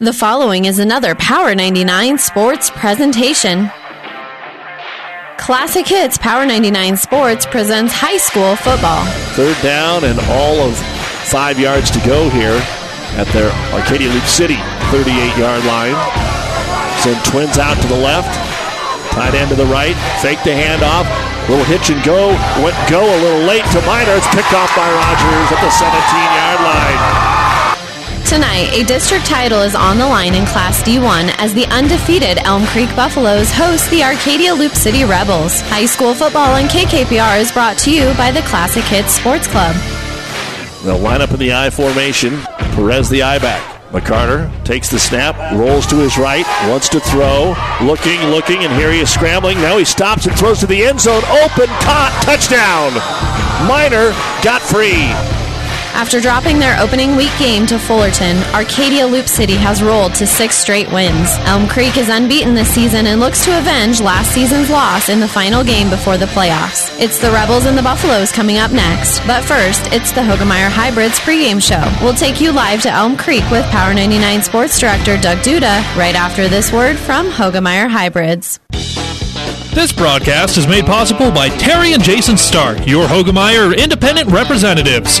The following is another Power 99 sports presentation. Classic Hits Power 99 Sports presents high school football. Third down and all of five yards to go here at their Arcadia Loup City 38 yard line. Send twins out to the left, tight end to the right, fake the handoff, little hitch and go, went go a little late to Miner. It's picked off by Rogers at the 17 yard line. Tonight, a district title is on the line in Class D1 as the undefeated Elm Creek Buffaloes host the Arcadia Loup City Rebels. High school football on KKPR is brought to you by the Classic Hits Sports Club. They'll line up in the I formation. Perez the I back. McCarter takes the snap, rolls to his right, wants to throw, looking, looking, and here he is scrambling. Now he stops and throws to the end zone. Open, caught, touchdown. Miner got free. After dropping their opening week game to Fullerton, Arcadia Loup City has rolled to six straight wins. Elm Creek is unbeaten this season and looks to avenge last season's loss in the final game before the playoffs. It's the Rebels and the Buffaloes coming up next, but first, it's the Hoegemeyer Hybrids pregame show. We'll take you live to Elm Creek with Power 99 Sports Director Doug Duda right after this word from Hoegemeyer Hybrids. This broadcast is made possible by Terry and Jason Stark, your Hoegemeyer independent representatives.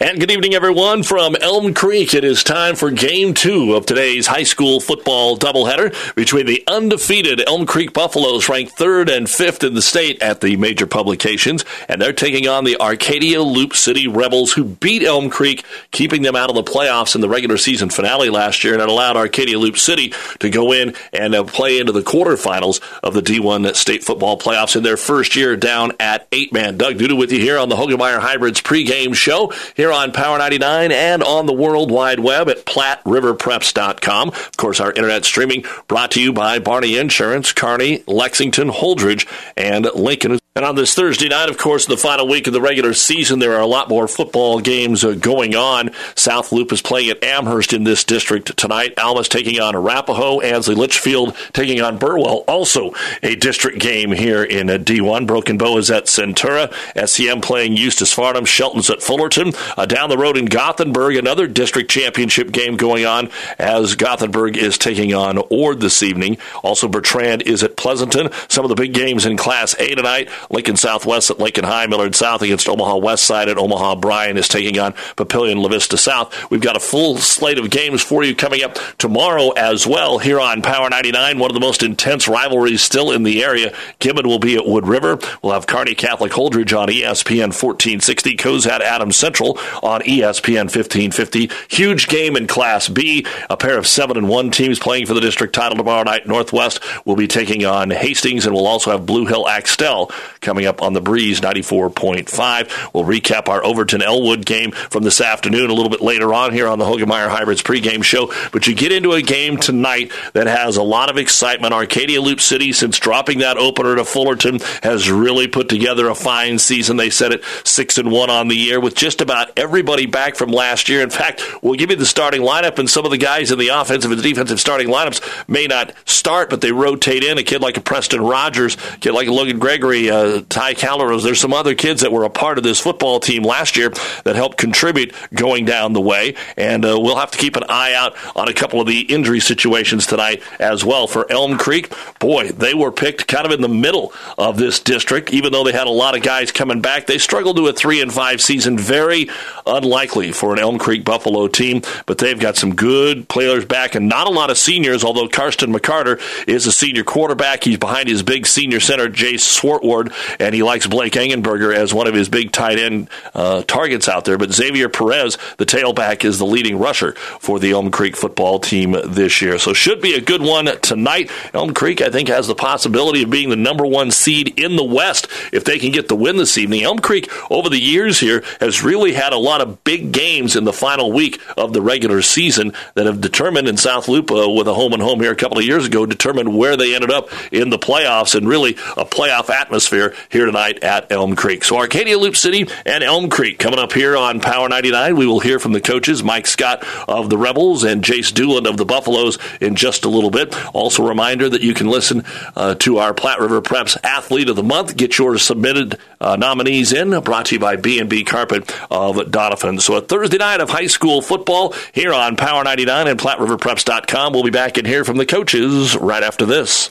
And good evening, everyone, from Elm Creek. It is time for game two of today's high school football doubleheader between the undefeated Elm Creek Buffaloes, ranked third and fifth in the state at the major publications, and they're taking on the Arcadia Loup City Rebels, who beat Elm Creek, keeping them out of the playoffs in the regular season finale last year, and it allowed Arcadia Loup City to go in and uh, play into the quarterfinals of the D1 state football playoffs in their first year down at eight man. Doug Duda with you here on the Hoegemeyer Hybrids pregame show. Here here on Power 99 and on the World Wide Web at PlatteRiverPreps.com. Of course, our internet streaming brought to you by Barney Insurance, Kearney, Lexington, Holdrege, and Lincoln. And on this Thursday night, of course, the final week of the regular season, there are a lot more football games uh, going on. South Loup is playing at Amherst in this district tonight. Alma's taking on Arapahoe. Ansley Litchfield taking on Burwell. Also a district game here in uh, D1. Broken Bow is at Centura. SEM playing Eustis Farnham. Shelton's at Fullerton. Uh, down the road in Gothenburg, another district championship game going on as Gothenburg is taking on Ord this evening. Also, Bertrand is at Pleasanton. Some of the big games in Class A tonight. Lincoln Southwest at Lincoln High, Millard South against Omaha West Side at Omaha Bryan is taking on Papillion La Vista South. We've got a full slate of games for you coming up tomorrow as well here on Power 99. One of the most intense rivalries still in the area. Gibbon will be at Wood River. We'll have Kearney Catholic Holdrege on ESPN 1460. Cozad Adams Central on ESPN 1550. Huge game in Class B. A pair of 7 and 1 teams playing for the district title tomorrow night. Northwest will be taking on Hastings, and we'll also have Blue Hill Axtell coming up on the Breeze 94.5. We'll recap our Overton Elwood game from this afternoon a little bit later on here on the Hoegemeyer Hybrids pregame show. But you get into a game tonight that has a lot of excitement. Arcadia Loup City, since dropping that opener to Fullerton, has really put together a fine season. They set it six and one on the year with just about everybody back from last year. In fact, we'll give you the starting lineup, and some of the guys in the offensive and defensive starting lineups may not start, but they rotate in. A kid like a Preston Rogers, kid like a Logan Gregory, uh, Ty Caloros. There's some other kids that were a part of this football team last year that helped contribute going down the way. And uh, we'll have to keep an eye out on a couple of the injury situations tonight as well. For Elm Creek, boy, they were picked kind of in the middle of this district. Even though they had a lot of guys coming back, they struggled to a three and five season. Very unlikely for an Elm Creek Buffalo team, but they've got some good players back and not a lot of seniors. Although Karsten McCarter is a senior quarterback, he's behind his big senior center Jay Swartwood and he likes Blake Engenberger as one of his big tight end uh, targets out there. But Xavier Perez, the tailback, is the leading rusher for the Elm Creek football team this year. So should be a good one tonight. Elm Creek, I think, has the possibility of being the number one seed in the West if they can get the win this evening. Elm Creek, over the years here, has really had a lot of big games in the final week of the regular season that have determined in South Loup uh, with a home and home here a couple of years ago, determined where they ended up in the playoffs and really a playoff atmosphere here tonight at Elm Creek. So Arcadia Loup City and Elm Creek coming up here on Power 99. We will hear from the coaches, Mike Scott of the Rebels and Jace Doolin of the Buffaloes in just a little bit. Also, a reminder that you can listen uh, to our Platte River Preps Athlete of the Month. Get your submitted uh, nominees in. Brought to you by B&B Carpet of Doniphan. So a Thursday night of high school football here on Power 99 and PlatteRiverPreps.com. We'll be back and hear from the coaches right after this.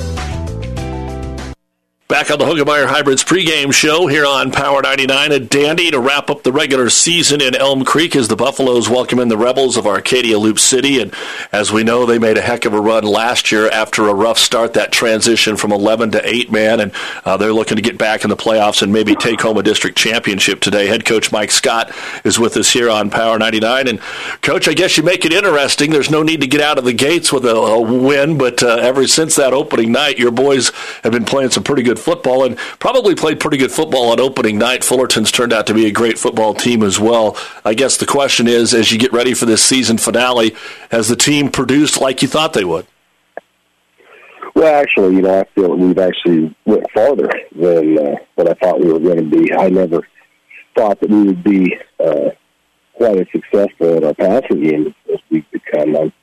Back on the Hoegemeyer Hybrids pregame show here on Power 99 at Dandy to wrap up the regular season in Elm Creek as the Buffaloes welcome in the Rebels of Arcadia Loup City. And as we know, they made a heck of a run last year after a rough start, that transition from 11 to 8 man. And uh, they're looking to get back in the playoffs and maybe take home a district championship today. Head coach Mike Scott is with us here on Power 99. And, coach, I guess you make it interesting. There's no need to get out of the gates with a, a win, but uh, ever since that opening night, your boys have been playing some pretty good football and probably played pretty good football on opening night. Fullerton's turned out to be a great football team as well. I guess the question is, as you get ready for this season finale, has the team produced like you thought they would? Well, actually, you know, I feel that we've actually went farther than uh, what I thought we were going to be. I never thought that we would be uh, quite as successful in our passing game as we've become. I'm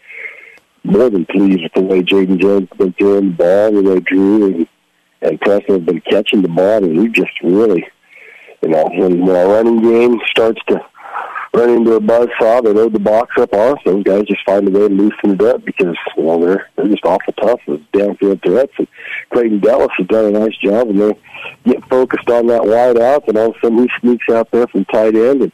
more than pleased with the way Jaden Jones has been throwing the ball, the way Drew and and Preston have been catching the ball, and we just really, you know, when, when our running game starts to run into a buzzsaw, they load the box up on us. Those guys just find a way to loosen it up because, you know, they're, they're just awful tough with downfield threats. And Clayton Dallas has done a nice job, and they get focused on that wide out, and all of a sudden he sneaks out there from tight end. And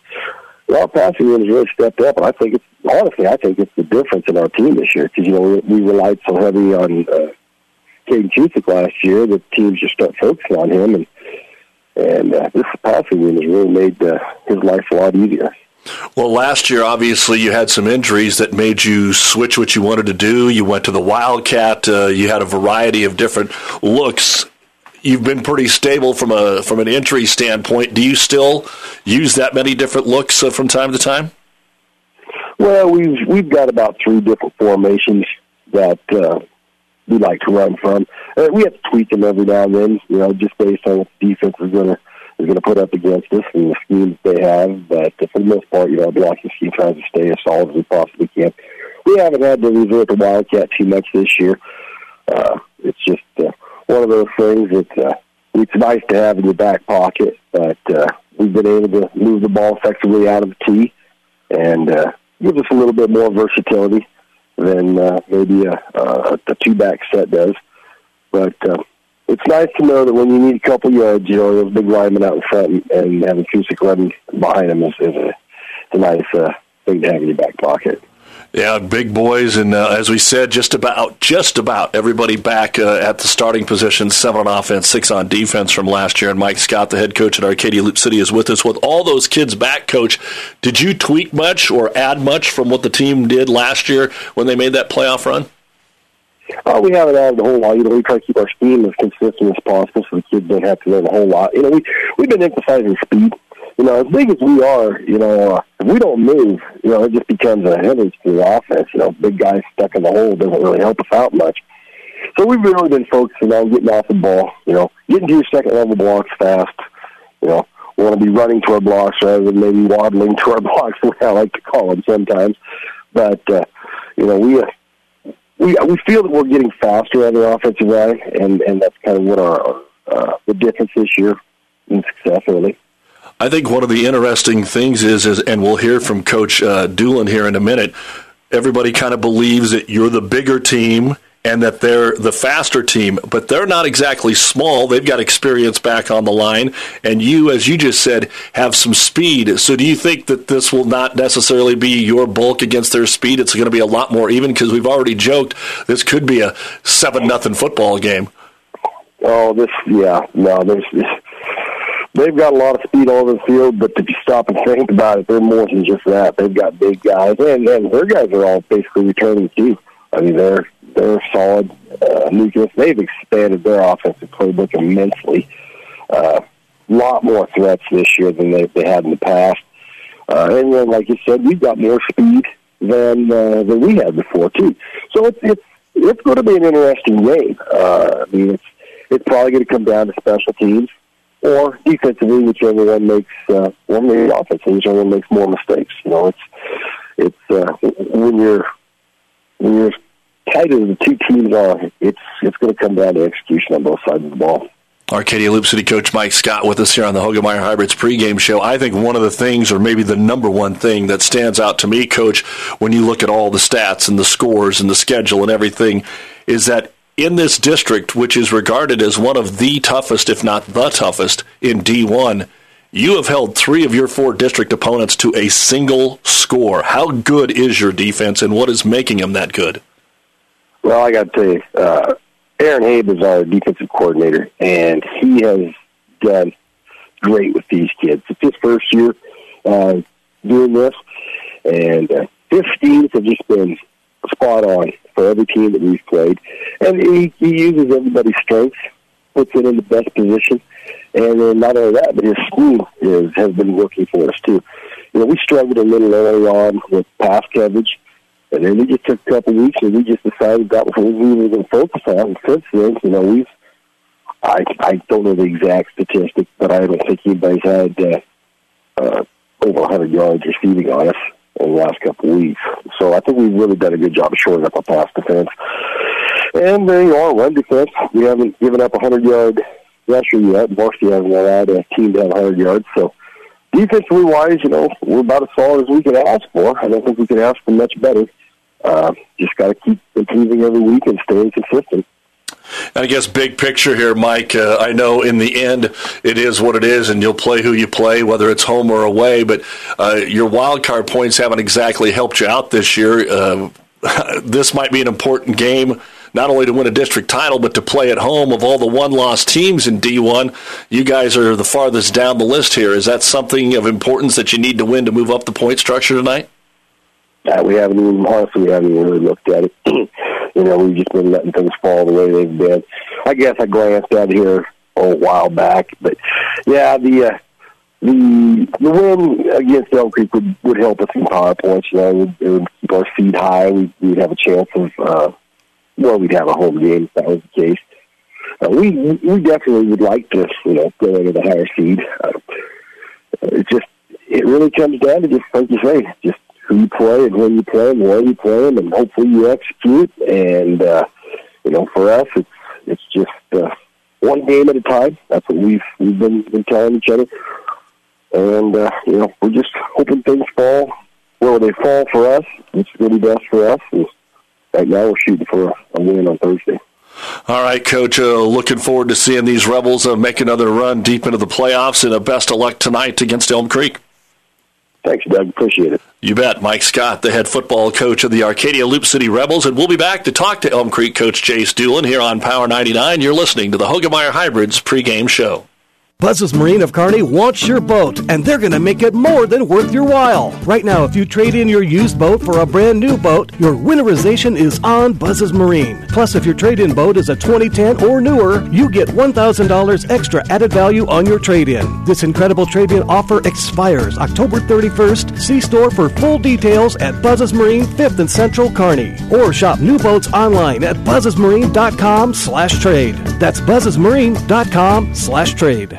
well, passing game has really stepped up, and I think it's honestly, I think it's the difference in our team this year because you know we, we relied so heavy on uh, Caden Cusick last year that teams just start focusing on him, and and uh, this passing game has really made uh, his life a lot easier. Well, last year, obviously, you had some injuries that made you switch what you wanted to do. You went to the Wildcat. Uh, you had a variety of different looks. You've been pretty stable from a from an injury standpoint. Do you still use that many different looks uh, from time to time? Well, we've we've got about three different formations that uh, we like to run from. Uh, we have to tweak them every now and then, you know, just based on what the defense is going to is going to put up against us and the schemes they have. But for the most part, you know, blocking scheme tries to stay as solid as we possibly can. We haven't had to resort to Wildcat too much this year. Uh, it's just uh, one of those things that uh, it's nice to have in your back pocket, but uh, we've been able to move the ball effectively out of the tee and uh, give us a little bit more versatility than uh, maybe a, a, a two back set does. But uh, it's nice to know that when you need a couple yards, you know, those big linemen out in front and and having Cusick running behind them is, is a, a nice uh, thing to have in your back pocket. Yeah, big boys, and uh, as we said, just about just about everybody back uh, at the starting position, seven on offense, six on defense from last year. And Mike Scott, the head coach at Arcadia Loup City, is with us. With all those kids back, coach, did you tweak much or add much from what the team did last year when they made that playoff run? Uh, we haven't added a whole lot. You know, we try to keep our scheme as consistent as possible, so the kids don't have to learn a whole lot. You know, we we've been emphasizing speed you know, as big as we are, you know, uh, if we don't move, you know, it just becomes a hindrance to the offense. You know, big guys stuck in the hole doesn't really help us out much. So we've really been focusing on getting off the ball, you know, getting to your second level blocks fast. You know, we want to be running to our blocks rather than maybe waddling to our blocks, the I like to call them sometimes. But, uh, you know, we, uh, we, we feel that we're getting faster on the offensive line, and, and that's kind of what our, uh, the difference this year in success early. I think one of the interesting things is, is and we'll hear from Coach uh, Doolin here in a minute. Everybody kind of believes that you're the bigger team and that they're the faster team, but they're not exactly small. They've got experience back on the line, and you, as you just said, have some speed. So, do you think that this will not necessarily be your bulk against their speed? It's going to be a lot more even because we've already joked this could be a seven nothing football game. Oh, this yeah, no, there's. They've got a lot of speed all over the field, but if you stop and think about it, they're more than just that. They've got big guys, and and their guys are all basically returning too. I mean, they're they're solid uh, nucleus. They've expanded their offensive playbook immensely. A uh, lot more threats this year than they they had in the past. Uh, and then, like you said, we've got more speed than uh, than we had before too. So it's it's it's going to be an interesting game. Uh, I mean, it's it's probably going to come down to special teams or defensively, whichever one makes uh, one the offensively, whichever one makes more mistakes. You know, it's it's uh, when you're when you're tight as the two teams are, it's it's going to come down to execution on both sides of the ball. Arcadia Loup City coach Mike Scott with us here on the Hoegemeyer Hybrids pregame show. I think one of the things, or maybe the number one thing that stands out to me, coach, when you look at all the stats and the scores and the schedule and everything, is that in this district, which is regarded as one of the toughest, if not the toughest, in D1, you have held three of your four district opponents to a single score. How good is your defense, and what is making them that good? Well, I got to tell you, uh, Aaron Habe is our defensive coordinator, and he has done great with these kids. It's his first year uh, doing this, and uh, his schemes have just been spot on for every team that we've played. And he, he uses everybody's strengths, puts it in the best position. And then not only that, but his scheme is, has been working for us too. You know, we struggled a little early on with pass coverage and then we just took a couple weeks and we just decided that was what we were going to focus on. And since then, you know, we've, I, I don't know the exact statistic, but I don't think anybody's had uh, uh, over 100 yards receiving on us in the last couple weeks. So I think we've really done a good job of shoring up our pass defense. And there are, run defense. We haven't given up a 100 yard rusher yet. Varsity hasn't allowed a team to have 100 yards. So defensively wise, you know, we're about as solid as we could ask for. I don't think we can ask for much better. Uh, just got to keep improving every week and staying consistent. I guess big picture here, Mike. Uh, I know in the end it is what it is, and you'll play who you play, whether it's home or away. But uh, your wild card points haven't exactly helped you out this year. Uh, this might be an important game, not only to win a district title, but to play at home. Of all the one-loss teams in D1, you guys are the farthest down the list here. Is that something of importance that you need to win to move up the point structure tonight? Uh, we haven't even honestly we haven't even really looked at it. you know, we've just been letting things fall the way they've been. I guess I glanced at here a while back, but yeah, the uh, the the win against Elm Creek would would help us in power points. You know, it would, it would keep our seed high. We'd, we'd have a chance of uh, well, we'd have a home game if that was the case. Uh, we we definitely would like to you know go into the higher seed. Uh, it just it really comes down to just like you say, just who you play and when you play and where you play them, and hopefully you execute. And uh, you know, for us, it's it's just uh, one game at a time. That's what we've we've been, been telling each other. And uh, you know, we're just hoping things fall where they fall for us. It's really best for us. And right now, we're shooting for a win on Thursday. All right, Coach. Uh, looking forward to seeing these Rebels uh, make another run deep into the playoffs, and a best of luck tonight against Elm Creek. Thanks, Doug. Appreciate it. You bet. Mike Scott, the head football coach of the Arcadia Loup City Rebels, and we'll be back to talk to Elm Creek coach Chase Doolin here on Power 99. You're listening to the Hoegemeyer Hybrids pregame show. Buzz's Marine of Kearney wants your boat, and they're going to make it more than worth your while. Right now, if you trade in your used boat for a brand new boat, your winterization is on Buzz's Marine. Plus, if your trade in boat is a 2010 or newer, you get $1,000 extra added value on your trade in. This incredible trade in offer expires October 31st. See store for full details at Buzz's Marine 5th and Central Kearney. Or shop new boats online at buzzesmarine.com slash trade. That's buzzesmarine.com slash trade.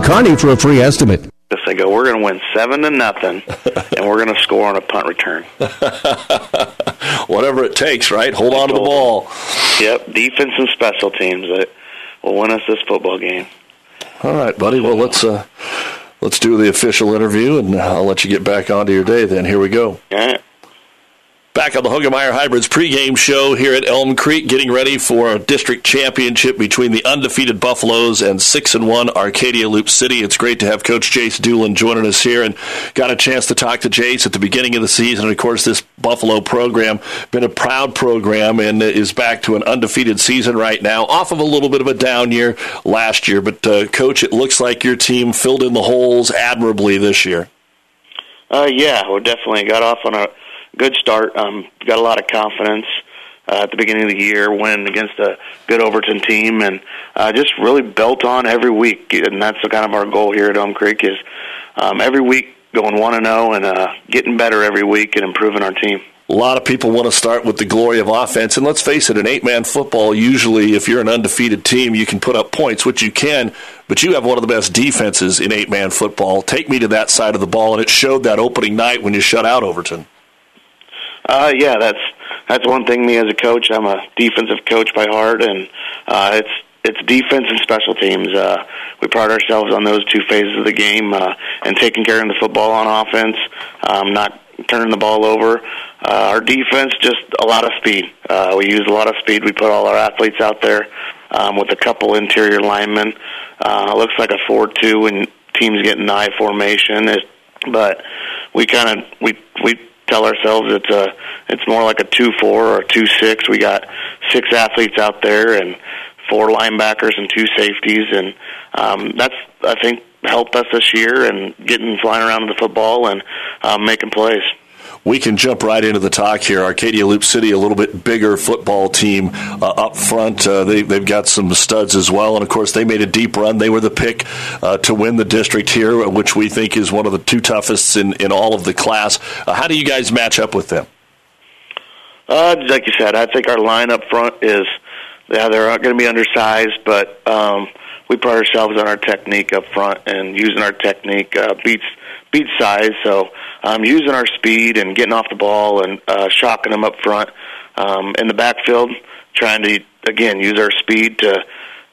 Kearney for a free estimate. They go, we're going to win seven to nothing, and we're going to score on a punt return. Whatever it takes, right? Hold on to the ball. Yep, defense and special teams that will win us this football game. All right, buddy. Well, let's uh, let's do the official interview, and I'll let you get back onto your day. Then here we go. All right. Back on the Hoegemeyer Hybrids pregame show here at Elm Creek, getting ready for a district championship between the undefeated Buffaloes and six and one Arcadia Loup City. It's great to have Coach Jace Doolin joining us here, and got a chance to talk to Jace at the beginning of the season. And of course, this Buffalo program been a proud program and is back to an undefeated season right now, off of a little bit of a down year last year. But uh, Coach, it looks like your team filled in the holes admirably this year. Uh, yeah, we definitely got off on a good start. Um, got a lot of confidence uh, at the beginning of the year, win against a good Overton team, and uh, just really built on every week. And that's the kind of our goal here at Elm Creek is um, every week going one and zero and uh, getting better every week and improving our team. A lot of people want to start with the glory of offense, and let's face it, in eight man football, usually if you're an undefeated team, you can put up points, which you can, but you have one of the best defenses in eight man football. Take me to that side of the ball, and it showed that opening night when you shut out Overton. Uh, yeah, that's that's one thing. Me as a coach, I'm a defensive coach by heart, and uh, it's it's defense and special teams. Uh, we pride ourselves on those two phases of the game uh, and taking care of the football on offense, um, not turning the ball over. Uh, our defense, just a lot of speed. Uh, we use a lot of speed. We put all our athletes out there um, with a couple interior linemen. Uh, it looks like a four-two, and teams getting eye formation. It, but we kind of we we tell ourselves it's a it's more like a two four or two six. We got six athletes out there and four linebackers and two safeties, and um, that's I think helped us this year and getting flying around the football and um, making plays we can jump right into the talk here. Arcadia Loup City, a little bit bigger football team uh, up front. Uh, they, have got some studs as well. And of course, they made a deep run. They were the pick uh, to win the district here, which we think is one of the two toughest in, in all of the class. Uh, how do you guys match up with them? Uh, like you said, I think our line up front is, yeah, they're going to be undersized, but um, we pride ourselves on our technique up front and using our technique uh, beats beats size. So um, using our speed and getting off the ball and uh, shocking them up front um, in the backfield, trying to again use our speed to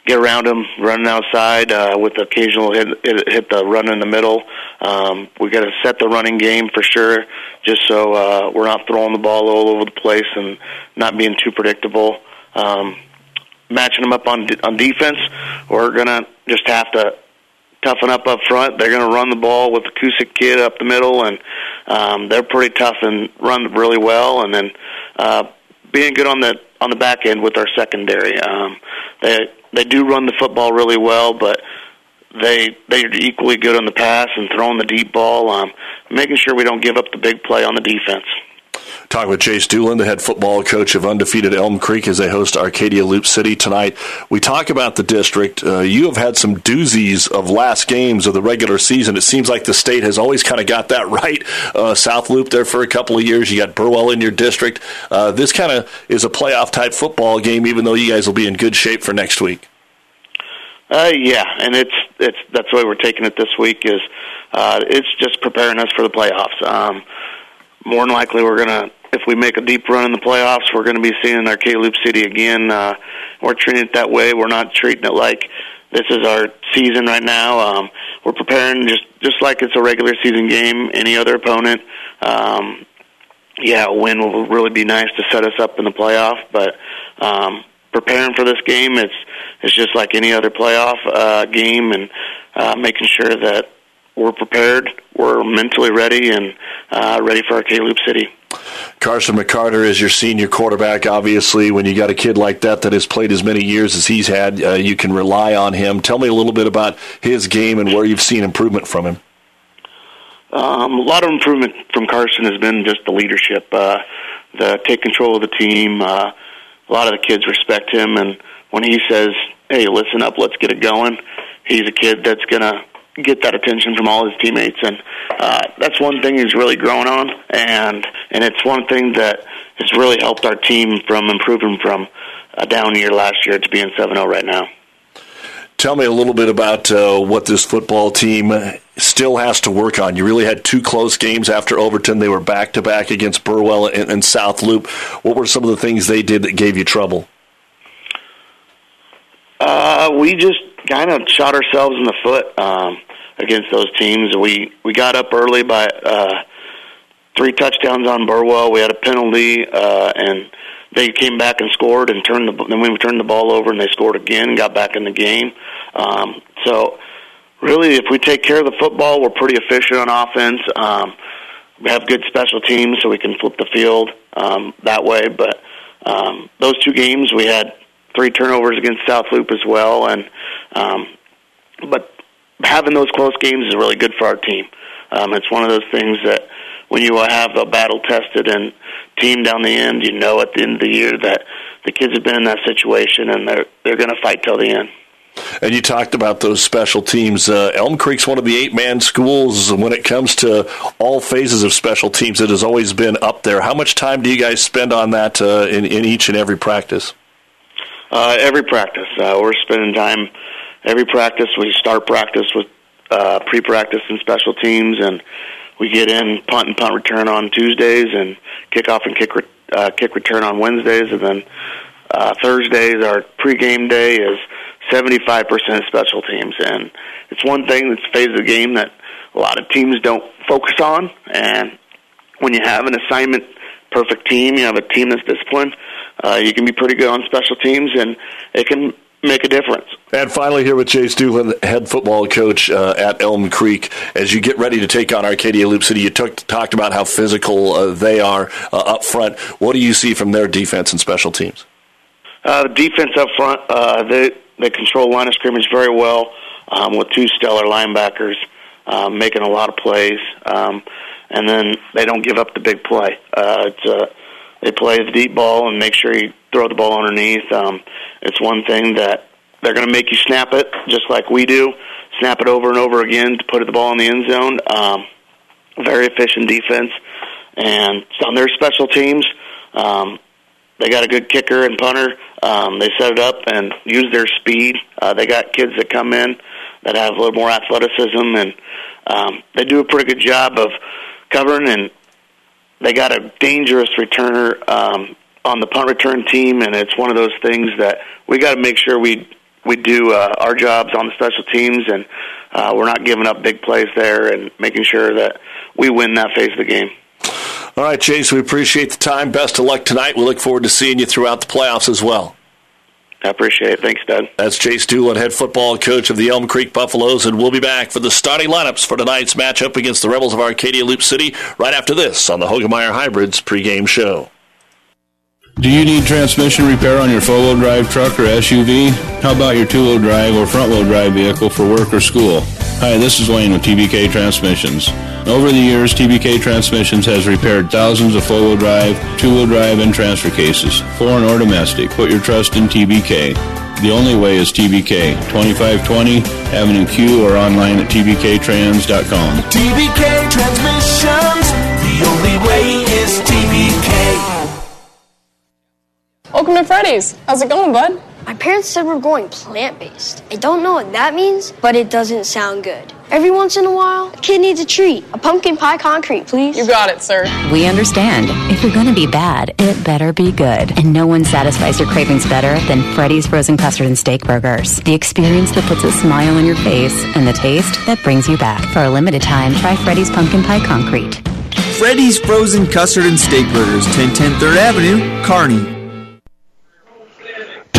get around them, running outside uh, with occasional hit, hit, hit the run in the middle. Um, we got to set the running game for sure, just so uh, we're not throwing the ball all over the place and not being too predictable. Um, matching them up on on defense, we're gonna just have to toughen up up front. They're going to run the ball with the Cusick kid up the middle, and um, they're pretty tough and run really well. And then uh, being good on the on the back end with our secondary. Um, they they do run the football really well, but they they're equally good on the pass and throwing the deep ball. Um, making sure we don't give up the big play on the defense. Talking with Chase Doolin, the head football coach of undefeated Elm Creek, as they host Arcadia Loup City tonight. We talk about the district. Uh, you have had some doozies of last games of the regular season. It seems like the state has always kind of got that right. Uh, South Loup there for a couple of years. You got Burwell in your district. Uh, this kind of is a playoff type football game, even though you guys will be in good shape for next week. Uh, yeah, and it's it's that's why we're taking it this week. Is uh, it's just preparing us for the playoffs. Um, more than likely, we're gonna if we make a deep run in the playoffs, we're to be seeing our K Loup City again. Uh, we're treating it that way. We're not treating it like this is our season right now. Um, we're preparing just just like it's a regular season game. Any other opponent, um, yeah, a win will really be nice to set us up in the playoff. But um, preparing for this game, it's it's just like any other playoff uh, game, and uh, making sure that we're prepared, we're mentally ready, and uh, ready for our K Loup City. Carson McCarter is your senior quarterback. Obviously, when you got a kid like that that has played as many years as he's had, uh, you can rely on him. Tell me a little bit about his game and where you've seen improvement from him. Um, a lot of improvement from Carson has been just the leadership, uh, the take control of the team. Uh, a lot of the kids respect him, and when he says, "Hey, listen up, let's get it going," he's a kid that's gonna get that attention from all his teammates, and uh, that's one thing he's really grown on, and and it's one thing that has really helped our team from improving from a down year last year to being seven zero right now. Tell me a little bit about uh, what this football team still has to work on. You really had two close games after Overton. They were back to back against Burwell and, and South Loup. What were some of the things they did that gave you trouble? Uh, we just kind of shot ourselves in the foot um, against those teams. We we got up early by uh, three touchdowns on Burwell. We had a penalty, uh, and they came back and scored and turned the then we turned the ball over and they scored again and got back in the game. Um, so really, if we take care of the football, we're pretty efficient on offense. Um, we have good special teams, so we can flip the field um, that way. But um, those two games, we had three turnovers against South Loup as well, and um, but having those close games is really good for our team. Um, it's one of those things that when you have a battle tested and team down the end, you know at the end of the year that the kids have been in that situation and they're they're going to fight till the end. And you talked about those special teams. Uh, Elm Creek's one of the eight man schools when it comes to all phases of special teams. It has always been up there. How much time do you guys spend on that uh, in, in each and every practice? Uh, every practice. Uh, we're spending time every practice. We start practice with uh, pre practice and special teams, and we get in punt and punt return on Tuesdays, and kickoff and kick re- uh, kick return on Wednesdays, and then uh, Thursdays our pregame day is seventy five percent special teams, and it's one thing that's phase of the game that a lot of teams don't focus on, and when you have an assignment perfect team, you have a team that's disciplined, uh, you can be pretty good on special teams, and it can make a difference. And finally, here with Chase Doolin, head football coach uh, at Elm Creek, as you get ready to take on Arcadia Loup City, you took, talked about how physical uh, they are uh, up front. What do you see from their defense and special teams? Uh, defense up front, uh, they they control line of scrimmage very well um, with two stellar linebackers um, making a lot of plays, um, and then they don't give up the big play. Uh, it's uh, they play the deep ball and make sure you throw the ball underneath. Um, it's one thing that they're going to make you snap it just like we do, snap it over and over again to put the ball in the end zone. Um, very efficient defense, and on their special teams, um, they got a good kicker and punter. Um, they set it up and use their speed. Uh, they got kids that come in that have a little more athleticism, and um, they do a pretty good job of covering. And they got a dangerous returner um, on the punt return team, and it's one of those things that we got to make sure we we do uh, our jobs on the special teams, and uh, we're not giving up big plays there, and making sure that we win that phase of the game. All right, Chase, we appreciate the time. Best of luck tonight. We look forward to seeing you throughout the playoffs as well. I appreciate it. Thanks, Doug. That's Chase Doolin, head football coach of the Elm Creek Buffaloes, and we'll be back for the starting lineups for tonight's matchup against the Rebels of Arcadia Loup City right after this on the Hoegemeyer Hybrids pregame show. Do you need transmission repair on your four-wheel drive truck or SUV? How about your two-wheel drive or front-wheel drive vehicle for work or school? Hi, this is Wayne with TBK Transmissions. Over the years, TBK Transmissions has repaired thousands of four-wheel drive, two-wheel drive, and transfer cases, foreign or domestic. Put your trust in TBK. The only way is TBK, 2520 Avenue Q or online at tbktrans.com. TBK Transmissions, the only way is TBK. Welcome to Freddy's. How's it going, bud? My parents said we're going plant based. I don't know what that means, but it doesn't sound good. Every once in a while, a kid needs a treat. A pumpkin pie concrete, please. You got it, sir. We understand. If you're going to be bad, it better be good. And no one satisfies your cravings better than Freddy's Frozen Custard and Steak Burgers. The experience that puts a smile on your face and the taste that brings you back. For a limited time, try Freddy's Pumpkin Pie Concrete. Freddy's Frozen Custard and Steak Burgers, 1010 3rd Avenue, Kearney.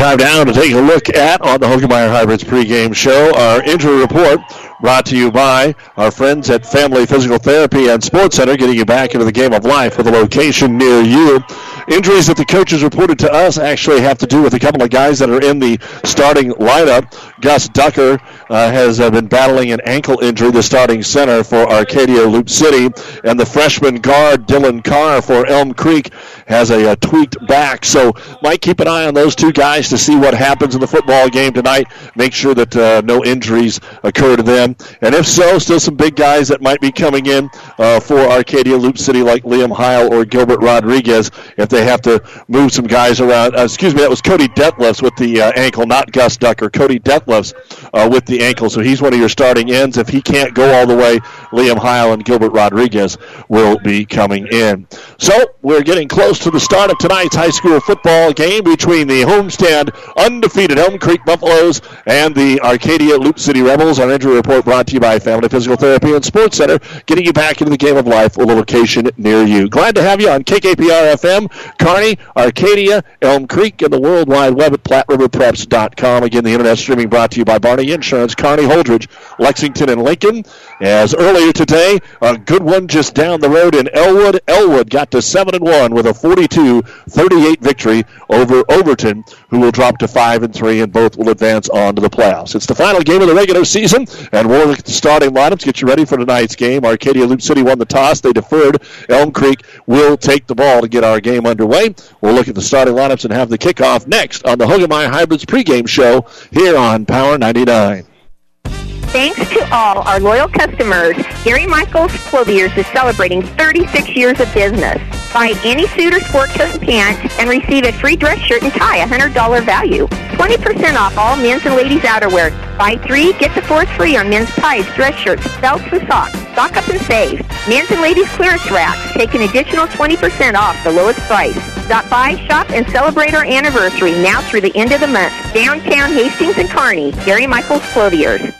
Time now to take a look at on the Hoegemeyer Hybrids pregame show our injury report Brought to you by our friends at Family Physical Therapy and Sports Center, getting you back into the game of life with a location near you. Injuries that the coaches reported to us actually have to do with a couple of guys that are in the starting lineup. Gus Ducker uh, has uh, been battling an ankle injury, the starting center for Arcadia Loup City, and the freshman guard Dylan Carr for Elm Creek has a, a tweaked back. So might keep an eye on those two guys to see what happens in the football game tonight. Make sure that uh, no injuries occur to them, and if so, still some big guys that might be coming in uh, for Arcadia Loup City like Liam Heil or Gilbert Rodriguez if they have to move some guys around. Uh, excuse me, that was Cody Detlefs with the uh, ankle, not Gus Ducker. Cody Detlefs uh, with the ankle, so he's one of your starting ends. If he can't go all the way, Liam Heil and Gilbert Rodriguez will be coming in. So we're getting close to the start of tonight's high school football game between the homestand undefeated Elm Creek Buffaloes and the Arcadia Loup City Rebels. Our injury report brought to you by Family Physical Therapy and Sports Center, getting you back into the game of life with a location near you. Glad to have you on KKPR FM, Kearney, Arcadia, Elm Creek, and the World Wide Web at PlatteRiverPreps.com. Again, the internet streaming brought to you by Barney Insurance, Kearney, Holdrege, Lexington, and Lincoln. As earlier today, a good one just down the road in Elwood. Elwood got to 7 and 1 with a 42 38 victory over Overton, who will drop to 5 and 3, and both will advance on to the playoffs. It's the final game of the regular season, and we'll look at the starting lineups, get you ready for tonight's game. Arcadia Loup City won the toss. They deferred. Elm Creek will take the ball to get our game underway. We'll look at the starting lineups and have the kickoff next on the Hoegemeyer Hybrids pregame show here on Power 99. Thanks to all our loyal customers, Gary Michaels Clothiers is celebrating 36 years of business. Buy any suit or sport coat and pants and receive a free dress shirt and tie, $100 value. 20% off all men's and ladies' outerwear. Buy three, get the fourth free on men's ties, dress shirts, belts, and socks. Stock up and save. Men's and ladies' clearance racks take an additional 20% off the lowest price. Stop by, shop, and celebrate our anniversary now through the end of the month. Downtown Hastings and Kearney, Gary Michaels Clothiers.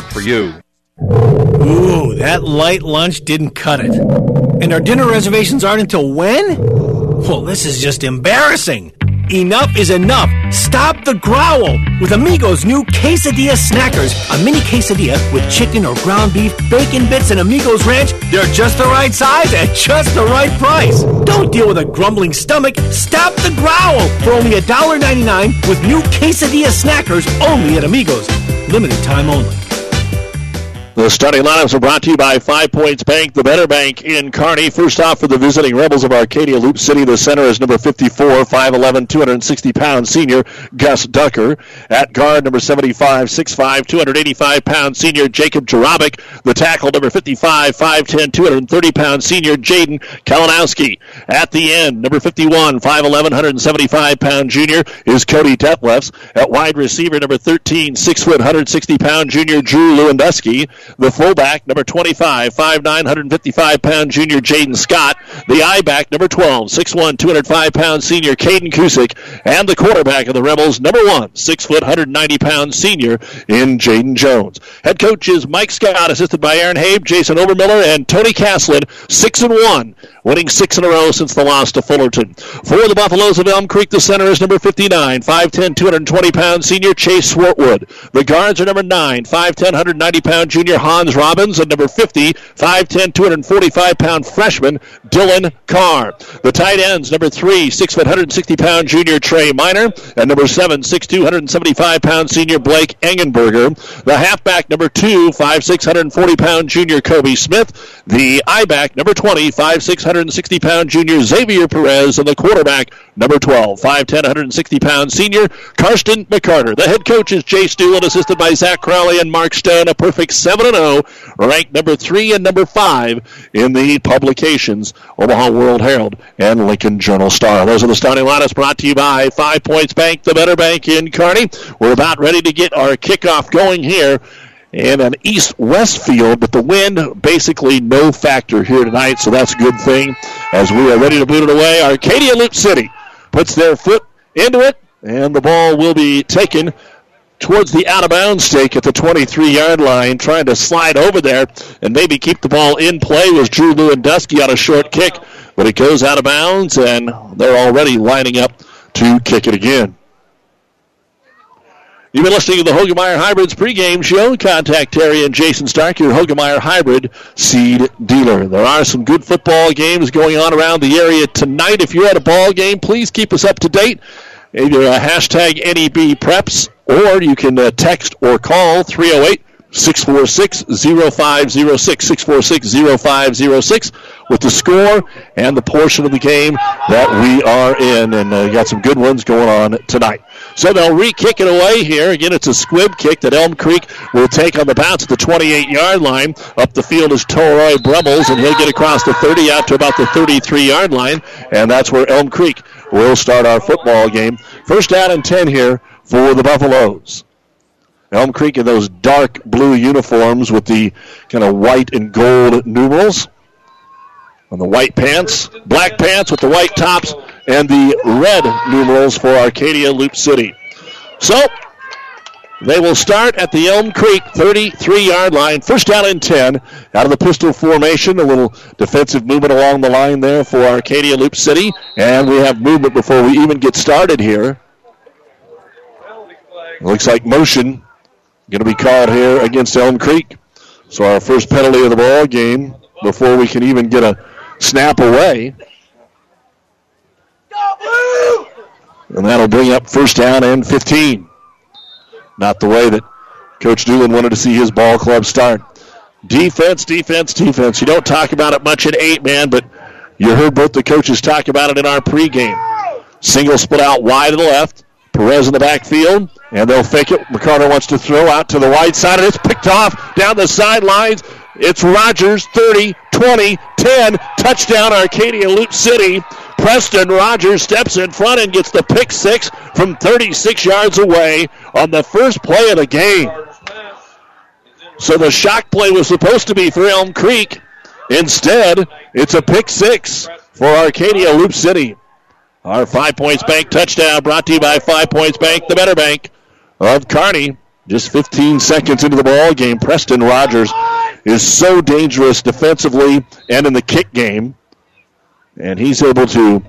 for you. Ooh, that light lunch didn't cut it. And our dinner reservations aren't until when? Well, this is just embarrassing. Enough is enough. Stop the growl with Amigos' new Quesadilla Snackers. A mini quesadilla with chicken or ground beef, bacon bits, and Amigos Ranch. They're just the right size at just the right price. Don't deal with a grumbling stomach. Stop the growl for only $1.99 with new Quesadilla Snackers only at Amigos. Limited time only. The starting lineups are brought to you by Five Points Bank, the better bank in Kearney. First off, for the visiting Rebels of Arcadia Loup City, the center is number 54, 5'11", 260 pound senior Gus Ducker. At guard, number 75, 6'5", 285 pound senior Jacob Jarabic. The tackle, number 55, 5'10", 230 pound senior Jaden Kalinowski. At the end, number 51, 5'11", 175 pound junior is Cody Detlefs. At wide receiver, number 13, 6 foot, 160 pound junior Drew Lewandowski. The fullback, number 25, 5'9", 155 pound junior Jaden Scott. The I back, number 12, 6'1", 205 pound senior Caden Kusick. And the quarterback of the Rebels, number one, 6 foot, 190 pound senior in Jaden Jones. Head coach is Mike Scott, assisted by Aaron Habe, Jason Obermiller, and Tony Caslin, 6 and 1, winning six in a row since the loss to Fullerton. For the Buffaloes of Elm Creek, the center is number 59, 5'10", 220 pound senior Chase Swartwood. The guards are number 9, 5'10", 190 pound junior Hans Robbins, and number 50, 5'10", 245 pound freshman Dylan Carr. The tight ends, number 3, 6 foot 160 pound junior Trey Miner, and number 7, 6'2", 175 pound senior Blake Engenberger. The halfback, number 2, 5'6", 140 pound junior Kobe Smith. The I back, number 20, 5'6", 160 pound junior Xavier Perez, and the quarterback, number 12, 5'10", 160 pound senior Karsten McCarter. The head coach is Jay Stewart, assisted by Zach Crowley and Mark Stone, a perfect 7 0, ranked number 3 and number 5 in the publications Omaha World Herald and Lincoln Journal Star. Those are the starting lineups brought to you by Five Points Bank, the better bank in Kearney. We're about ready to get our kickoff going here and an east-west field, but the wind basically no factor here tonight, so that's a good thing. As we are ready to boot it away, Arcadia Loup City puts their foot into it, and the ball will be taken towards the out of bounds stake at the 23 yard line, trying to slide over there and maybe keep the ball in play was Drew Lewandowski on a short kick, but it goes out of bounds and they're already lining up to kick it again. You've been listening to the Hoegemeyer Hybrids pregame show. Contact Terry and Jason Stark, your Hoegemeyer Hybrid seed dealer. There are some good football games going on around the area tonight. If you're at a ball game, please keep us up to date. Either a hashtag NEB Preps or you can uh, text or call 308 646 0506 646 0506 with the score and the portion of the game that we are in. And uh, got some good ones going on tonight. So they'll re-kick it away here. Again, it's a squib kick that Elm Creek will take on the bounce at the 28-yard line. Up the field is Toroy Brumbles, and he'll get across the 30 out to about the 33-yard line. And that's where Elm Creek will start our football game. First down and 10 here for the Buffaloes. Elm Creek in those dark blue uniforms with the kind of white and gold numerals on the white pants, black pants with the white tops, and the red numerals for Arcadia Loup City. So they will start at the Elm Creek 33 yard line. First down and 10 out of the pistol formation. A little defensive movement along the line there for Arcadia Loup City. And we have movement before we even get started here. Looks like motion going to be called here against Elm Creek. So our first penalty of the ball game before we can even get a snap away. And that'll bring up first down and 15. Not the way that Coach Doolin wanted to see his ball club start. Defense, defense, defense. You don't talk about it much in eight man, but you heard both the coaches talk about it in our pregame. Single split out wide to the left. Perez in the backfield, and they'll fake it. McCarter wants to throw out to the wide side, and it's picked off down the sidelines. It's Rogers, 30, 20, 10. Touchdown, Arcadia Loup City. Preston Rogers steps in front and gets the pick six from 36 yards away on the first play of the game. So the shock play was supposed to be for Elm Creek. Instead, it's a pick six for Arcadia Loup City. Our Five Points Bank touchdown brought to you by Five Points Bank, the better bank of Kearney. Just 15 seconds into the ball game, Preston Rogers is so dangerous defensively and in the kick game. And he's able to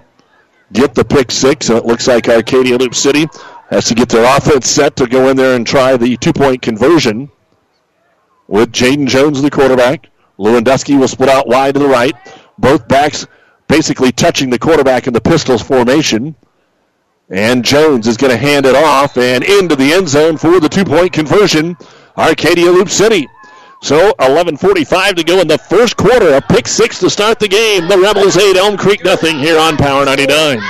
get the pick six. And it looks like Arcadia Loup City has to get their offense set to go in there and try the two point conversion with Jaden Jones, the quarterback. Lewandowski will split out wide to the right. Both backs basically touching the quarterback in the Pistols formation. And Jones is going to hand it off and into the end zone for the two point conversion. Arcadia Loup City. So 11:45 to go in the first quarter. A pick six to start the game. The Rebels eight, Elm Creek nothing here on Power 99.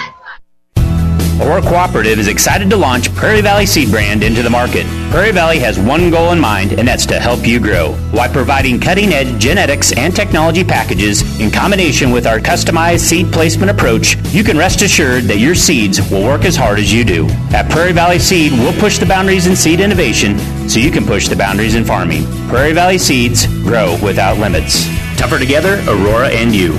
Aurora Cooperative is excited to launch Prairie Valley Seed Brand into the market. Prairie Valley has one goal in mind, and that's to help you grow. While providing cutting edge genetics and technology packages in combination with our customized seed placement approach, you can rest assured that your seeds will work as hard as you do. At Prairie Valley Seed, we'll push the boundaries in seed innovation so you can push the boundaries in farming. Prairie Valley Seeds grow without limits. Tougher together, Aurora and you.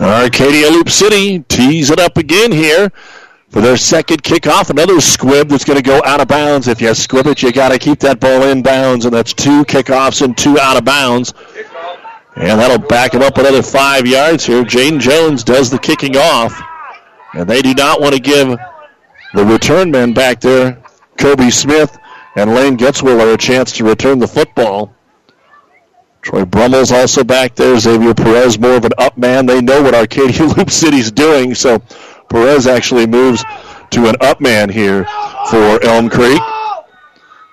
Arcadia Loup City tees it up again here for their second kickoff. Another squib that's going to go out of bounds. If you squib it, you got to keep that ball in bounds, and that's two kickoffs and two out of bounds. And that'll back him up another five yards here. Jane Jones does the kicking off, and they do not want to give the return man back there, Kobe Smith and Lane Getzwiller, a chance to return the football. Troy Brummel's also back there. Xavier Perez, more of an up man. They know what Arcadia Loup City's doing, so Perez actually moves to an up man here for Elm Creek.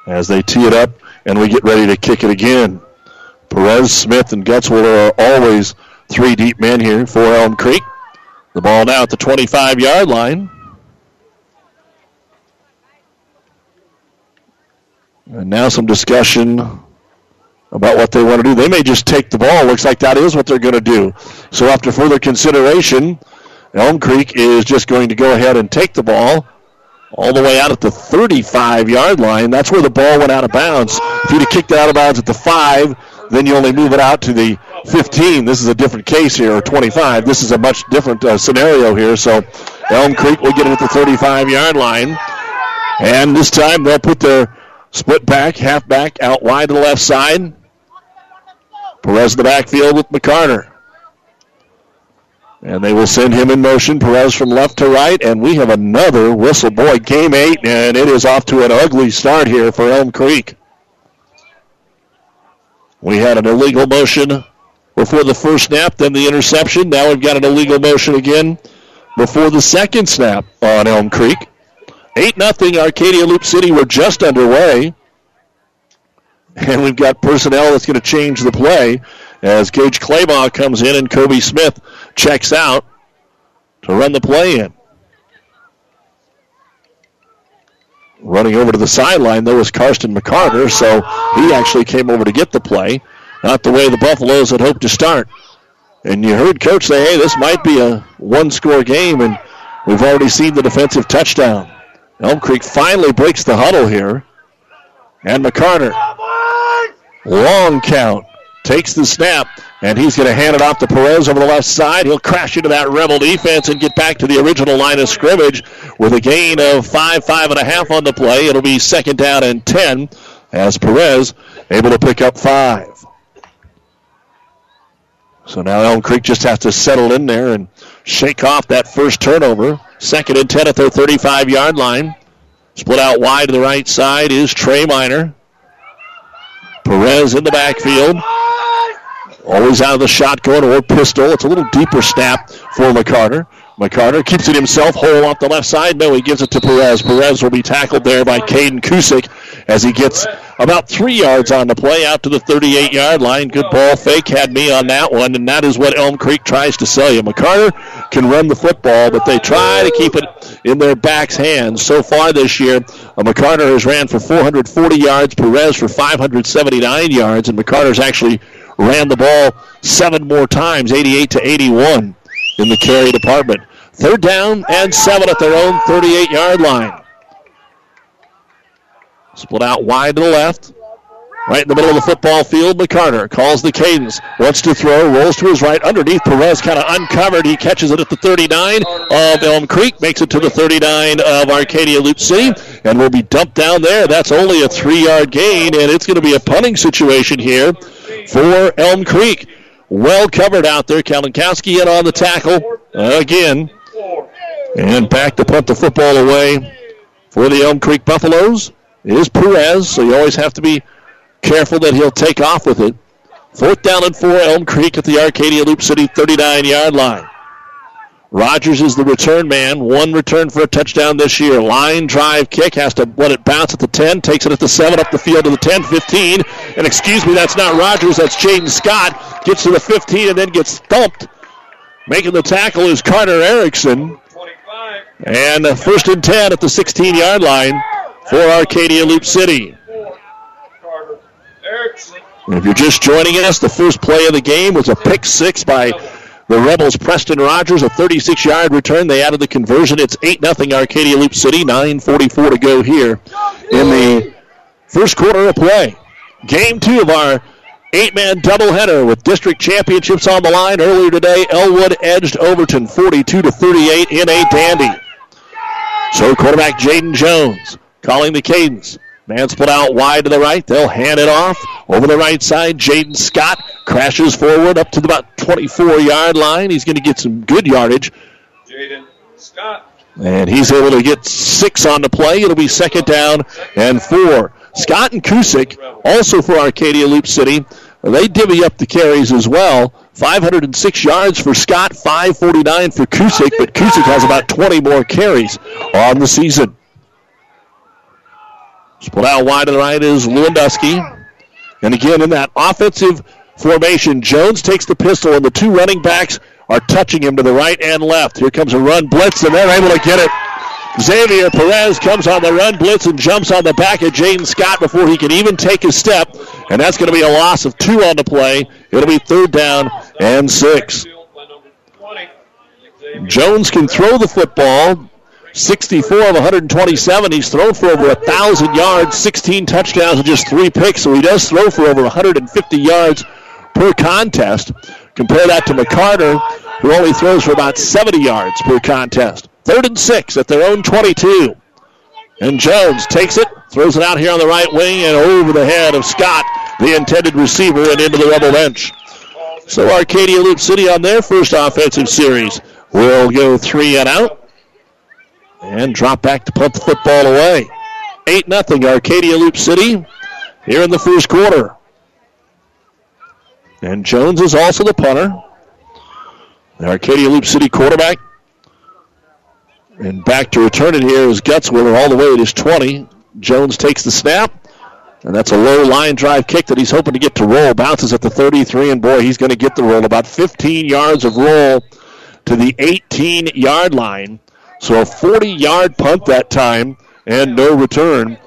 as they tee it up and we get ready to kick it again. Perez, Smith, and Gutzwiller are always three deep men here for Elm Creek. The ball now at the 25 yard line. And now some discussion about what they want to do. They may just take the ball. Looks like that is what they're going to do. So after further consideration, Elm Creek is just going to go ahead and take the ball all the way out at the 35 yard line. That's where the ball went out of bounds. If you'd have kicked it out of bounds at the 5, then you only move it out to the 15. This is a different case here, or 25. This is a much different uh, scenario here. So Elm Creek will get it at the 35 yard line. And this time they'll put their split back, half back out wide to the left side. Perez in the backfield with McCarter. And they will send him in motion. Perez from left to right. And we have another whistle. Boy, game eight, and it is off to an ugly start here for Elm Creek. We had an illegal motion before the first snap, then the interception. Now we've got an illegal motion again before the second snap on Elm Creek. 8 nothing. Arcadia Loup City. We're just underway. And we've got personnel that's going to change the play as Gage Claybaugh comes in and Kobe Smith checks out to run the play in. Running over to the sideline, there was Karsten McCarter, so he actually came over to get the play. Not the way the Buffaloes had hoped to start. And you heard Coach say, hey, this might be a one score game, and we've already seen the defensive touchdown. Elm Creek finally breaks the huddle here. And McCarter, long count, takes the snap, and he's going to hand it off to Perez over the left side. He'll crash into that Rebel defense and get back to the original line of scrimmage with a gain of five, five and a half on the play. It'll be second down and 10 as Perez able to pick up five. So now Elm Creek just has to settle in there and shake off that first turnover. Second and 10 at their 35 yard line. Split out wide to the right side is Trey Miner. Perez in the backfield. Always out of the shotgun or pistol. It's a little deeper snap for McCarter. McCarter keeps it himself, hole off the left side. No, he gives it to Perez. Perez will be tackled there by Caden Kusick as he gets about three yards on the play out to the 38 yard line. Good ball fake had me on that one, and that is what Elm Creek tries to sell you. McCarter can run the football, but they try to keep it in their backs' hands. So far this year, uh, McCarter has ran for 440 yards, Perez for 579 yards, and McCarter's actually ran the ball seven more times, 88 to 81 in the carry department. Third down and seven at their own 38 yard line. Split out wide to the left. Right in the middle of the football field, McCarter calls the cadence. Wants to throw, rolls to his right. Underneath, Perez kind of uncovered. He catches it at the 39 of Elm Creek, makes it to the 39 of Arcadia Loup City, and will be dumped down there. That's only a three yard gain, and it's going to be a punting situation here for Elm Creek. Well covered out there. Kalinkowski in on the tackle again. And back to punt the football away for the Elm Creek Buffaloes is Perez, so you always have to be careful that he'll take off with it. Fourth down and four, Elm Creek at the Arcadia Loup City 39 yard line. Rogers is the return man. One return for a touchdown this year. Line drive kick has to let it bounce at the 10, takes it at the 7, up the field to the 10, 15. And excuse me, that's not Rogers, that's Jaden Scott. Gets to the 15 and then gets thumped. Making the tackle is Carter Erickson. And first and 10 at the 16 yard line for Arcadia Loup City. If you're just joining us, the first play of the game was a pick six by the Rebels, Preston Rogers, a 36 yard return. They added the conversion. It's 8 0 Arcadia Loup City, 9.44 to go here in the first quarter of play. Game two of our eight man doubleheader with district championships on the line. Earlier today, Elwood edged Overton 42 to 38 in a dandy. So quarterback Jaden Jones calling the cadence. Man split out wide to the right. They'll hand it off. Over the right side, Jaden Scott crashes forward up to the about 24 yard line. He's going to get some good yardage. Jaden Scott. And he's able to get six on the play. It'll be second down and four. Scott and Kusick, also for Arcadia Loup City, they divvy up the carries as well. 506 yards for Scott, 549 for Kusick, but Kusick has about 20 more carries on the season. Split out wide to the right is Lewandowski. And again, in that offensive formation, Jones takes the pistol, and the two running backs are touching him to the right and left. Here comes a run blitz, and they're able to get it. Xavier Perez comes on the run blitz and jumps on the back of Jaden Scott before he can even take a step, and that's going to be a loss of two on the play. It'll be third down and six. Jones can throw the football. 64 of 127. He's thrown for over 1,000 yards, 16 touchdowns, and just three picks. So he does throw for over 150 yards per contest. Compare that to McCarter, who only throws for about 70 yards per contest. Third and six at their own 22. And Jones takes it, throws it out here on the right wing and over the head of Scott, the intended receiver, and into the Rebel bench. So Arcadia Loup City on their first offensive series will go three and out and drop back to punt the football away. 8 nothing Arcadia Loup City here in the first quarter. And Jones is also the punter. The Arcadia Loup City quarterback. And back to return it here is Gutzwiller all the way at his 20. Jones takes the snap. And that's a low line drive kick that he's hoping to get to roll. Bounces at the 33, and boy, he's going to get the roll. About 15 yards of roll to the 18 yard line. So a 40 yard punt that time and no return.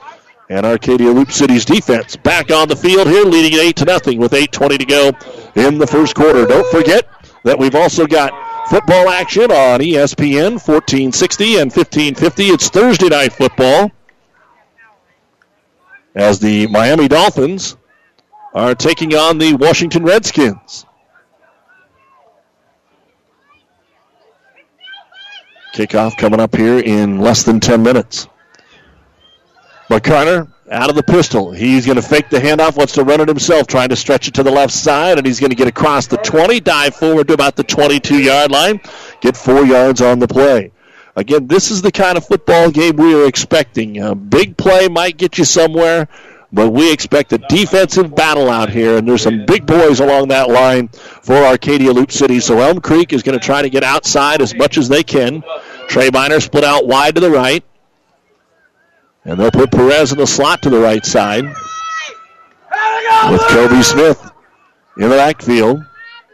And Arcadia Loup City's defense back on the field here, leading at 8 to nothing with 8.20 to go in the first quarter. Don't forget that we've also got football action on ESPN 1460 and 1550. It's Thursday night football as the Miami Dolphins are taking on the Washington Redskins. Kickoff coming up here in less than 10 minutes. McCarter out of the pistol. He's going to fake the handoff, wants to run it himself, trying to stretch it to the left side, and he's going to get across the 20, dive forward to about the 22 yard line, get four yards on the play. Again, this is the kind of football game we are expecting. A big play might get you somewhere, but we expect a defensive battle out here, and there's some big boys along that line for Arcadia Loup City. So Elm Creek is going to try to get outside as much as they can. Trey Miner split out wide to the right. And they'll put Perez in the slot to the right side with Kobe Smith in the backfield.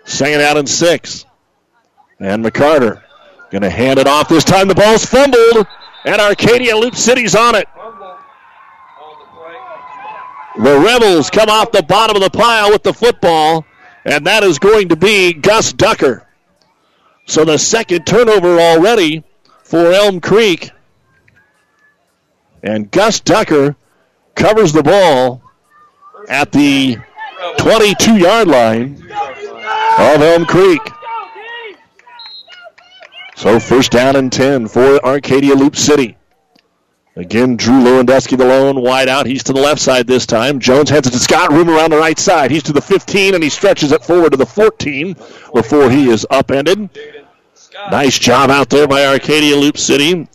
Second out in six. And McCarter going to hand it off. This time the ball's fumbled, and Arcadia Loup City's on it. The Rebels come off the bottom of the pile with the football, and that is going to be Gus Ducker. So the second turnover already for Elm Creek. And Gus Ducker covers the ball at the 22 yard line of Elm Creek. So first down and 10 for Arcadia Loup City. Again, Drew Lewandowski, the lone wide out. He's to the left side this time. Jones heads it to Scott. Room around the right side. He's to the 15, and he stretches it forward to the 14 before he is upended. Nice job out there by Arcadia Loup City.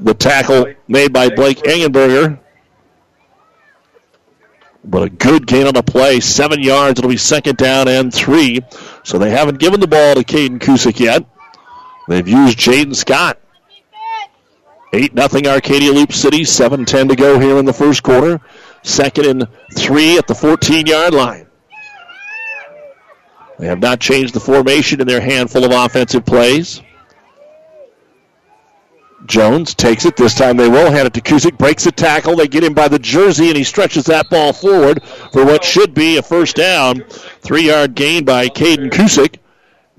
The tackle made by Blake Engenberger. But a good gain on the play. Seven yards. It'll be second down and three. So they haven't given the ball to Caden Kusick yet. They've used Jaden Scott. 8 nothing Arcadia Loup City. 7 10 to go here in the first quarter. Second and three at the 14 yard line. They have not changed the formation in their handful of offensive plays. Jones takes it. This time they will hand it to Kusick. Breaks the tackle. They get him by the jersey, and he stretches that ball forward for what should be a first down. Three yard gain by Caden Kusick.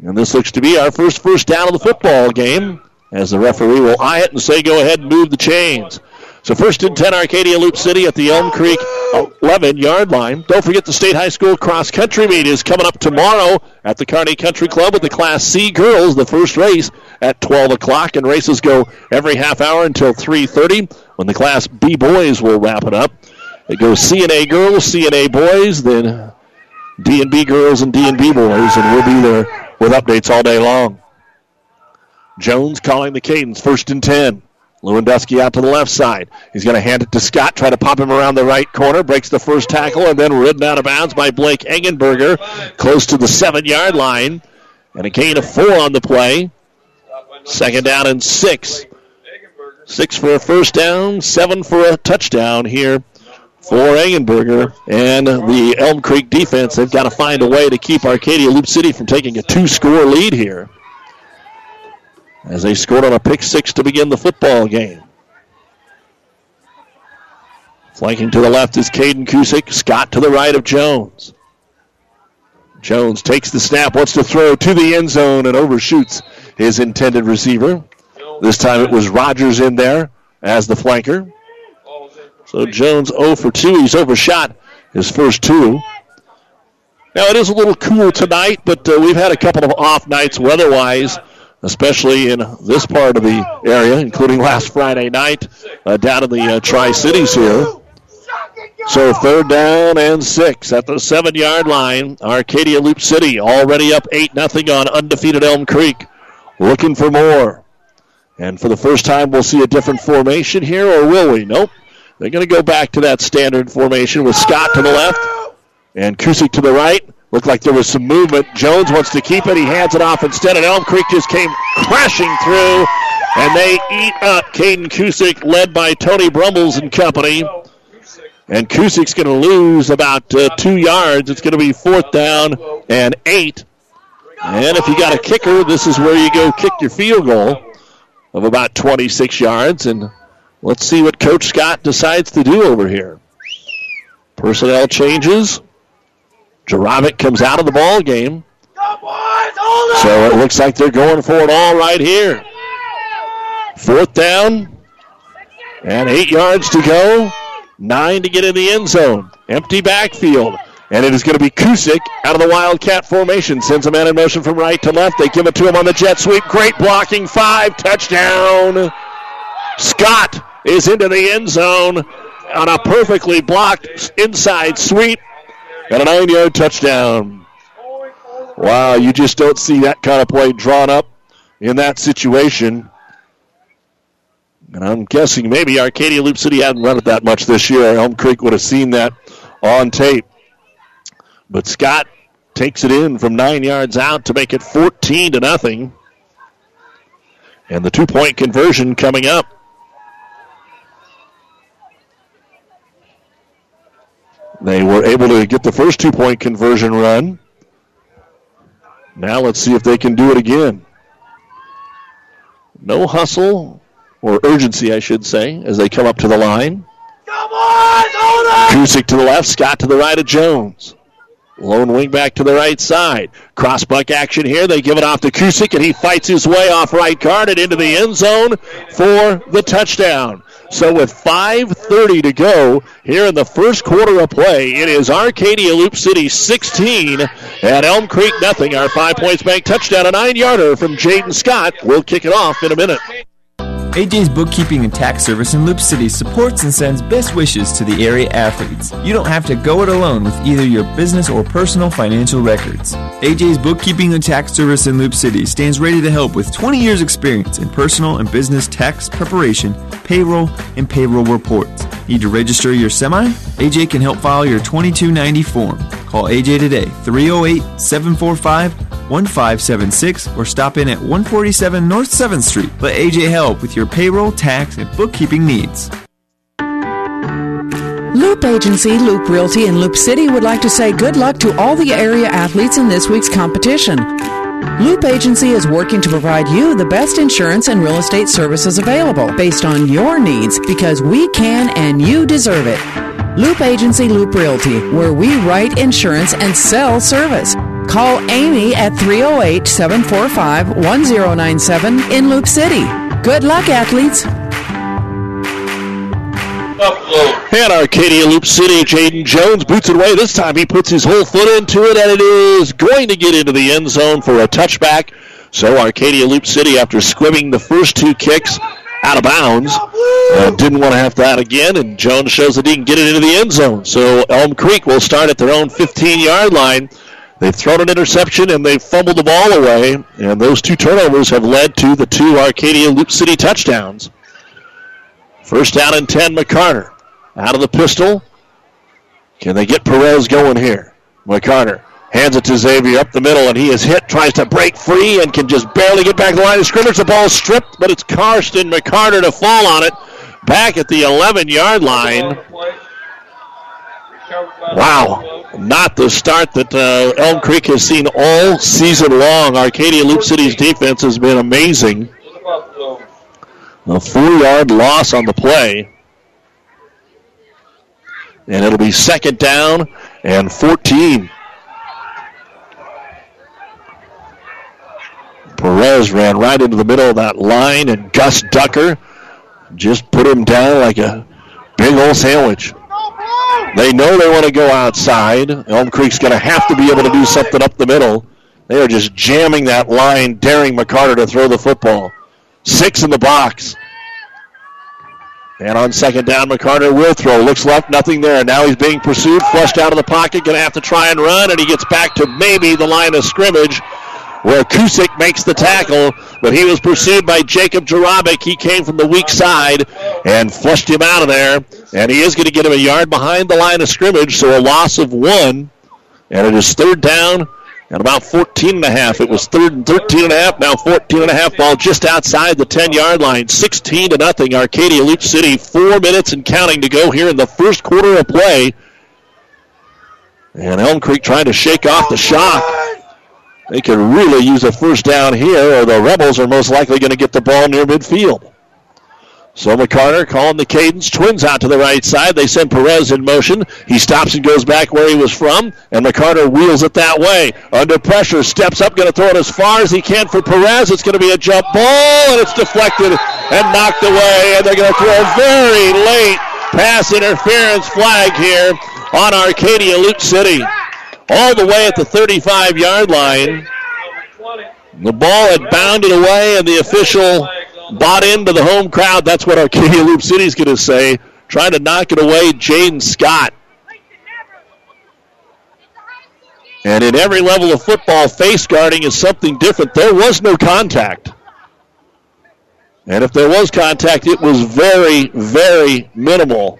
And this looks to be our first first down of the football game as the referee will eye it and say go ahead and move the chains. So first and 10 Arcadia Loup City at the Elm Creek 11 yard line. Don't forget the State High School cross country meet is coming up tomorrow at the Kearney Country Club with the Class C girls. The first race at 12 o'clock and races go every half hour until 3.30 when the Class B boys will wrap it up. It goes C and A girls, C and A boys, then D and B girls and D and B boys, and we'll be there with updates all day long. Jones calling the cadence, first and 10. Lewandowski out to the left side. He's going to hand it to Scott, try to pop him around the right corner, breaks the first tackle, and then ridden out of bounds by Blake Engenberger, close to the seven yard line. And a gain of four on the play. Second down and six. Six for a first down, seven for a touchdown here for Engenberger and the Elm Creek defense. They've got to find a way to keep Arcadia Loup City from taking a two score lead here as they scored on a pick six to begin the football game. Flanking to the left is Caden Kusick. Scott to the right of Jones. Jones takes the snap, wants to throw to the end zone and overshoots his intended receiver. This time it was Rogers in there as the flanker. So Jones 0 for 2. He's overshot his first two. Now it is a little cool tonight, but uh, we've had a couple of off nights weather-wise, especially in this part of the area, including last Friday night uh, down in the uh, Tri-Cities here. So third down and six at the seven-yard line. Arcadia Loup City already up 8 nothing on undefeated Elm Creek. Looking for more. And for the first time, we'll see a different formation here, or will we? Nope. They're going to go back to that standard formation with Scott to the left and Kusick to the right. Looked like there was some movement. Jones wants to keep it. He hands it off instead, and Elm Creek just came crashing through, and they eat up Caden Kusick, led by Tony Brumbles and company. And Kusick's going to lose about uh, two yards. It's going to be fourth down and eight. And if you got a kicker, this is where you go kick your field goal of about 26 yards. And let's see what Coach Scott decides to do over here. Personnel changes. Jarovic comes out of the ball game. So it looks like they're going for it all right here. Fourth down and eight yards to go. Nine to get in the end zone. Empty backfield. And it is going to be Kusick out of the Wildcat formation. Sends a man in motion from right to left. They give it to him on the jet sweep. Great blocking. Five. Touchdown. Scott is into the end zone on a perfectly blocked inside sweep. And a nine yard touchdown. Wow, you just don't see that kind of play drawn up in that situation. And I'm guessing maybe Arcadia Loup City hadn't run it that much this year. Elm Creek would have seen that on tape. But Scott takes it in from nine yards out to make it 14 to nothing. And the two point conversion coming up. They were able to get the first two point conversion run. Now let's see if they can do it again. No hustle or urgency, I should say, as they come up to the line. Come on, Kusick to the left, Scott to the right of Jones. Lone wing back to the right side. Crossbuck action here. They give it off to Kusick, and he fights his way off right guard and into the end zone for the touchdown. So with 5.30 to go here in the first quarter of play, it is Arcadia Loup City 16 at Elm Creek nothing. Our five points bank touchdown, a nine yarder from Jaden Scott. We'll kick it off in a minute. AJ's Bookkeeping and Tax Service in Loup City supports and sends best wishes to the area athletes. You don't have to go it alone with either your business or personal financial records. AJ's Bookkeeping and Tax Service in Loup City stands ready to help with 20 years experience in personal and business tax preparation, payroll, and payroll reports. Need to register your semi? AJ can help file your 2290 form. Call AJ today, 308 745 1576, or stop in at 147 North 7th Street. Let AJ help with your payroll, tax, and bookkeeping needs. Loop Agency, Loop Realty, and Loup City would like to say good luck to all the area athletes in this week's competition. Loop Agency is working to provide you the best insurance and real estate services available based on your needs because we can and you deserve it. Loop Agency Loop Realty, where we write insurance and sell service. Call Amy at 308 745 1097 in Loup City. Good luck, athletes. And Arcadia Loup City, Jaden Jones boots it away. This time he puts his whole foot into it, and it is going to get into the end zone for a touchback. So Arcadia Loup City, after squibbing the first two kicks out of bounds, uh, didn't want to have that again, and Jones shows that he can get it into the end zone. So Elm Creek will start at their own 15-yard line. They've thrown an interception and they've fumbled the ball away, and those two turnovers have led to the two Arcadia Loup City touchdowns. First down and 10, McCarter. Out of the pistol. Can they get Perez going here? McCarter Hands it to Xavier up the middle, and he is hit, tries to break free, and can just barely get back the line of scrimmage. The ball stripped, but it's Karsten McCarter to fall on it back at the 11 yard line. Wow, not the start that uh, Elm Creek has seen all season long. Arcadia Loup City's defense has been amazing. A four yard loss on the play. And it'll be second down and 14. Perez ran right into the middle of that line, and Gus Ducker just put him down like a big old sandwich. They know they want to go outside. Elm Creek's going to have to be able to do something up the middle. They are just jamming that line, daring McCarter to throw the football. Six in the box. And on second down, McCarter will throw. Looks left, nothing there. Now he's being pursued, flushed out of the pocket, going to have to try and run, and he gets back to maybe the line of scrimmage where Kusick makes the tackle, but he was pursued by Jacob Jarabic. He came from the weak side and flushed him out of there, and he is going to get him a yard behind the line of scrimmage, so a loss of one, and it is third down and about 14 and a half. It was third and 13 and a half, now 14 and a half ball just outside the 10 yard line. 16 to nothing. Arcadia Loup City, four minutes and counting to go here in the first quarter of play. And Elm Creek trying to shake off the shock. They could really use a first down here, or the Rebels are most likely going to get the ball near midfield. So McCarter calling the cadence. Twins out to the right side. They send Perez in motion. He stops and goes back where he was from, and McCarter wheels it that way. Under pressure, steps up, going to throw it as far as he can for Perez. It's going to be a jump ball, and it's deflected and knocked away, and they're going to throw a very late pass interference flag here on Arcadia Loup City. All the way at the 35 yard line. The ball had bounded away, and the official bought into the home crowd. That's what Arcadia Loup City is going to say. Trying to knock it away, Jaden Scott. And in every level of football, face guarding is something different. There was no contact. And if there was contact, it was very, very minimal.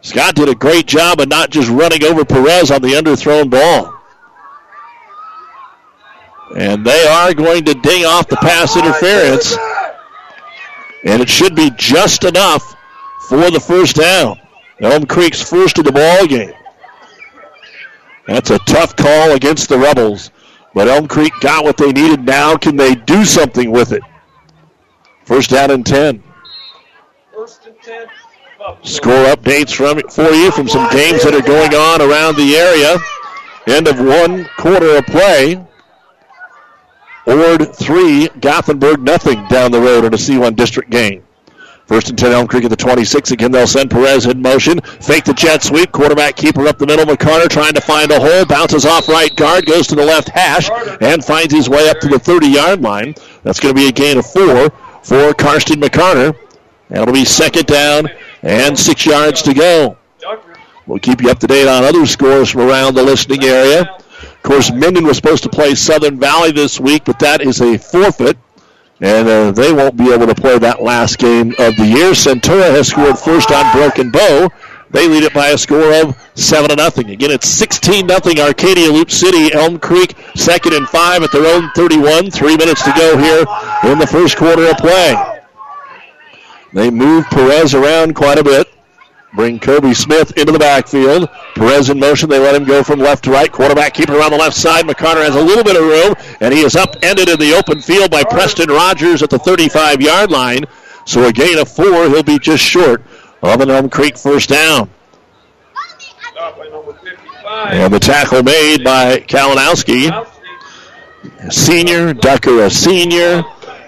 Scott did a great job of not just running over Perez on the underthrown ball. And they are going to ding off the pass interference. And it should be just enough for the first down. Elm Creek's first of the ball game. That's a tough call against the Rebels. But Elm Creek got what they needed. Now can they do something with it? First down and 10. First and 10. Score updates from for you from some games that are going on around the area. End of one quarter of play. Ord 3, Gothenburg nothing down the road in a C1 district game. First and 10 Elm Creek at the 26. Again, they'll send Perez in motion. Fake the jet sweep. Quarterback keeper up the middle. McCarter trying to find a hole. Bounces off right guard. Goes to the left hash and finds his way up to the 30 yard line. That's going to be a gain of four for Karsten McCarter. It'll be second down and six yards to go. We'll keep you up to date on other scores from around the listening area. Course, Minden was supposed to play Southern Valley this week, but that is a forfeit, and uh, they won't be able to play that last game of the year. Centura has scored first on Broken Bow. They lead it by a score of seven to nothing. Again, it's 16 nothing. Arcadia Loup City, Elm Creek, second and five at their own 31. Three minutes to go here in the first quarter of play. They move Perez around quite a bit. Bring Kobe Smith into the backfield. Perez in motion. They let him go from left to right. Quarterback keeping around the left side. McCarter has a little bit of room, and he is upended in the open field by Preston Rogers at the 35 yard line. So a gain of four. He'll be just short of an Elm Creek first down. And the tackle made by Kalinowski. Senior, Ducker a senior,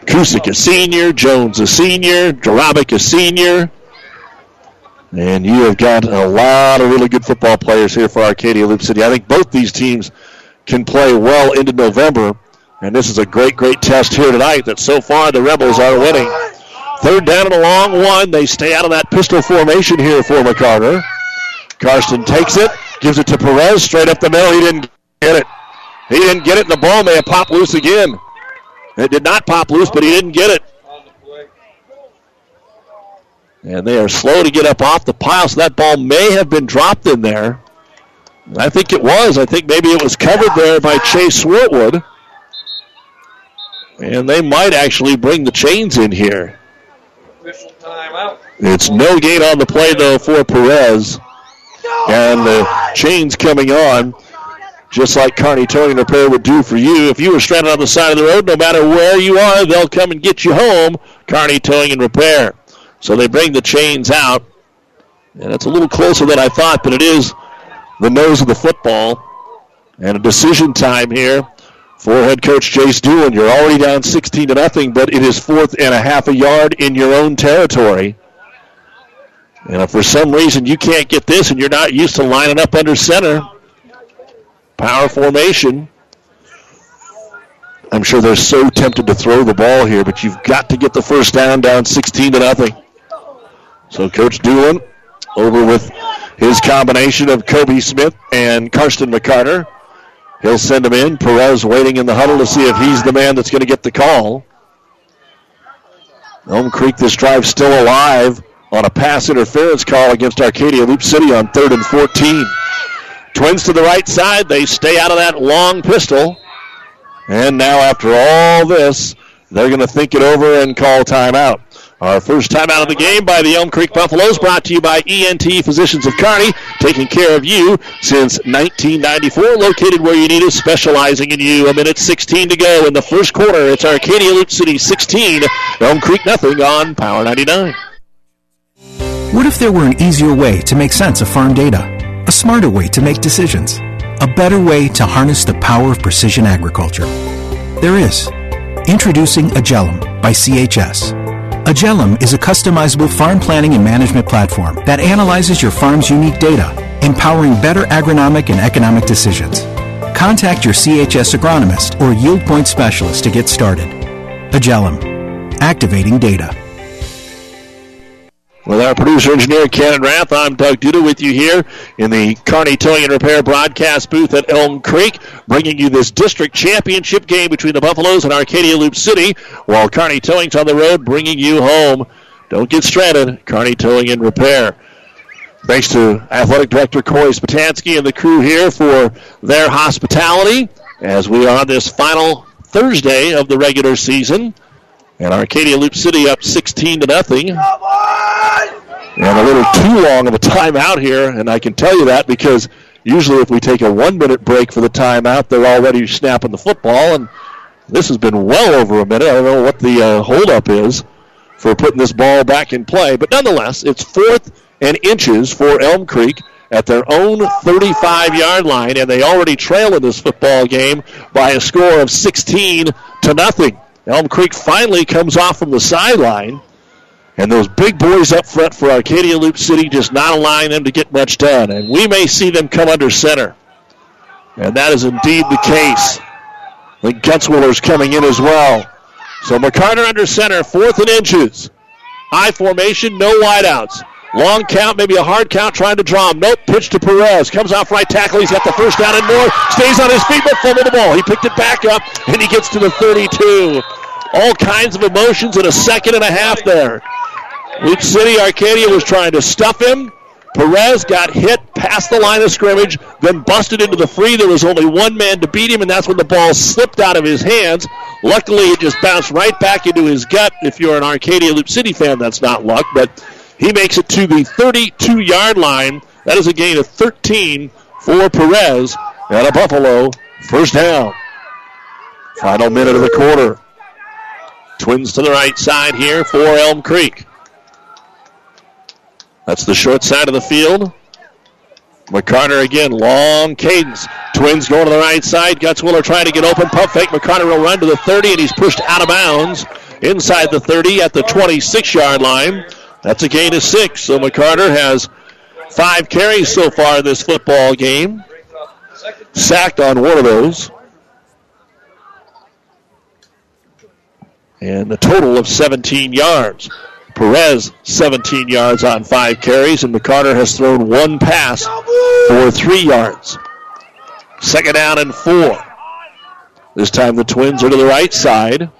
Kusick a senior, Jones a senior, Jarabic a senior. And you have got a lot of really good football players here for Arcadia Loup City. I think both these teams can play well into November. And this is a great, great test here tonight that so far the Rebels are winning. Third down and a long one. They stay out of that pistol formation here for McCarter. Karsten takes it, gives it to Perez straight up the middle. He didn't get it. He didn't get it, and the ball may have popped loose again. It did not pop loose, but he didn't get it. And they are slow to get up off the pile, so that ball may have been dropped in there. I think it was. I think maybe it was covered there by Chase Swartwood. And they might actually bring the chains in here. It's no gain on the play, though, for Perez. And the chains coming on, just like Kearney Towing and Repair would do for you. If you were stranded on the side of the road, no matter where you are, they'll come and get you home. Kearney Towing and Repair. So they bring the chains out. And it's a little closer than I thought, but it is the nose of the football. And a decision time here for head coach Jace Doolin. You're already down 16 to nothing, but it is fourth and a half a yard in your own territory. And if for some reason you can't get this and you're not used to lining up under center, power formation, I'm sure they're so tempted to throw the ball here, but you've got to get the first down, down 16 to nothing. So Coach Doolin over with his combination of Kobe Smith and Karsten McCarter. He'll send him in. Perez waiting in the huddle to see if he's the man that's going to get the call. Elm Creek, this drive still alive on a pass interference call against Arcadia Loup City on third and 14. Twins to the right side. They stay out of that long pistol. And now, after all this, they're going to think it over and call timeout. Our first time out of the game by the Elm Creek Buffaloes, brought to you by ENT Physicians of Kearney, taking care of you since 1994, located where you need us, specializing in you. A minute 16 to go in the first quarter. It's Arcadia Loup City 16, Elm Creek nothing on Power 99. What if there were an easier way to make sense of farm data? A smarter way to make decisions? A better way to harness the power of precision agriculture? There is. Introducing Agellum by CHS. Agellum is a customizable farm planning and management platform that analyzes your farm's unique data, empowering better agronomic and economic decisions. Contact your CHS agronomist or yield point specialist to get started. Agellum, activating data. With our producer engineer Cannon Rath, I'm Doug Duda with you here in the Kearney Towing and Repair broadcast booth at Elm Creek, bringing you this district championship game between the Buffaloes and Arcadia Loup City, while Kearney Towing's on the road, bringing you home. Don't get stranded. Kearney Towing and Repair. Thanks to Athletic Director Corey Spatansky and the crew here for their hospitality as we are on this final Thursday of the regular season. And Arcadia Loup City up 16 to nothing. And a little too long of a timeout here, and I can tell you that because usually if we take a one minute break for the timeout, they're already snapping the football, and this has been well over a minute. I don't know what the uh, holdup is for putting this ball back in play, but nonetheless, it's fourth and inches for Elm Creek at their own 35 yard line, and they already trail in this football game by a score of 16 to nothing. Elm Creek finally comes off from the sideline. And those big boys up front for Arcadia Loup City just not allowing them to get much done. And we may see them come under center. And that is indeed the case. I The Gutzwiller's coming in as well. So McCarter under center, fourth and inches. High formation, no wideouts. Long count, maybe a hard count trying to draw him. Nope, pitch to Perez. Comes off right tackle. He's got the first down and more. Stays on his feet, but fumbled the ball. He picked it back up, and he gets to the 32. All kinds of emotions in a second and a half there. Loup City Arcadia was trying to stuff him. Perez got hit past the line of scrimmage, then busted into the free. There was only one man to beat him, and that's when the ball slipped out of his hands. Luckily, it just bounced right back into his gut. If you're an Arcadia Loup City fan, that's not luck, but he makes it to the 32 yard line. That is a gain of 13 for Perez and a Buffalo first down. Final minute of the quarter. Twins to the right side here for Elm Creek. That's the short side of the field. McCarter again, long cadence. Twins going to the right side. Gutzwiller trying to get open. Pump fake. McCarter will run to the 30, and he's pushed out of bounds inside the 30 at the 26 yard line. That's a gain of six. So McCarter has five carries so far in this football game. Sacked on one of those. And a total of 17 yards. Perez 17 yards on five carries, and McCarter has thrown one pass for three yards. Second down and four. This time the Twins are to the right side.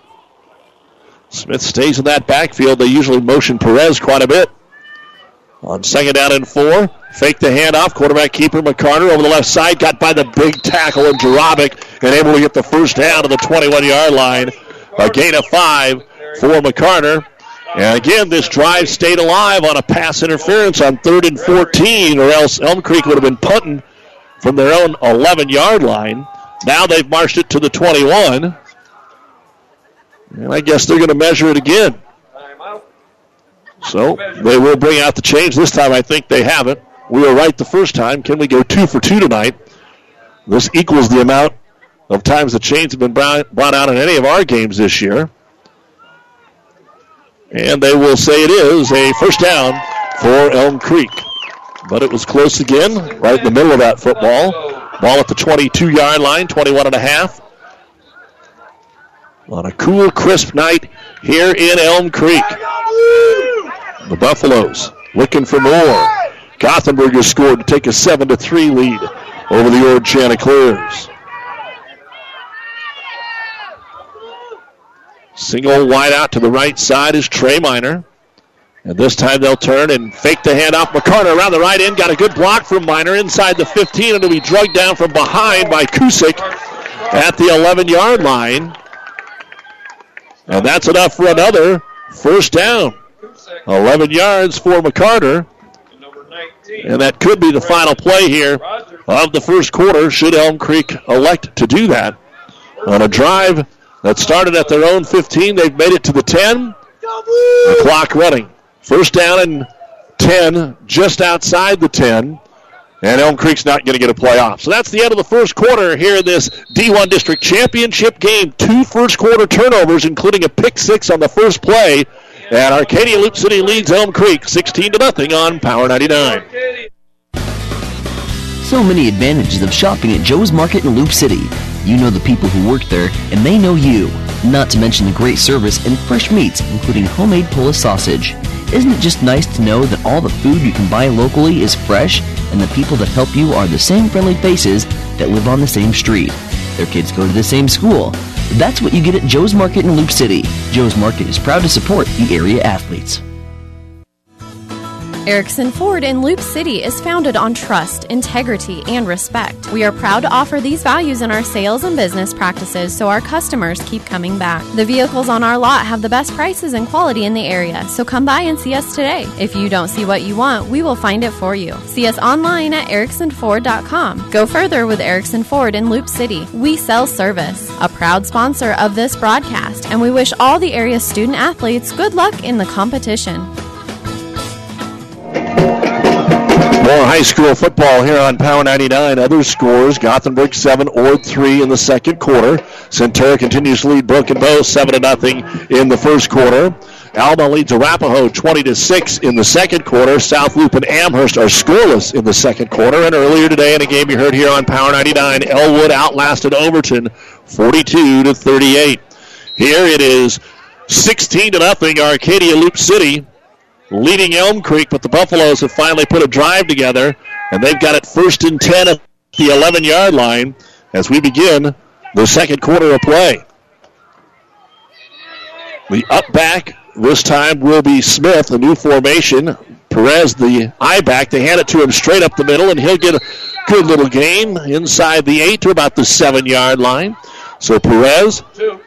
Smith stays in that backfield. They usually motion Perez quite a bit. On second down and four, Fake the handoff. Quarterback keeper McCarter over the left side. Got by the big tackle of Jarabic and able to get the first down to the 21 yard line. A gain of five for McCarter. And again, this drive stayed alive on a pass interference on third and 14, or else Elm Creek would have been punting from their own 11 yard line. Now they've marched it to the 21. And I guess they're going to measure it again. So they will bring out the change. This time I think they have it. We were right the first time. Can we go two for two tonight? This equals the amount of times the chains have been brought out in any of our games this year. And they will say it is a first down for Elm Creek. But it was close again, right in the middle of that football. Ball at the 22 yard line, 21 and a half. On a cool, crisp night here in Elm Creek. The Buffaloes looking for more. Gothenburg has scored to take a 7 to 3 lead over the Ord Chanticleers. Single wide out to the right side is Trey Miner. And this time they'll turn and fake the handoff. McCarter around the right end. Got a good block from Miner inside the 15 and to be drugged down from behind by Kusick at the 11 yard line. And that's enough for another first down. 11 yards for McCarter. And that could be the final play here of the first quarter, should Elm Creek elect to do that. On a drive that started at their own 15, they've made it to the 10. The clock running. First down and 10, just outside the 10. And Elm Creek's not going to get a playoff. So that's the end of the first quarter here in this D1 District Championship game. Two first quarter turnovers, including a pick six on the first play. And Arcadia Loup City leads Elm Creek 16 to nothing on Power 99. So many advantages of shopping at Joe's Market in Loup City. You know the people who work there, and they know you. Not to mention the great service and fresh meats, including homemade Polish sausage. Isn't it just nice to know that all the food you can buy locally is fresh, and the people that help you are the same friendly faces that live on the same street? Their kids go to the same school. That's what you get at Joe's Market in Loup City. Joe's Market is proud to support the area athletes. Erickson Ford in Loup City is founded on trust, integrity, and respect. We are proud to offer these values in our sales and business practices so our customers keep coming back. The vehicles on our lot have the best prices and quality in the area, so come by and see us today. If you don't see what you want, we will find it for you. See us online at ericksonford.com. Go further with Erickson Ford in Loup City. We sell service. A proud sponsor of this broadcast, and we wish all the area student athletes good luck in the competition. More high school football here on Power 99. Other scores Gothenburg 7, Ord 3 in the second quarter. Centura continues to lead Broken Bow 7 to nothing in the first quarter. Alma leads Arapahoe 20 to 6 in the second quarter. South Loup and Amherst are scoreless in the second quarter. And earlier today in a game you heard here on Power 99, Elwood outlasted Overton 42 to 38. Here it is 16 to nothing Arcadia Loup City leading Elm Creek, but the Buffaloes have finally put a drive together, and they've got it first and 10 at the 11 yard line as we begin the second quarter of play. The up back this time will be Smith, a new formation. Perez, the I back, they hand it to him straight up the middle, and he'll get a good little game inside the eight to about the seven yard line. So Perez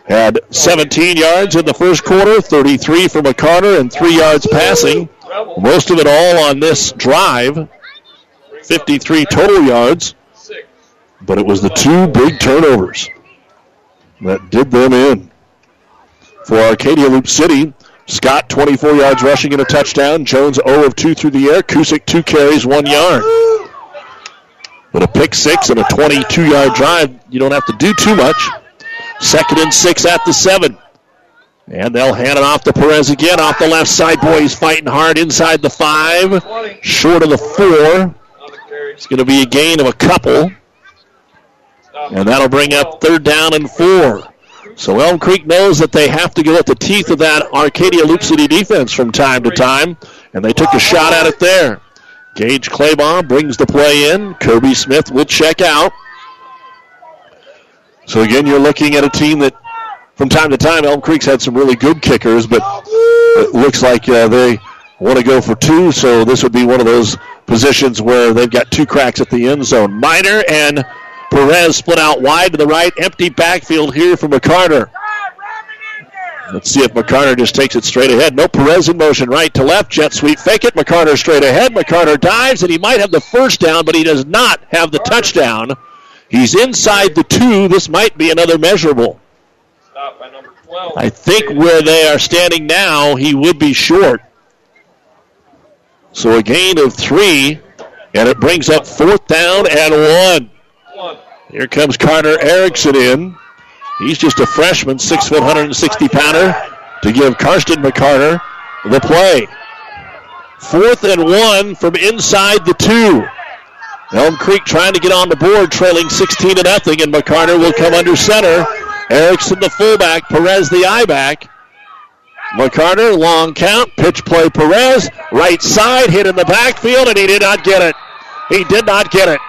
had 17 yards in the first quarter, 33 from McCarter, and three yards passing. Most of it all on this drive, 53 total yards. But it was the two big turnovers that did them in. For Arcadia Loup City, Scott 24 yards rushing and a touchdown. Jones 0 of 2 through the air. Kusick 2 carries, 1 yard. But a pick six and a 22 yard drive, you don't have to do too much. Second and six at the seven. And they'll hand it off to Perez again off the left side. Boy, he's fighting hard inside the five, short of the four. It's going to be a gain of a couple. And that'll bring up third down and four. So Elm Creek knows that they have to go at the teeth of that Arcadia Loup City defense from time to time. And they took a shot at it there. Gage Claybaugh brings the play in. Kirby Smith will check out. So again, you're looking at a team that, from time to time, Elm Creek's had some really good kickers, but it looks like uh, they want to go for two. So this would be one of those positions where they've got two cracks at the end zone. Miner and Perez split out wide to the right. Empty backfield here for McCarter. Let's see if McCarter just takes it straight ahead. No Perez in motion, right to left. Jet sweep, fake it. McCarter straight ahead. McCarter dives, and he might have the first down, but he does not have the touchdown. He's inside the two. This might be another measurable. Stop by number 12. I think where they are standing now, he would be short. So a gain of three, and it brings up fourth down and one. Here comes Carter Erickson in. He's just a freshman, six foot, 160 pounder, to give Karsten McCarter the play. Fourth and one from inside the two. Elm Creek trying to get on the board, trailing 16 to nothing, and McCarter will come under center. Erickson the fullback, Perez the I back. McCarter, long count, pitch play Perez, right side, hit in the backfield, and he did not get it. He did not get it.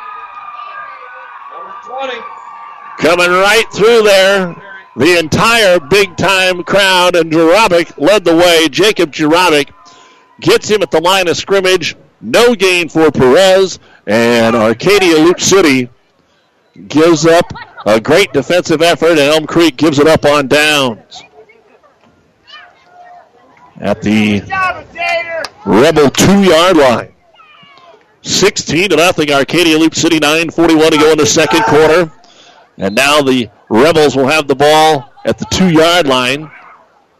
Coming right through there, the entire big time crowd, and Jurabic led the way. Jacob Jurabic gets him at the line of scrimmage. No gain for Perez, and Arcadia Loup City gives up a great defensive effort, and Elm Creek gives it up on downs. At the Rebel two yard line. 16 to nothing. Arcadia Loup City 9:41 to go in the second quarter, and now the Rebels will have the ball at the two yard line.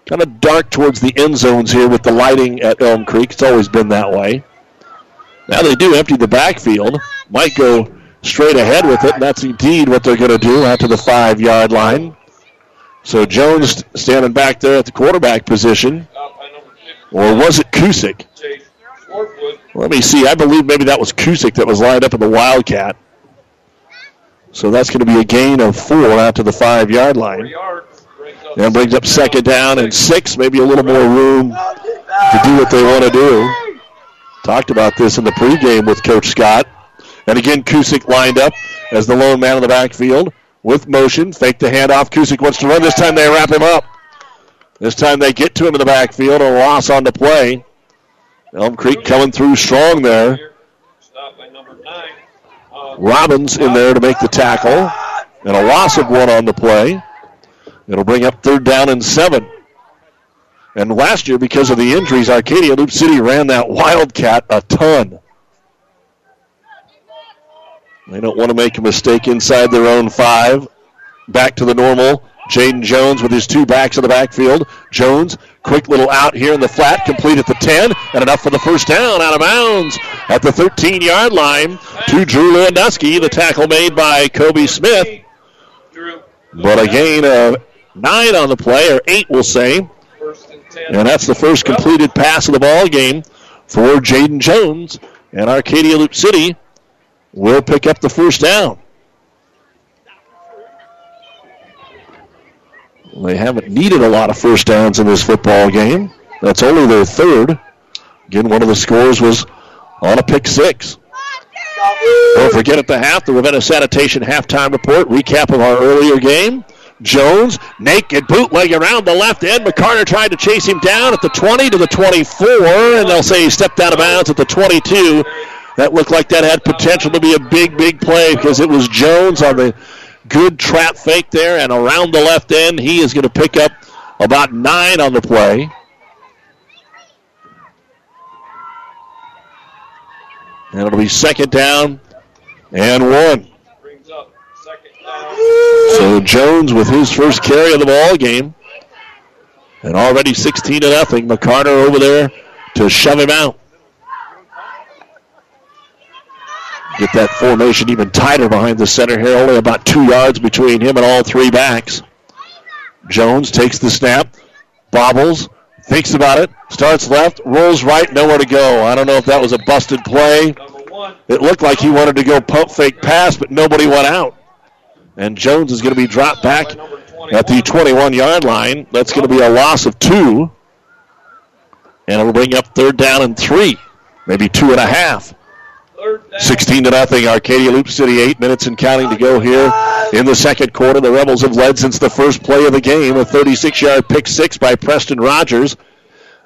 Kind of dark towards the end zones here with the lighting at Elm Creek. It's always been that way. Now they do empty the backfield. Might go straight ahead with it, and that's indeed what they're going to do out to the five yard line. So Jones standing back there at the quarterback position. Or was it Kusick? Let me see. I believe maybe that was Kusick that was lined up in the Wildcat. So that's going to be a gain of four out to the five yard line. And brings up second down and six, maybe a little more room to do what they want to do. Talked about this in the pregame with Coach Scott. And again, Kusick lined up as the lone man in the backfield with motion. Fake the handoff. Kusick wants to run. This time they wrap him up. This time they get to him in the backfield. A loss on the play. Elm Creek coming through strong there. Robbins in there to make the tackle. And a loss of one on the play. It'll bring up third down and seven. And last year, because of the injuries, Arcadia Loup City ran that Wildcat a ton. They don't want to make a mistake inside their own five. Back to the normal. Jaden Jones with his two backs in the backfield. Jones, quick little out here in the flat, complete at the 10, and enough for the first down out of bounds at the 13 yard line to Drew Lewandowski. The tackle made by Kobe Smith. But a gain of nine on the play, or eight, we'll say. And that's the first completed pass of the ball game for Jaden Jones. And Arcadia Loup City will pick up the first down. They haven't needed a lot of first downs in this football game. That's only their third. Again, one of the scores was on a pick six. Don't forget at the half, the Ravenna Sanitation halftime report, recap of our earlier game. Jones, naked bootleg around the left end. McCarter tried to chase him down at the 20 to the 24, and they'll say he stepped out of bounds at the 22. That looked like that had potential to be a big, big play because it was Jones on the good trap fake there, and around the left end, he is going to pick up about nine on the play. And it'll be second down and one. So Jones with his first carry of the ball game. And already 16 to nothing. McCarter over there to shove him out. Get that formation even tighter behind the center here. Only about two yards between him and all three backs. Jones takes the snap, bobbles, thinks about it, starts left, rolls right, nowhere to go. I don't know if that was a busted play. It looked like he wanted to go pump fake pass, but nobody went out. And Jones is going to be dropped back at the 21 yard line. That's going to be a loss of two. And it'll bring up third down and three, maybe two and a half. 16 to nothing. Arcadia Loup City, eight minutes and counting to go here in the second quarter. The Rebels have led since the first play of the game, a 36 yard pick six by Preston Rogers.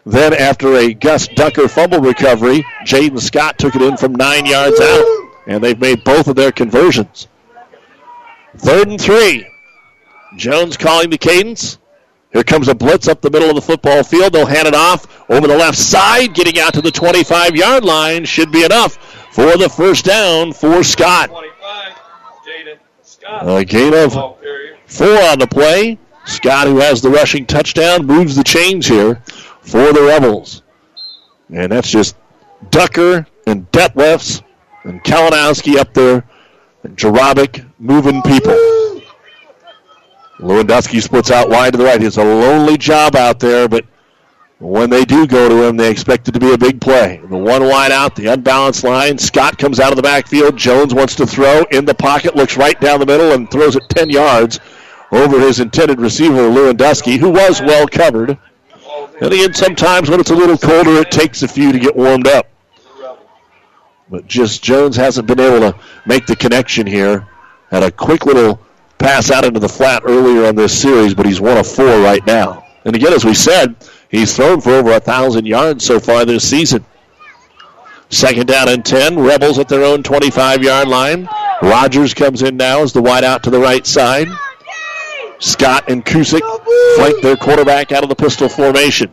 Then, after a Gus Ducker fumble recovery, Jaden Scott took it in from nine yards out, and they've made both of their conversions. Third and three. Jones calling the cadence. Here comes a blitz up the middle of the football field. They'll hand it off over the left side, getting out to the 25 yard line. Should be enough for the first down for Scott. A gain of four on the play. Scott, who has the rushing touchdown, moves the chains here for the Rebels. And that's just Ducker and Detlefs and Kalinowski up there. And Jarabic moving people. Lewandowski splits out wide to the right. It's a lonely job out there, but when they do go to him, they expect it to be a big play. The one wide out, the unbalanced line. Scott comes out of the backfield. Jones wants to throw in the pocket, looks right down the middle, and throws it 10 yards over his intended receiver, Lewandowski, who was well covered. And again, sometimes when it's a little colder, it takes a few to get warmed up. But just Jones hasn't been able to make the connection here. Had a quick little pass out into the flat earlier on this series, but he's one of four right now. And again, as we said, he's thrown for over a thousand yards so far this season. Second down and 10. Rebels at their own 25 yard line. Rogers comes in now as the wide out to the right side. Scott and Kusick flank their quarterback out of the pistol formation.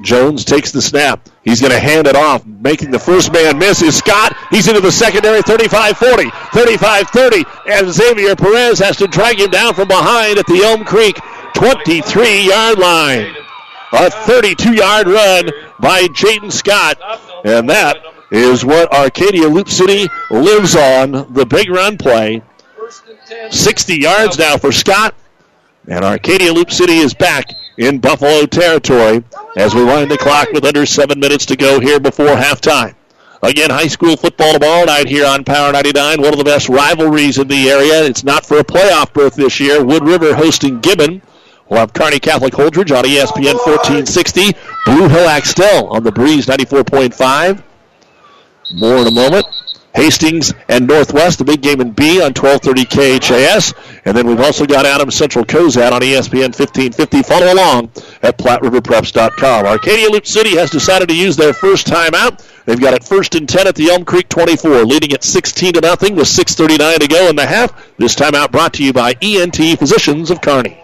Jones takes the snap. He's going to hand it off. Making the first man miss is Scott. He's into the secondary 35 40, 35 30, and Xavier Perez has to drag him down from behind at the Elm Creek 23 yard line. A 32 yard run by Jaden Scott, and that is what Arcadia Loup City lives on the big run play. 60 yards now for Scott, and Arcadia Loup City is back in Buffalo territory as we wind the clock with under seven minutes to go here before halftime. Again, high school football tomorrow night here on Power 99. One of the best rivalries in the area. It's not for a playoff berth this year. Wood River hosting Gibbon. We'll have Kearney Catholic Holdrege on ESPN 1460. Blue Hill Axtell on the Breeze 94.5. More in a moment. Hastings and Northwest, the big game in B on 1230 KHAS. And then we've also got Adams Central Cozad on ESPN 1550. Follow along at PlatteRiverPreps.com. Arcadia Loup City has decided to use their first timeout. They've got it first and 10 at the Elm Creek 24, leading at 16 to nothing with 6.39 to go in the half. This timeout brought to you by ENT Physicians of Kearney.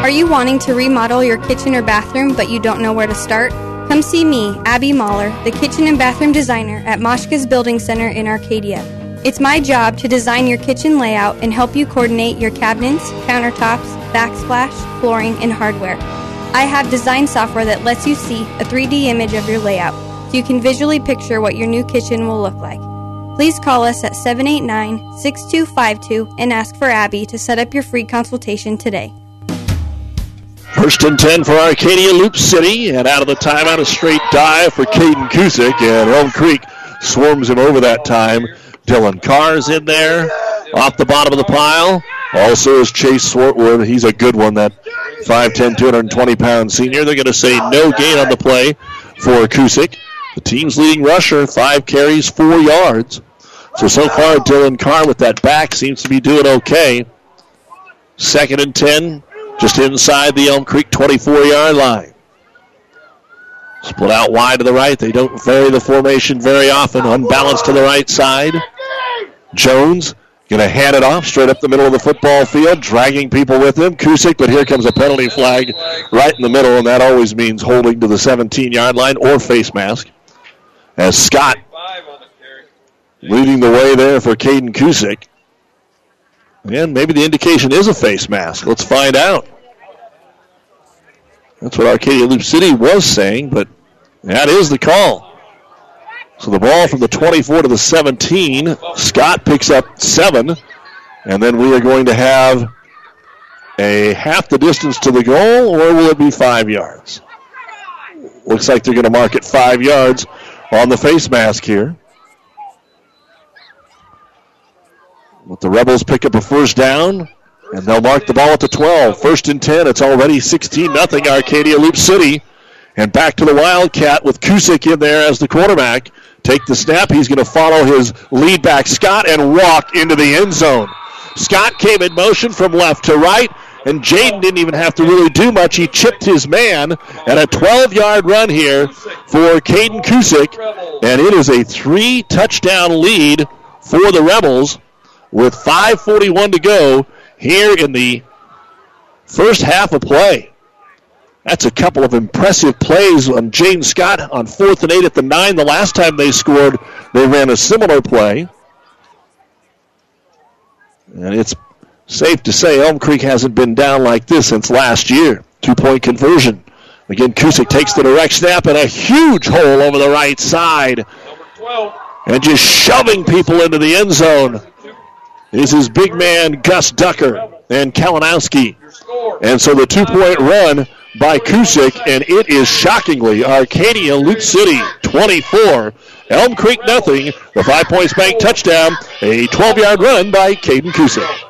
Are you wanting to remodel your kitchen or bathroom but you don't know where to start? Come see me, Abby Mahler, the kitchen and bathroom designer at Moshka's Building Center in Arcadia. It's my job to design your kitchen layout and help you coordinate your cabinets, countertops, backsplash, flooring, and hardware. I have design software that lets you see a 3D image of your layout so you can visually picture what your new kitchen will look like. Please call us at 789 6252 and ask for Abby to set up your free consultation today. First and 10 for Arcadia Loup City, and out of the timeout, a straight dive for Caden Kusick, and Elm Creek swarms him over that time. Dylan Carr's in there, off the bottom of the pile. Also is Chase Swartwood. He's a good one, that 5'10", 220-pound senior. They're going to say no gain on the play for Kusick. The team's leading rusher, five carries, four yards. So, so far, Dylan Carr with that back seems to be doing okay. Second and 10, just inside the Elm Creek 24-yard line. Split out wide to the right. They don't vary the formation very often. Unbalanced to the right side. Jones going to hand it off straight up the middle of the football field, dragging people with him. Kusick, but here comes a penalty flag right in the middle, and that always means holding to the 17-yard line or face mask. As Scott leading the way there for Caden Kusick. And maybe the indication is a face mask. Let's find out. That's what Arcadia Loup City was saying, but that is the call. So the ball from the 24 to the 17. Scott picks up seven. And then we are going to have a half the distance to the goal, or will it be five yards? Looks like they're going to mark it five yards on the face mask here. But the Rebels pick up a first down, and they'll mark the ball at the 12. First and 10. It's already 16 0 Arcadia Loup City. And back to the Wildcat with Kusick in there as the quarterback. Take the snap. He's going to follow his lead back, Scott, and walk into the end zone. Scott came in motion from left to right, and Jaden didn't even have to really do much. He chipped his man at a 12 yard run here for Caden Kusick, and it is a three touchdown lead for the Rebels with 5.41 to go here in the first half of play. That's a couple of impressive plays on Jaden Scott on fourth and eight at the nine. The last time they scored, they ran a similar play. And it's safe to say Elm Creek hasn't been down like this since last year. Two point conversion. Again, Kusick takes the direct snap and a huge hole over the right side. And just shoving people into the end zone is his big man, Gus Ducker and Kalinowski. And so the two point run by Kusick, and it is shockingly Arcadia Loup City 24, Elm Creek nothing. The Five Points Bank touchdown, a 12 yard run by Caden Kusick.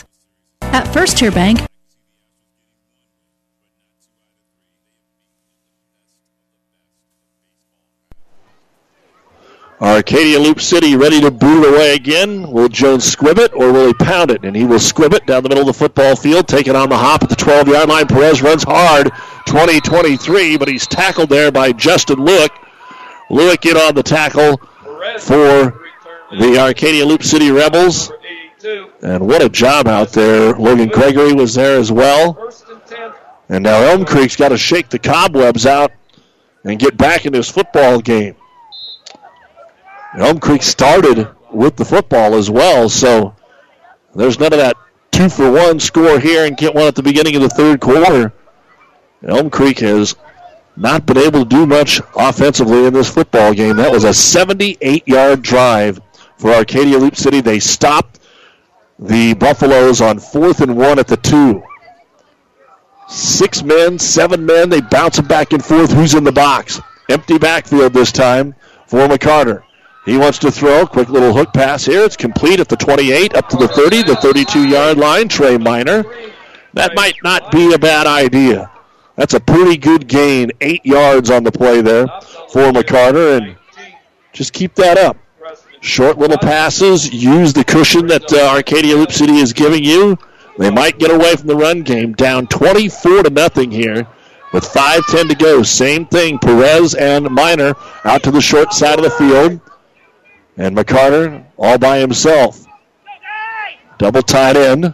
At First Tier Bank, Arcadia Loup City ready to boot away again. Will Jones squib it or will he pound it? And he will squib it down the middle of the football field, take it on the hop at the 12 yard line. Perez runs hard, 20 23, but he's tackled there by Justin Lewick. Lewick in on the tackle for the Arcadia Loup City Rebels. And what a job out there. Logan Gregory was there as well. And now Elm Creek's got to shake the cobwebs out and get back in this football game. Elm Creek started with the football as well, so there's none of that two for one score here and get one at the beginning of the third quarter. Elm Creek has not been able to do much offensively in this football game. That was a 78 yard drive for Arcadia Loup City. They stopped the Buffaloes on fourth and one at the two. Six men, seven men, they bounce it back and forth. Who's in the box? Empty backfield this time for McCarter. He wants to throw. Quick little hook pass here. It's complete at the 28, up to the 30, the 32 yard line. Trey Miner. That might not be a bad idea. That's a pretty good gain. Eight yards on the play there for McCarter, and just keep that up. Short little passes. Use the cushion that uh, Arcadia Loup City is giving you. They might get away from the run game. Down 24 to nothing here with 5.10 to go. Same thing. Perez and Miner out to the short side of the field. And McCarter all by himself. Double tight end.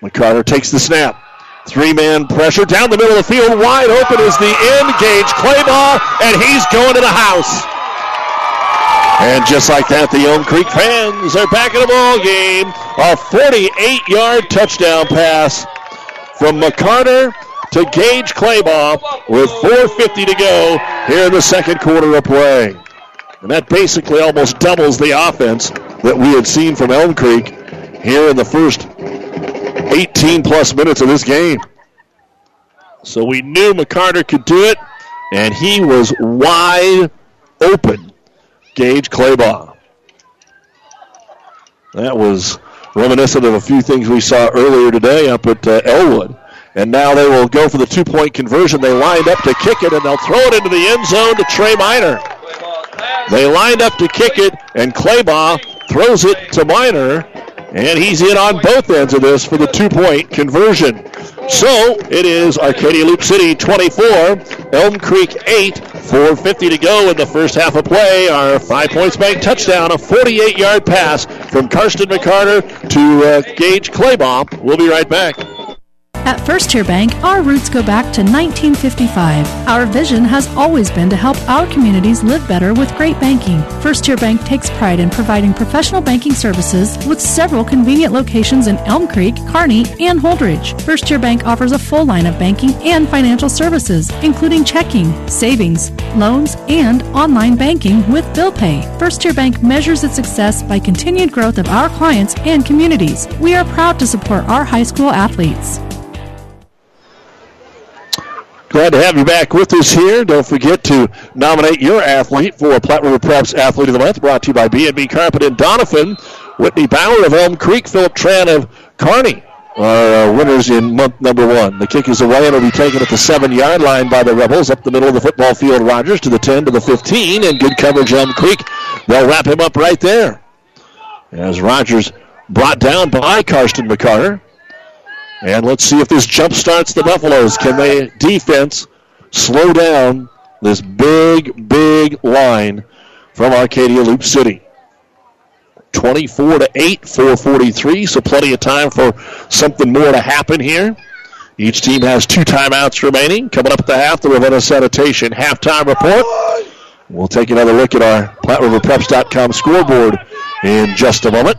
McCarter takes the snap. Three man pressure down the middle of the field. Wide open is the end. Gage Claybaugh, and he's going to the house. And just like that, the Elm Creek fans are back in the ball game. A 48 yard touchdown pass from McCarter to Gage Claybaugh with 4.50 to go here in the second quarter of play. And that basically almost doubles the offense that we had seen from Elm Creek here in the first 18 plus minutes of this game. So we knew McCarter could do it, and he was wide open. Gage Claybaugh. That was reminiscent of a few things we saw earlier today up at uh, Elwood. And now they will go for the two point conversion. They lined up to kick it, and they'll throw it into the end zone to Trey Miner. They lined up to kick it, and Claybaugh throws it to Miner, and he's in on both ends of this for the two point conversion. So it is Arcadia Loup City 24, Elm Creek 8, 4.50 to go in the first half of play. Our five points bank touchdown, a 48 yard pass from Karsten McCarter to uh, Gage Claybaugh. We'll be right back. At First Tier Bank, our roots go back to 1955. Our vision has always been to help our communities live better with great banking. First Tier Bank takes pride in providing professional banking services with several convenient locations in Elm Creek, Kearney, and Holdrege. First Tier Bank offers a full line of banking and financial services, including checking, savings, loans, and online banking with bill pay. First Tier Bank measures its success by continued growth of our clients and communities. We are proud to support our high school athletes. Glad to have you back with us here. Don't forget to nominate your athlete for Platte River Preps Athlete of the Month, brought to you by B&B Carpet in Donovan. Whitney Bauer of Elm Creek, Philip Tran of Kearney are uh, winners in month number one. The kick is away and will be taken at the seven-yard line by the Rebels up the middle of the football field. Rogers to the 10 to the 15, and good coverage Elm Creek. They'll wrap him up right there. As Rogers brought down by Karsten McCarter. And let's see if this jump starts the Buffaloes. Can they defense slow down this big, big line from Arcadia Loup City? 24 to 8, 443, so plenty of time for something more to happen here. Each team has two timeouts remaining. Coming up at the half, the Ravenna Sanitation halftime report. We'll take another look at our PlatteRiverPreps.com scoreboard in just a moment.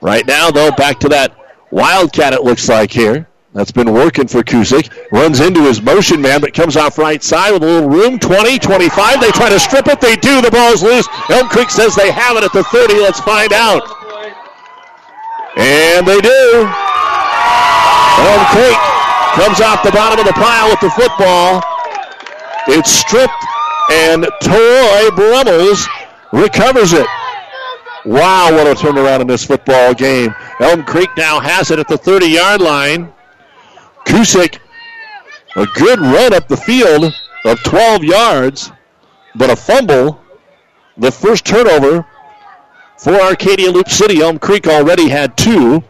Right now, though, back to that Wildcat, it looks like here. That's been working for Kusick. Runs into his motion man, but comes off right side with a little room. 20, 25. They try to strip it. They do. The ball's loose. Elm Creek says they have it at the 30. Let's find out. And they do. Elm Creek comes off the bottom of the pile with the football. It's stripped, and Troy Brummels recovers it. Wow, what a turnaround in this football game. Elm Creek now has it at the 30 yard line. Kusick, a good run up the field of 12 yards, but a fumble. The first turnover for Arcadia Loup City. Elm Creek already had two.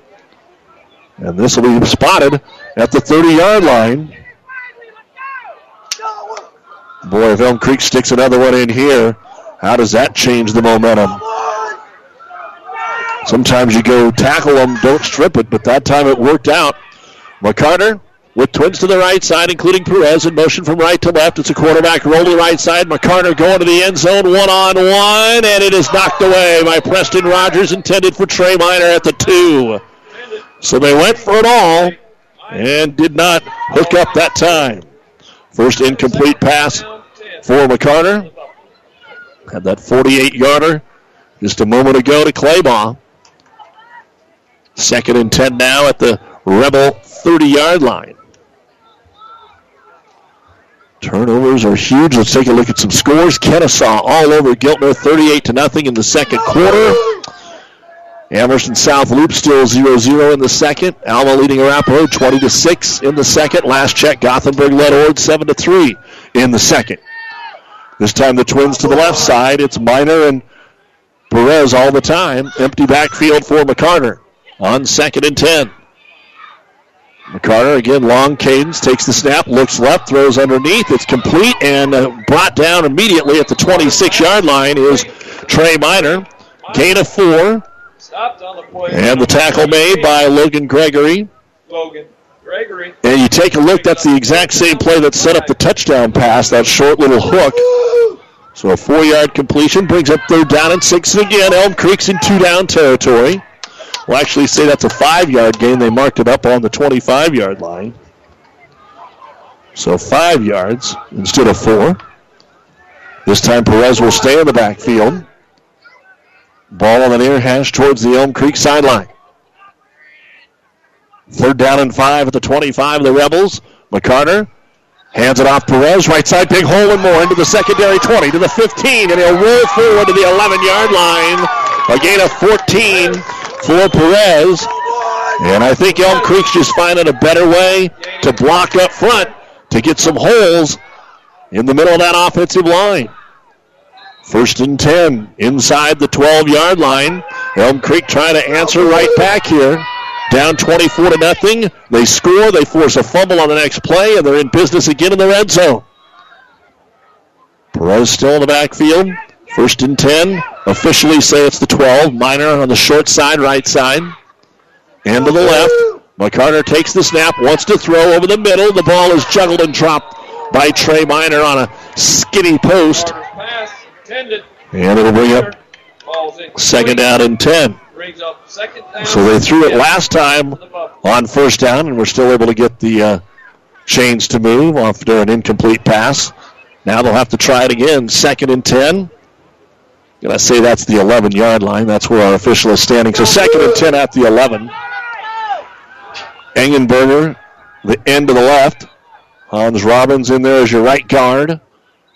And this will be spotted at the 30 yard line. Boy, if Elm Creek sticks another one in here, how does that change the momentum? Sometimes you go tackle them, don't strip it, but that time it worked out. McCarter with twins to the right side, including Perez in motion from right to left. It's a quarterback roll to the right side. McCarter going to the end zone one on one, and it is knocked away by Preston Rogers, intended for Trey Miner at the two. So they went for it all and did not hook up that time. First incomplete pass for McCarter. Had that 48 yarder just a moment ago to Claybaugh. Second and 10 now at the Rebel 30 yard line. Turnovers are huge. Let's take a look at some scores. Kenesaw all over Giltner 38 to nothing in the second quarter. Amherst South Loup still 0-0 in the second. Alma leading Arapahoe 20 to 6 in the second. Last check, Gothenburg led Ord 7 to 3 in the second. This time the Twins to the left side. It's Miner and Perez all the time. Empty backfield for McCarter on second and 10. McCarter again, long cadence, takes the snap, looks left, throws underneath. It's complete and uh, brought down immediately at the 26 yard line is Trey Miner. Gain of four. And the tackle made by Logan Gregory. Logan Gregory. And you take a look, that's the exact same play that set up the touchdown pass, that short little hook. So a four yard completion brings up third down and six. And again, Elm Creek's in two down territory. We'll actually say that's a five yard gain. They marked it up on the 25 yard line. So five yards instead of four. This time Perez will stay in the backfield. Ball on the near hash towards the Elm Creek sideline. Third down and five at the 25 of the Rebels. McCarter hands it off Perez. Right side, big hole and more into the secondary 20 to the 15, and he'll roll forward to the 11 yard line. A gain of 14 for Perez. And I think Elm Creek's just finding a better way to block up front to get some holes in the middle of that offensive line. First and 10 inside the 12 yard line. Elm Creek trying to answer right back here. Down 24 to nothing. They score. They force a fumble on the next play, and they're in business again in the red zone. Perez still in the backfield. First and 10. Officially say it's the 12. Miner on the short side, right side. And to the left. McCarter takes the snap, wants to throw over the middle. The ball is juggled and dropped by Trey Miner on a skinny post. And it'll bring up second down and 10. Brings up second down. So they threw it last time on first down, and we're still able to get the uh, chains to move after an incomplete pass. Now they'll have to try it again. Second and 10. Gonna say that's the 11 yard line. That's where our official is standing. So second and 10 at the 11. Engenberger, the end to the left. Hans Robbins in there as your right guard.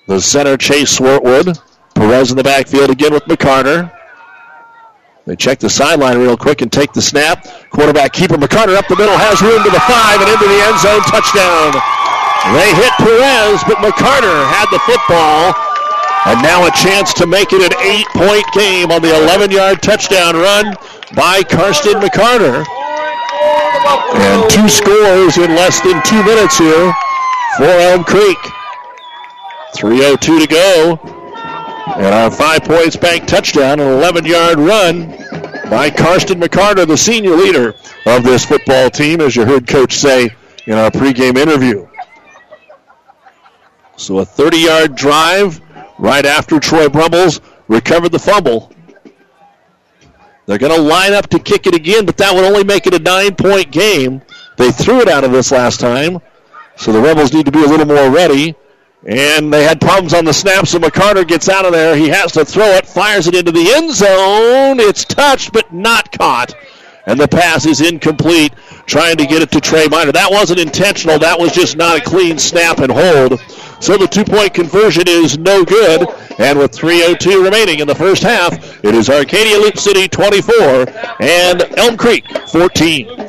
The center, Chase Swartwood. Perez in the backfield again with McCarter. They check the sideline real quick and take the snap. Quarterback keeper McCarter up the middle has room to the five and into the end zone. Touchdown. They hit Perez, but McCarter had the football. And now a chance to make it an eight point game on the 11 yard touchdown run by Karsten McCarter. And two scores in less than two minutes here for Elm Creek. 3.02 to go. And our five points bank touchdown, an 11 yard run by Karsten McCarter, the senior leader of this football team, as you heard Coach say in our pregame interview. So a 30 yard drive right after Troy Brummels recovered the fumble. They're going to line up to kick it again, but that would only make it a nine point game. They threw it out of this last time, so the Rebels need to be a little more ready. And they had problems on the snap, so McCarter gets out of there. He has to throw it, fires it into the end zone. It's touched, but not caught. And the pass is incomplete, trying to get it to Trey Miner. That wasn't intentional. That was just not a clean snap and hold. So the two point conversion is no good. And with 3.02 remaining in the first half, it is Arcadia Loup City 24 and Elm Creek 14.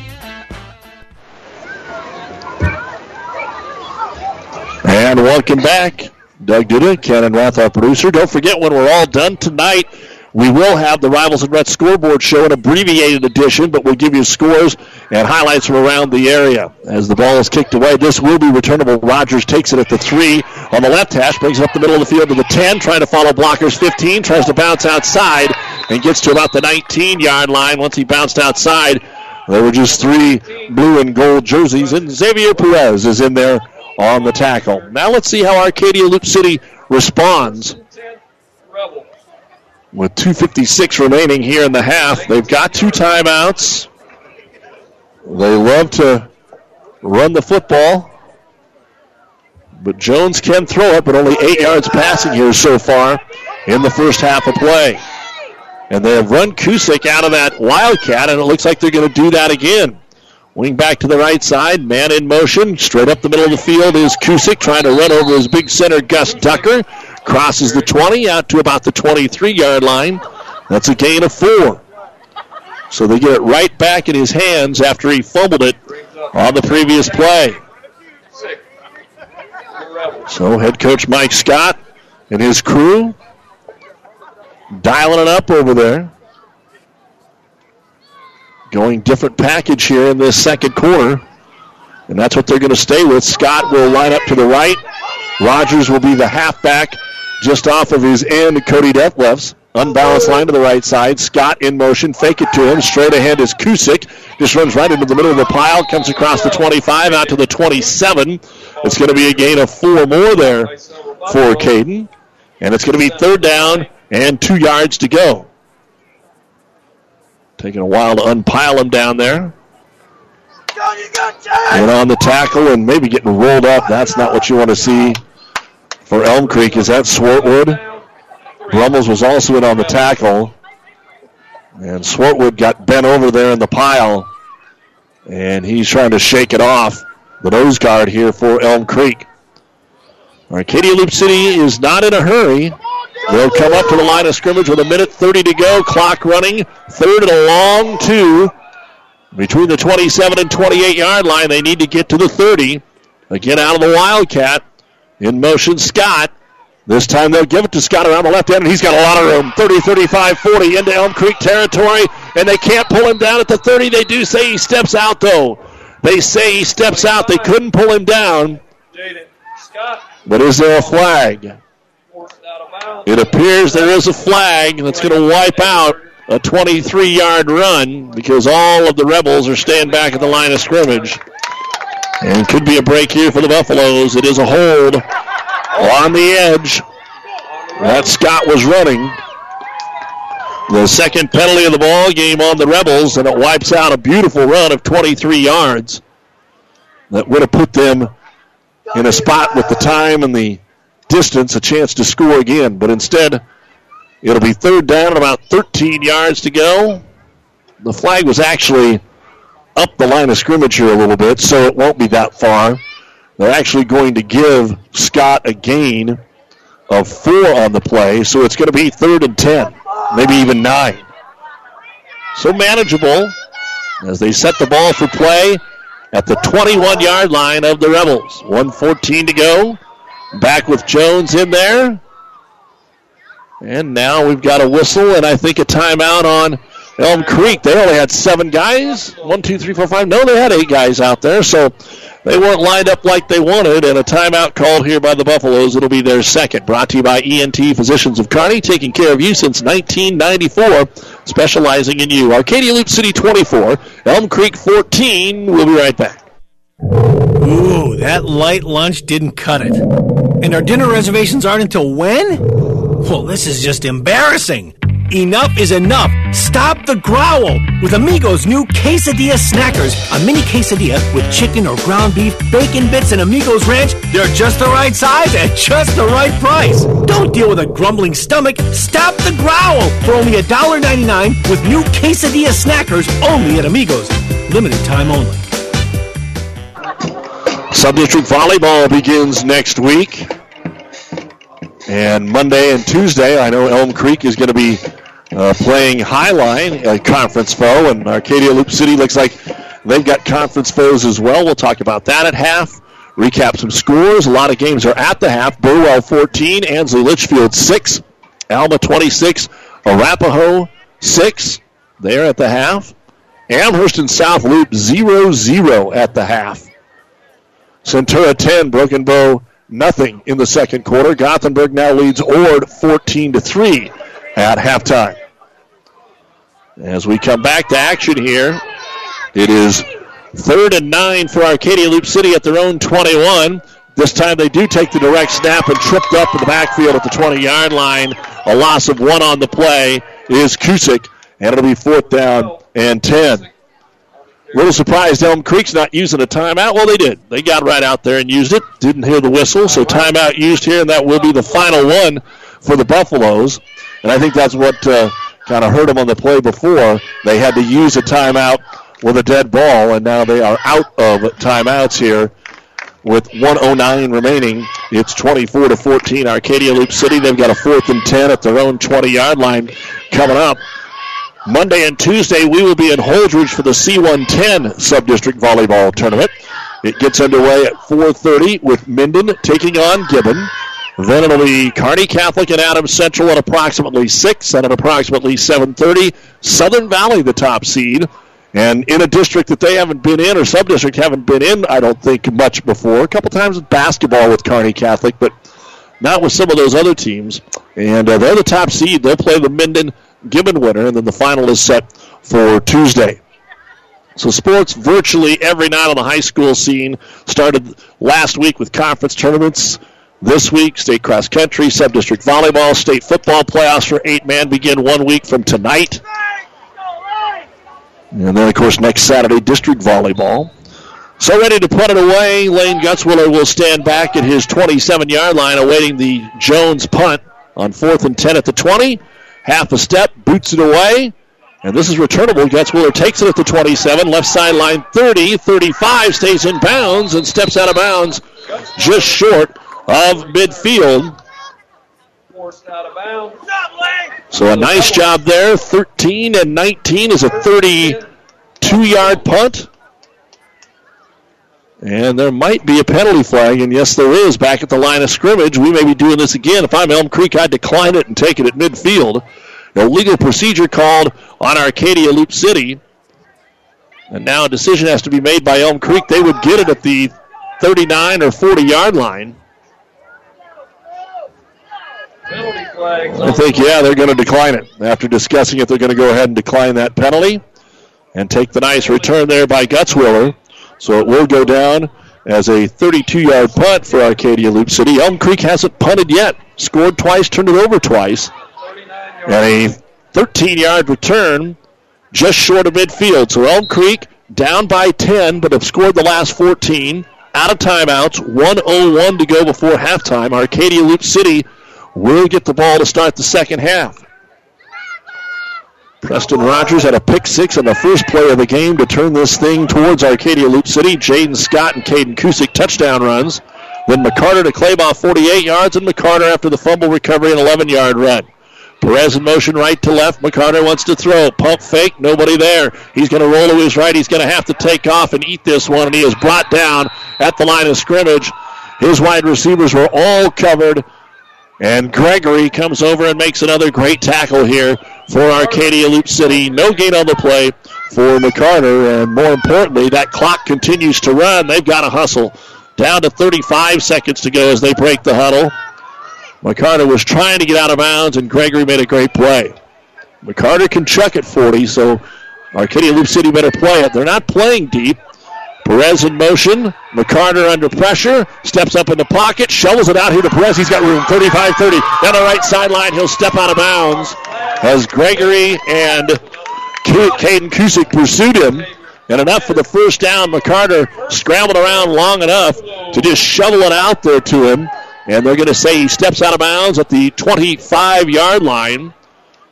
And welcome back. Doug Duda, Ken and Rath, our producer. Don't forget, when we're all done tonight, we will have the Rivals and Reds scoreboard show, an abbreviated edition, but we'll give you scores and highlights from around the area. As the ball is kicked away, this will be returnable. Rogers takes it at the three on the left hash, brings it up the middle of the field to the 10, trying to follow blockers 15, tries to bounce outside, and gets to about the 19 yard line. Once he bounced outside, there were just three blue and gold jerseys, and Xavier Perez is in there on the tackle. Now let's see how Arcadia Loup City responds. With 2.56 remaining here in the half, they've got two timeouts. They love to run the football. But Jones can throw it, but only eight yards passing here so far in the first half of play. And they have run Kusick out of that Wildcat, and it looks like they're going to do that again. Wing back to the right side, man in motion. Straight up the middle of the field is Kusick trying to run over his big center, Gus Ducker. Crosses the 20 out to about the 23 yard line. That's a gain of four. So they get it right back in his hands after he fumbled it on the previous play. So head coach Mike Scott and his crew dialing it up over there. Going different package here in this second quarter. And that's what they're going to stay with. Scott will line up to the right. Rogers will be the halfback just off of his end. Cody Detlefs. Unbalanced line to the right side. Scott in motion. Fake it to him. Straight ahead is Kusick. Just runs right into the middle of the pile. Comes across the 25 out to the 27. It's going to be a gain of four more there for Caden. And it's going to be third down and two yards to go. Taking a while to unpile him down there. And on the tackle and maybe getting rolled up. That's not what you want to see for Elm Creek. Is that Swartwood? Brummels was also in on the tackle. And Swartwood got bent over there in the pile. And he's trying to shake it off. The nose guard here for Elm Creek. Arcadia Loup City is not in a hurry. They'll come up to the line of scrimmage with a minute 30 to go. Clock running. Third and a long two. Between the 27 and 28 yard line, they need to get to the 30. Again, out of the Wildcat. In motion, Scott. This time they'll give it to Scott around the left end, and he's got a lot of room. 30, 35, 40 into Elm Creek territory, and they can't pull him down at the 30. They do say he steps out, though. They say he steps out. They couldn't pull him down. But is there a flag? It appears there is a flag that's going to wipe out a 23 yard run because all of the Rebels are staying back at the line of scrimmage. And could be a break here for the Buffaloes. It is a hold on the edge. That Scott was running. The second penalty of the ball game on the Rebels, and it wipes out a beautiful run of 23 yards that would have put them in a spot with the time and the distance a chance to score again. But instead, it'll be third down, and about 13 yards to go. The flag was actually up the line of scrimmage here a little bit, so it won't be that far. They're actually going to give Scott a gain of four on the play, so it's going to be third and 10, maybe even nine. So manageable as they set the ball for play at the 21 yard line of the Rebels. 114 to go. Back with Jones in there. And now we've got a whistle and I think a timeout on Elm Creek. They only had seven guys. One, two, three, four, five. No, they had eight guys out there. So they weren't lined up like they wanted, and a timeout called here by the Buffaloes. It'll be their second. Brought to you by ENT Physicians of Kearney, taking care of you since 1994, specializing in you. Arcadia Loup City 24, Elm Creek 14. We'll be right back. Ooh, that light lunch didn't cut it. And our dinner reservations aren't until when? Well, this is just embarrassing. Enough is enough. Stop the growl with Amigos' new quesadilla snackers. A mini quesadilla with chicken or ground beef, bacon bits, and Amigos Ranch. They're just the right size at just the right price. Don't deal with a grumbling stomach. Stop the growl for only $1.99 with new quesadilla snackers only at Amigos. Limited time only. Subdistrict volleyball begins next week. And Monday and Tuesday, I know Elm Creek is going to be uh, playing Highline, a conference foe, and Arcadia Loup City looks like they've got conference foes as well. We'll talk about that at half. Recap some scores. A lot of games are at the half. Burwell 14, Ansley Litchfield 6, Alma 26, Arapahoe 6 there at the half. Amherst and South Loup 0 0 at the half. Centura 10, Broken Bow nothing in the second quarter. Gothenburg now leads Ord 14 to 3 at halftime. As we come back to action here, it is third and nine for Arcadia Loup City at their own 21. This time they do take the direct snap and tripped up in the backfield at the 20 yard line. A loss of one on the play is Kusick, and it'll be fourth down and 10. Little surprised Elm Creek's not using a timeout. Well, they did. They got right out there and used it. Didn't hear the whistle, so timeout used here, and that will be the final one for the Buffaloes. And I think that's what uh, kind of hurt them on the play before. They had to use a timeout with a dead ball, and now they are out of timeouts here with 109 remaining. It's 24 to 14. Arcadia Loup City. They've got a fourth and 10 at their own 20 yard line coming up. Monday and Tuesday, we will be in Holdrege for the C110 Subdistrict Volleyball Tournament. It gets underway at 4.30 with Minden taking on Gibbon. Then it'll be Kearney Catholic and Adams Central at approximately 6 and at approximately 7.30. Southern Valley, the top seed. And in a district that they haven't been in or sub-district haven't been in, I don't think, much before. A couple times with basketball with Kearney Catholic, but not with some of those other teams. And uh, they're the top seed. They'll play the Minden Gibbon winner, and then the final is set for Tuesday. So sports virtually every night on the high school scene started last week with conference tournaments. This week, state cross country, sub-district volleyball, state football playoffs for eight-man begin one week from tonight. And then, of course, next Saturday, district volleyball. So ready to put it away. Lane Gutzwiller will stand back at his 27-yard line awaiting the Jones punt on fourth and 10 at the 20. Half a step, boots it away. And this is returnable. Gets Gutzwiller takes it at the 27, left sideline 30, 35, stays in bounds and steps out of bounds just short of midfield. So a nice job there. 13 and 19 is a 32 32 yard punt. And there might be a penalty flag, and yes, there is back at the line of scrimmage. We may be doing this again. If I'm Elm Creek, I'd decline it and take it at midfield. A legal procedure called on Arcadia Loup City. And now a decision has to be made by Elm Creek. They would get it at the 39 or 40 yard line. I think, yeah, they're going to decline it. After discussing it, they're going to go ahead and decline that penalty and take the nice return there by Gutzwiller. So it will go down as a 32 yard punt for Arcadia Loup City. Elm Creek hasn't punted yet, scored twice, turned it over twice. And a 13 yard return just short of midfield. So Elm Creek down by 10, but have scored the last 14. Out of timeouts, 101 to go before halftime. Arcadia Loup City will get the ball to start the second half. Preston Rogers had a pick six on the first play of the game to turn this thing towards Arcadia Loup City. Jaden Scott and Caden Kusick touchdown runs. Then McCarter to Claybaugh 48 yards, and McCarter after the fumble recovery an 11 yard run. Perez in motion right to left. McCarter wants to throw. Pump fake. Nobody there. He's going to roll to his right. He's going to have to take off and eat this one, and he is brought down at the line of scrimmage. His wide receivers were all covered. And Gregory comes over and makes another great tackle here for Arcadia Loup City. No gain on the play for McCarter. And more importantly, that clock continues to run. They've got to hustle. Down to 35 seconds to go as they break the huddle. McCarter was trying to get out of bounds, and Gregory made a great play. McCarter can chuck at 40, so Arcadia Loup City better play it. They're not playing deep. Perez in motion. McCarter under pressure. Steps up in the pocket. Shovels it out here to Perez. He's got room. 35 30. Down the right sideline. He'll step out of bounds as Gregory and Caden Kusick pursued him. And enough for the first down. McCarter scrambled around long enough to just shovel it out there to him. And they're going to say he steps out of bounds at the 25 yard line.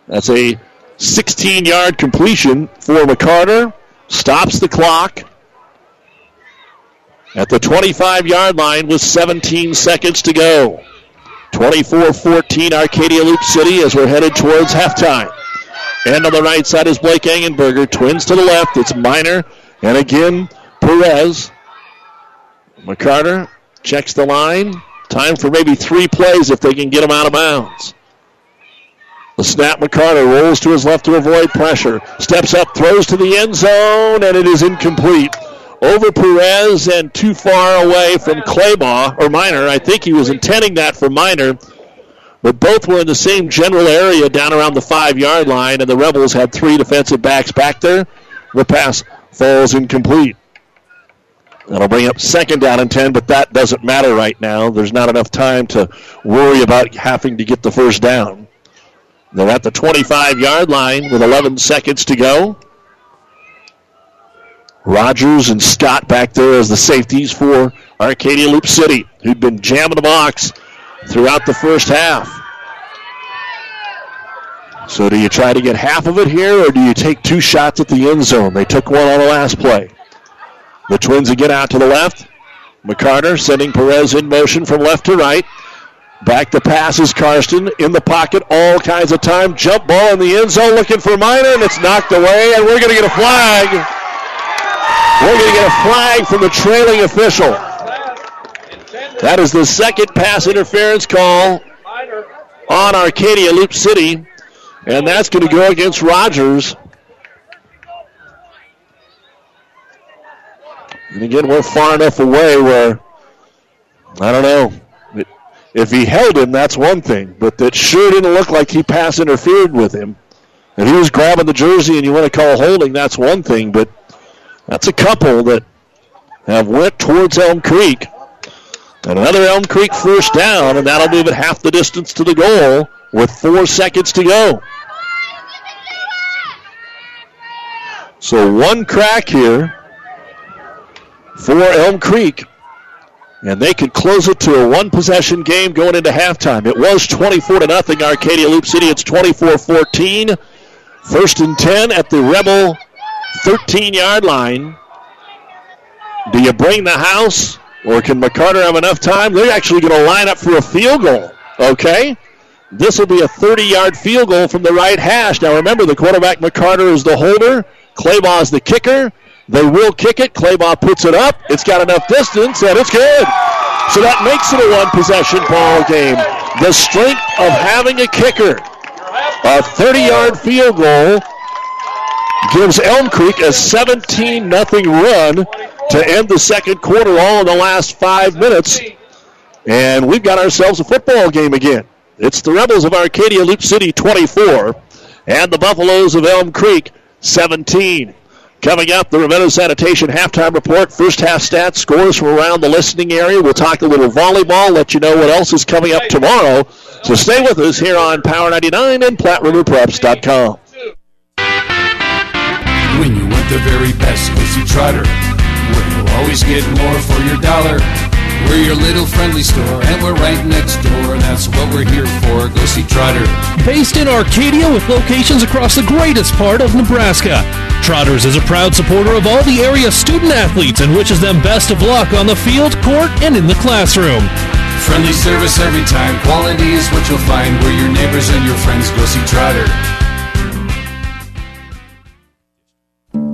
That's a 16 yard completion for McCarter. Stops the clock at the 25 yard line with 17 seconds to go. 24 14 Arcadia Loup City as we're headed towards halftime. And on the right side is Blake Engenberger. Twins to the left. It's Miner. And again, Perez. McCarter checks the line. Time for maybe three plays if they can get him out of bounds. The snap McCarter rolls to his left to avoid pressure. Steps up, throws to the end zone, and it is incomplete. Over Perez and too far away from Claybaugh, or Miner. I think he was intending that for Miner. But both were in the same general area down around the five yard line, and the Rebels had three defensive backs back there. The pass falls incomplete. That'll bring up second down and 10, but that doesn't matter right now. There's not enough time to worry about having to get the first down. They're at the 25 yard line with 11 seconds to go. Rogers and Scott back there as the safeties for Arcadia Loup City, who'd been jamming the box throughout the first half. So do you try to get half of it here, or do you take two shots at the end zone? They took one on the last play. The Twins again out to the left. McCarter sending Perez in motion from left to right. Back to passes Karsten in the pocket all kinds of time. Jump ball in the end zone looking for Miner, and it's knocked away, and we're going to get a flag. We're going to get a flag from the trailing official. That is the second pass interference call on Arcadia Loup City, and that's going to go against Rogers. And again, we're far enough away where, I don't know, if he held him, that's one thing, but that sure didn't look like he pass interfered with him. If he was grabbing the jersey and you want to call holding, that's one thing, but that's a couple that have went towards Elm Creek. And another Elm Creek first down, and that'll move it half the distance to the goal with four seconds to go. So one crack here for Elm Creek. And they could close it to a one possession game going into halftime. It was 24 to nothing Arcadia Loup City. It's 24-14. First and 10 at the Rebel 13 yard line. Do you bring the house or can McCarter have enough time? They're actually going to line up for a field goal. Okay? This will be a 30 yard field goal from the right hash. Now remember, the quarterback McCarter is the holder. Claybaugh is the kicker. They will kick it. Claybaugh puts it up. It's got enough distance, and it's good. So that makes it a one possession ball game. The strength of having a kicker. A 30 yard field goal gives Elm Creek a 17 0 run to end the second quarter, all in the last five minutes. And we've got ourselves a football game again. It's the Rebels of Arcadia Loup City 24 and the Buffaloes of Elm Creek 17. Coming up, the Ravenna Sanitation halftime report, first half stats, scores from around the listening area. We'll talk a little volleyball, let you know what else is coming up tomorrow. So stay with us here on Power 99 and PlatteRiverPreps.com. When you want the very best, go see Trotter. Where you'll always get more for your dollar. We're your little friendly store, and we're right next door. and That's what we're here for. Go see Trotter. Based in Arcadia with locations across the greatest part of Nebraska. Trotters is a proud supporter of all the area student athletes and wishes them best of luck on the field, court, and in the classroom. Friendly service every time. Quality is what you'll find. Where your neighbors and your friends go see Trotter.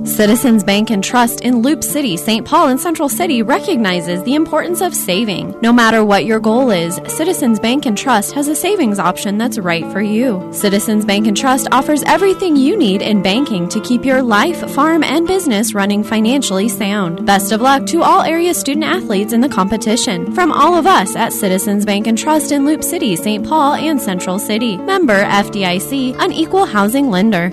Citizens Bank and Trust in Loup City, St. Paul, and Central City recognizes the importance of saving. No matter what your goal is, Citizens Bank and Trust has a savings option that's right for you. Citizens Bank and Trust offers everything you need in banking to keep your life, farm, and business running financially sound. Best of luck to all area student athletes in the competition. From all of us at Citizens Bank and Trust in Loup City, St. Paul, and Central City. Member FDIC, an equal housing lender.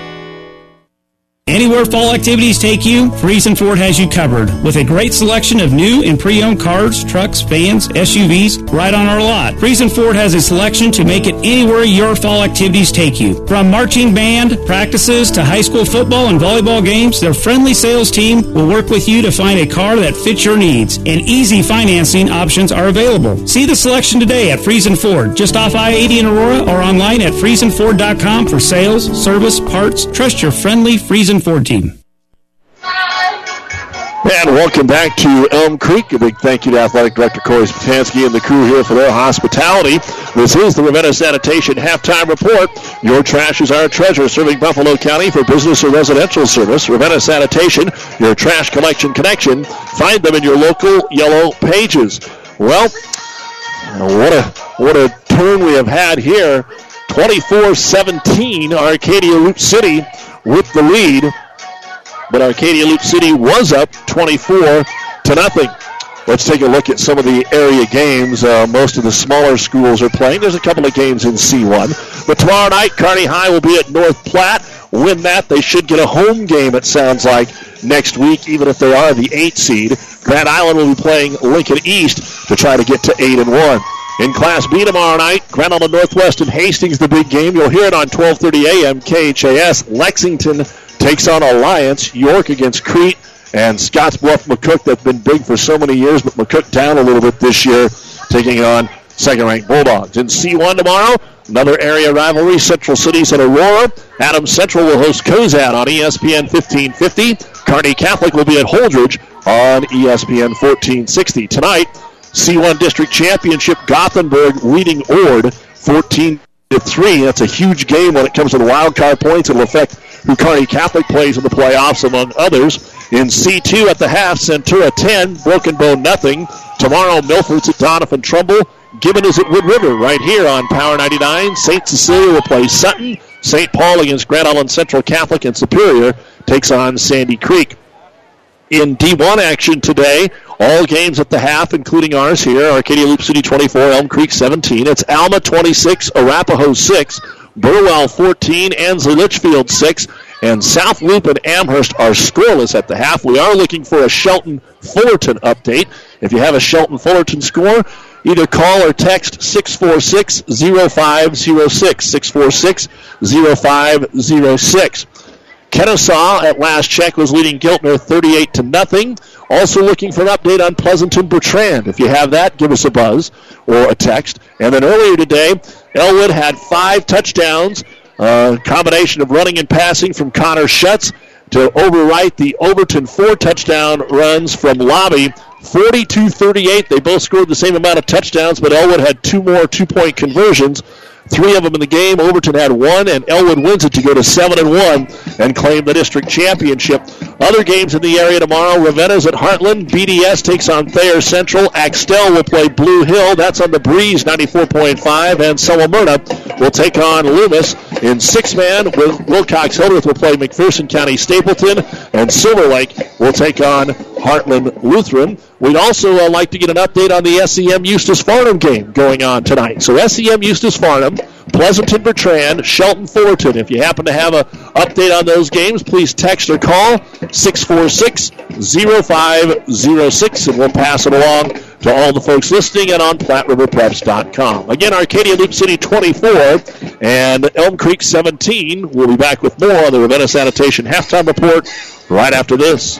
Anywhere fall activities take you, Friesen Ford has you covered with a great selection of new and pre-owned cars, trucks, vans, SUVs right on our lot. Friesen Ford has a selection to make it anywhere your fall activities take you. From marching band practices to high school football and volleyball games, their friendly sales team will work with you to find a car that fits your needs. And easy financing options are available. See the selection today at Friesen Ford, just off I-80 in Aurora or online at FriesenFord.com for sales, service, parts. Trust your friendly Friesen Team. And welcome back to Elm Creek. A big thank you to Athletic Director Corey Spatansky and the crew here for their hospitality. This is the Ravenna Sanitation Halftime Report. Your trash is our treasure, serving Buffalo County for business or residential service. Ravenna Sanitation, your trash collection connection. Find them in your local yellow pages. Well, what a what a turn we have had here. 24-17, Arcadia Loup City with the lead but Arcadia Loup City was up 24 to nothing. Let's take a look at some of the area games. Uh, most of the smaller schools are playing. There's a couple of games in C1. But tomorrow night, Kearney High will be at North Platte. Win that, they should get a home game, it sounds like, next week, even if they are the 8 seed. Grand Island will be playing Lincoln East to try to get to 8 and 1. In Class B tomorrow night, Grand Island Northwest and Hastings, the big game. You'll hear it on 12:30 a.m. KHAS. Lexington takes on Alliance. York against Crete. And Scottsbluff McCook, that's been big for so many years, but McCook down a little bit this year, taking on second-ranked Bulldogs. In C1 tomorrow, another area rivalry, Central Cities and Aurora. Adams Central will host Cozad on ESPN 1550. Kearney Catholic will be at Holdrege on ESPN 1460. Tonight, C1 District Championship, Gothenburg leading Ord 14 to 3. That's a huge game when it comes to the wild card points. It'll affect who Kearney Catholic plays in the playoffs, among others. In C2 at the half, Centura 10, Broken Bow nothing. Tomorrow, Milford's at Doniphan Trumbull. Gibbon is at Wood River right here on Power 99. St. Cecilia will play Sutton. St. Paul against Grand Island Central Catholic and Superior takes on Sandy Creek. In D1 action today, all games at the half, including ours here. Arcadia Loup City 24, Elm Creek 17. It's Alma 26, Arapahoe 6, Burwell 14, Ansley Litchfield 6, and South Loup and Amherst are scoreless at the half. We are looking for a Shelton Fullerton update. If you have a Shelton Fullerton score, either call or text 646 0506. 646 0506. Kenesaw at last check was leading Giltner 38 to nothing. Also looking for an update on Pleasanton Bertrand. If you have that, give us a buzz or a text. And then earlier today, Elwood had five touchdowns, a combination of running and passing from Connor Schutz to overwrite the Overton four touchdown runs from Lobby. 42 38. They both scored the same amount of touchdowns, but Elwood had two more two point conversions. Three of them in the game. Overton had one, and Elwood wins it to go to seven and one and claim the district championship. Other games in the area tomorrow: Ravenna's at Heartland. BDS takes on Thayer Central. Axtell will play Blue Hill. That's on the Breeze 94.5, and Solamurta will take on Loomis in six man. Wilcox Hildreth will play McPherson County Stapleton, and Silver Lake will take on Heartland Lutheran. We'd also uh, like to get an update on the SEM Eustis Farnham game going on tonight. So SEM Eustis Farnham, Pleasanton Bertrand, Shelton Fullerton. If you happen to have an update on those games, please text or call 646 0506 and we'll pass it along to all the folks listening and on PlatteRiverPreps.com. Again, Arcadia Loup City 24 and Elm Creek 17. We'll be back with more on the Ravenna Sanitation Halftime Report right after this.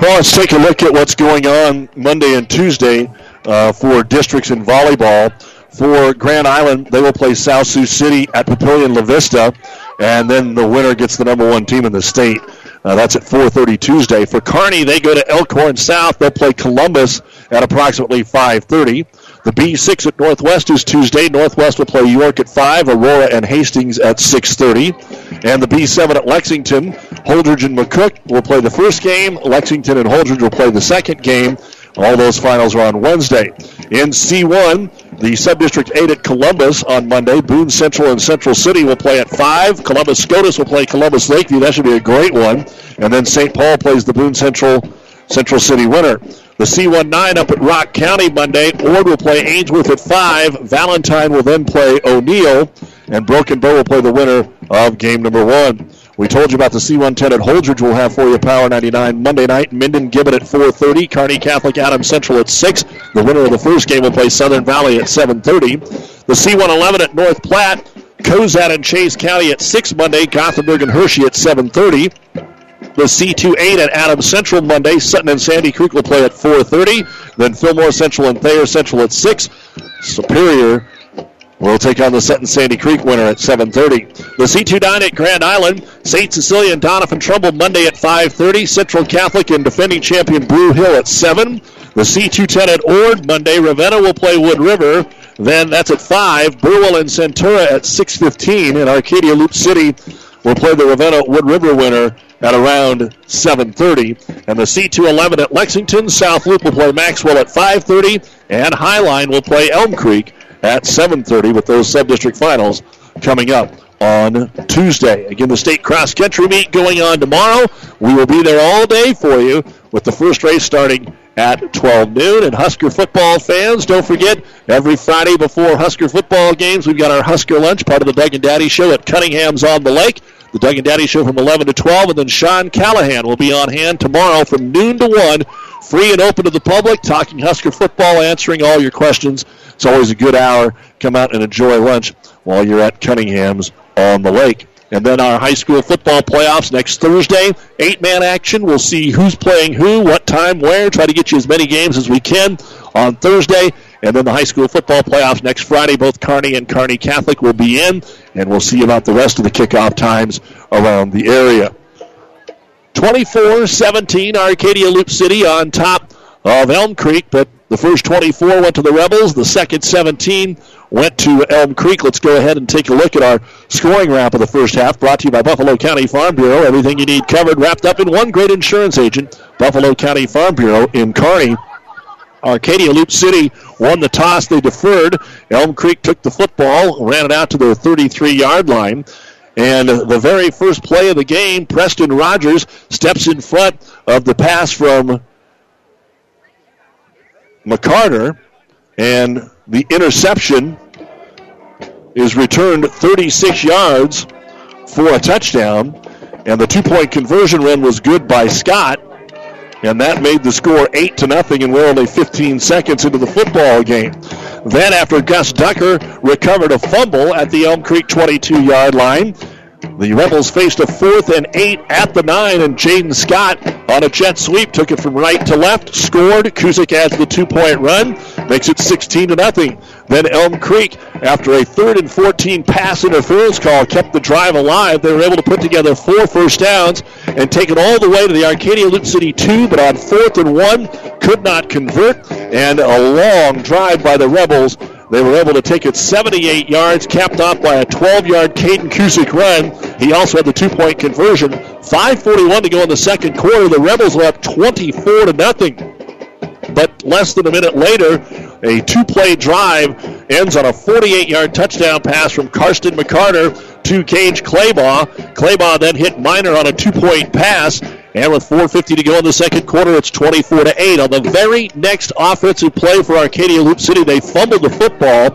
Well, let's take a look at what's going on Monday and Tuesday uh, for districts in volleyball. For Grand Island, they will play South Sioux City at Papillion La Vista, and then the winner gets the number one team in the state. Uh, that's at 4:30 Tuesday. For Kearney, they go to Elkhorn South. They'll play Columbus at approximately 5:30. The B6 at Northwest is Tuesday. Northwest will play York at 5, Aurora and Hastings at 6.30. And the B7 at Lexington, Holdrege and McCook will play the first game. Lexington and Holdrege will play the second game. All those finals are on Wednesday. In C1, the Subdistrict 8 at Columbus on Monday. Boone Central and Central City will play at 5. Columbus SCOTUS will play Columbus Lakeview. That should be a great one. And then St. Paul plays the Boone Central Central City winner. The C19 up at Rock County Monday. Ord will play Ainsworth at 5. Valentine will then play O'Neill. And Broken Bow will play the winner of game number one. We told you about the C110 at Holdrege. We'll have for you Power 99 Monday night. Minden Gibbon at 4:30. Kearney Catholic Adams Central at 6. The winner of the first game will play Southern Valley at 7:30. The C111 at North Platte. Cozad and Chase County at 6 Monday. Gothenburg and Hershey at 7:30 the C28 at Adams Central Monday. Sutton and Sandy Creek will play at 4:30. Then Fillmore Central and Thayer Central at 6. Superior will take on the Sutton Sandy Creek winner at 7:30. The C29 at Grand Island, St. Cecilia and Doniphan Trumbull Monday at 5:30. Central Catholic and defending champion Blue Hill at 7. The C210 at Ord Monday, Ravenna will play Wood River. Then that's at 5. Burwell and Centura at 6:15. And Arcadia Loup City will play the Ravenna Wood River winner at around 7.30. And the C211 at Lexington. South Loup will play Maxwell at 5.30. And Highline will play Elm Creek at 7.30 with those sub-district finals coming up on Tuesday. Again, the state cross country meet going on tomorrow. We will be there all day for you with the first race starting at 12 noon. And Husker football fans, don't forget, every Friday before Husker football games, we've got our Husker lunch, part of the Doug and Daddy show at Cunningham's on the Lake. The Doug and Daddy show from 11 to 12, and then Sean Callahan will be on hand tomorrow from noon to 1, free and open to the public, talking Husker football, answering all your questions. It's always a good hour. Come out and enjoy lunch while you're at Cunningham's on the lake. And then our high school football playoffs next Thursday. Eight man action. We'll see who's playing who, what time, where. Try to get you as many games as we can on Thursday. And then the high school football playoffs next Friday. Both Kearney and Kearney Catholic will be in, and we'll see about the rest of the kickoff times around the area. 24 17, Arcadia Loup City on top of Elm Creek, but the first 24 went to the Rebels. The second 17 went to Elm Creek. Let's go ahead and take a look at our scoring wrap of the first half, brought to you by Buffalo County Farm Bureau. Everything you need covered, wrapped up in one great insurance agent, Buffalo County Farm Bureau in Kearney. Arcadia Loup City won the toss. They deferred. Elm Creek took the football, ran it out to their 33 yard line. And the very first play of the game, Preston Rogers steps in front of the pass from McCarter, and the interception is returned 36 yards for a touchdown. And the two point conversion run was good by Scott. And that made the score 8 to nothing, and we're only 15 seconds into the football game. Then, after Gus Ducker recovered a fumble at the Elm Creek 22 yard line, the Rebels faced a fourth and eight at the nine, and Jaden Scott on a jet sweep took it from right to left, scored. Kusick adds the two-point run, makes it 16 to nothing. Then Elm Creek, after a third and 14 pass interference call, kept the drive alive. They were able to put together four first downs and take it all the way to the Arcadia Loup City two, but on fourth and one, could not convert, and a long drive by the Rebels they were able to take it 78 yards, capped off by a 12-yard Caden Kusick run. He also had the two-point conversion. 5:41 to go in the second quarter. The Rebels are up 24 to nothing. But less than a minute later, a two-play drive ends on a 48-yard touchdown pass from Karsten McCarter to Gage Claybaugh. Claybaugh then hit Miner on a two-point pass. And with 4.50 to go in the second quarter, it's 24 to 8. On the very next offensive play for Arcadia Loup City, they fumbled the football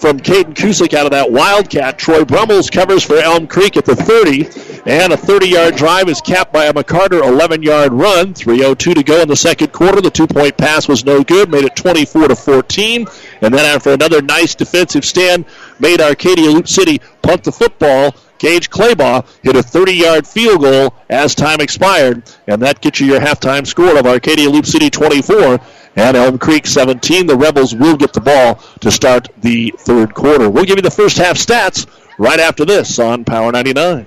from Caden Kusick out of that Wildcat. Troy Brummels covers for Elm Creek at the 30, and a 30-yard drive is capped by a McCarter 11-yard run. 3:02 to go in the second quarter. The two-point pass was no good, made it 24 to 14, and then after another nice defensive stand, made Arcadia Loup City punt the football. Gage Claybaugh hit a 30 yard field goal as time expired, and that gets you your halftime score of Arcadia Loup City 24 and Elm Creek 17. The Rebels will get the ball to start the third quarter. We'll give you the first half stats right after this on Power 99.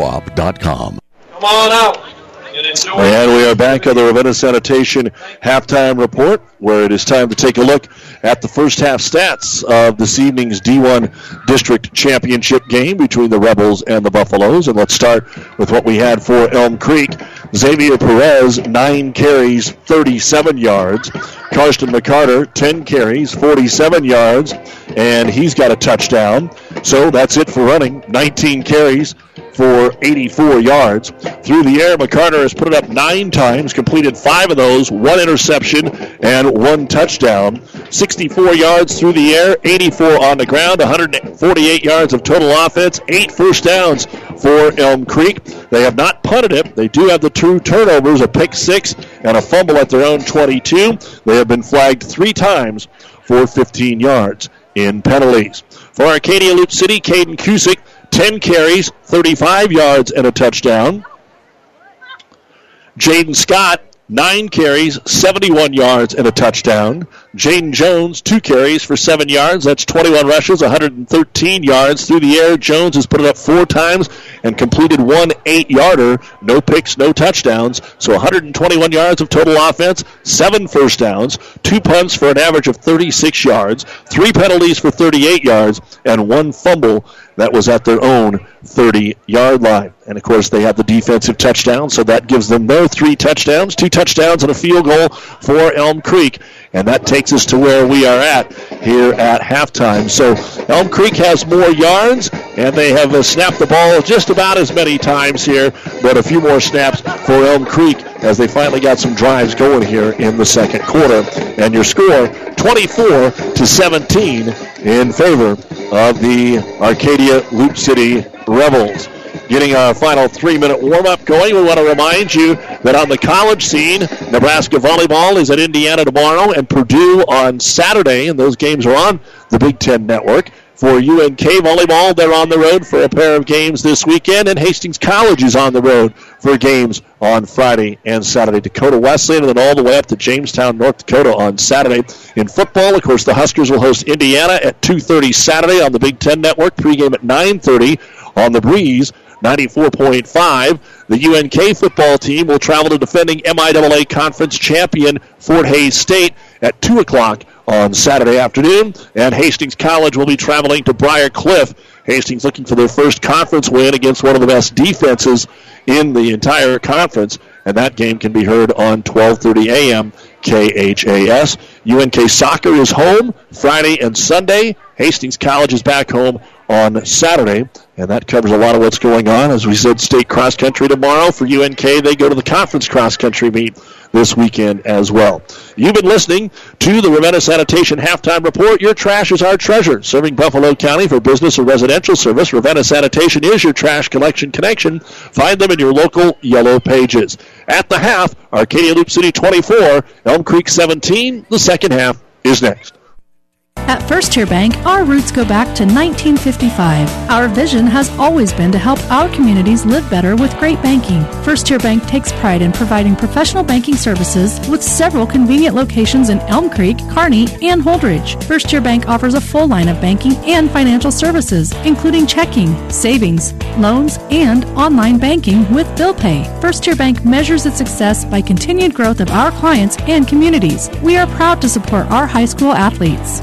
co-op.com. Come on out. And we are back on the Ravenna Sanitation halftime report, where it is time to take a look at the first half stats of this evening's D1 District Championship game between the Rebels and the Buffaloes. And let's start with what we had for Elm Creek. Xavier Perez, 9 carries, 37 yards. Karsten McCarter, 10 carries, 47 yards, and he's got a touchdown. So that's it for running. 19 carries, for 84 yards. Through the air, McCarter has put it up nine times, completed five of those, one interception, and one touchdown. 64 yards through the air, 84 on the ground, 148 yards of total offense, eight first downs for Elm Creek. They have not punted it. They do have the two turnovers, a pick six and a fumble at their own 22. They have been flagged three times for 15 yards in penalties. For Arcadia Loop City, Caden Kusick 10 carries, 35 yards, and a touchdown. Jaden Scott, nine carries, 71 yards, and a touchdown. Jaden Jones, two carries for seven yards. That's 21 rushes, 113 yards through the air. Jones has put it up four times and completed one eight yarder. No picks, no touchdowns. So 121 yards of total offense, seven first downs, two punts for an average of 36 yards, three penalties for 38 yards, and one fumble that was at their own 30 yard line. And of course, they have the defensive touchdown, so that gives them their three touchdowns, two touchdowns, and a field goal for Elm Creek. And that takes us to where we are at here at halftime. So Elm Creek has more yards, and they have uh, snapped the ball just about as many times here, but a few more snaps for Elm Creek as they finally got some drives going here in the second quarter. And your score 24 to 17 in favor of the Arcadia Loup City Rebels getting our final three minute warm up going. We want to remind you that on the college scene, Nebraska volleyball is at Indiana tomorrow and Purdue on Saturday, and those games are on the Big Ten Network. For UNK volleyball, they're on the road for a pair of games this weekend, and Hastings College is on the road for games on Friday and Saturday. Dakota Wesleyan, and then all the way up to Jamestown, North Dakota on Saturday. In football, of course, the Huskers will host Indiana at 2:30 Saturday on the Big Ten Network. Pregame at 9:30 on the Breeze. 94.5. The UNK football team will travel to defending MIAA conference champion Fort Hays State at 2 o'clock on Saturday afternoon. And Hastings College will be traveling to Briar Cliff. Hastings looking for their first conference win against one of the best defenses in the entire conference. And that game can be heard on 12:30 a.m. KHAS. UNK soccer is home Friday and Sunday. Hastings College is back home on Saturday, and that covers a lot of what's going on. As we said, state cross country tomorrow for UNK. They go to the conference cross country meet this weekend as well. You've been listening to the Ravenna Sanitation Halftime Report. Your trash is our treasure. Serving Buffalo County for business or residential service, Ravenna Sanitation is your trash collection connection. Find them in your local yellow pages. At the half, Arcadia Loup City 24, Elm Creek 17. The second half is next. At First Tier Bank, our roots go back to 1955. Our vision has always been to help our communities live better with great banking. First Tier Bank takes pride in providing professional banking services with several convenient locations in Elm Creek, Kearney, and Holdrege. First Tier Bank offers a full line of banking and financial services, including checking, savings, loans, and online banking with bill pay. First Tier Bank measures its success by continued growth of our clients and communities. We are proud to support our high school athletes.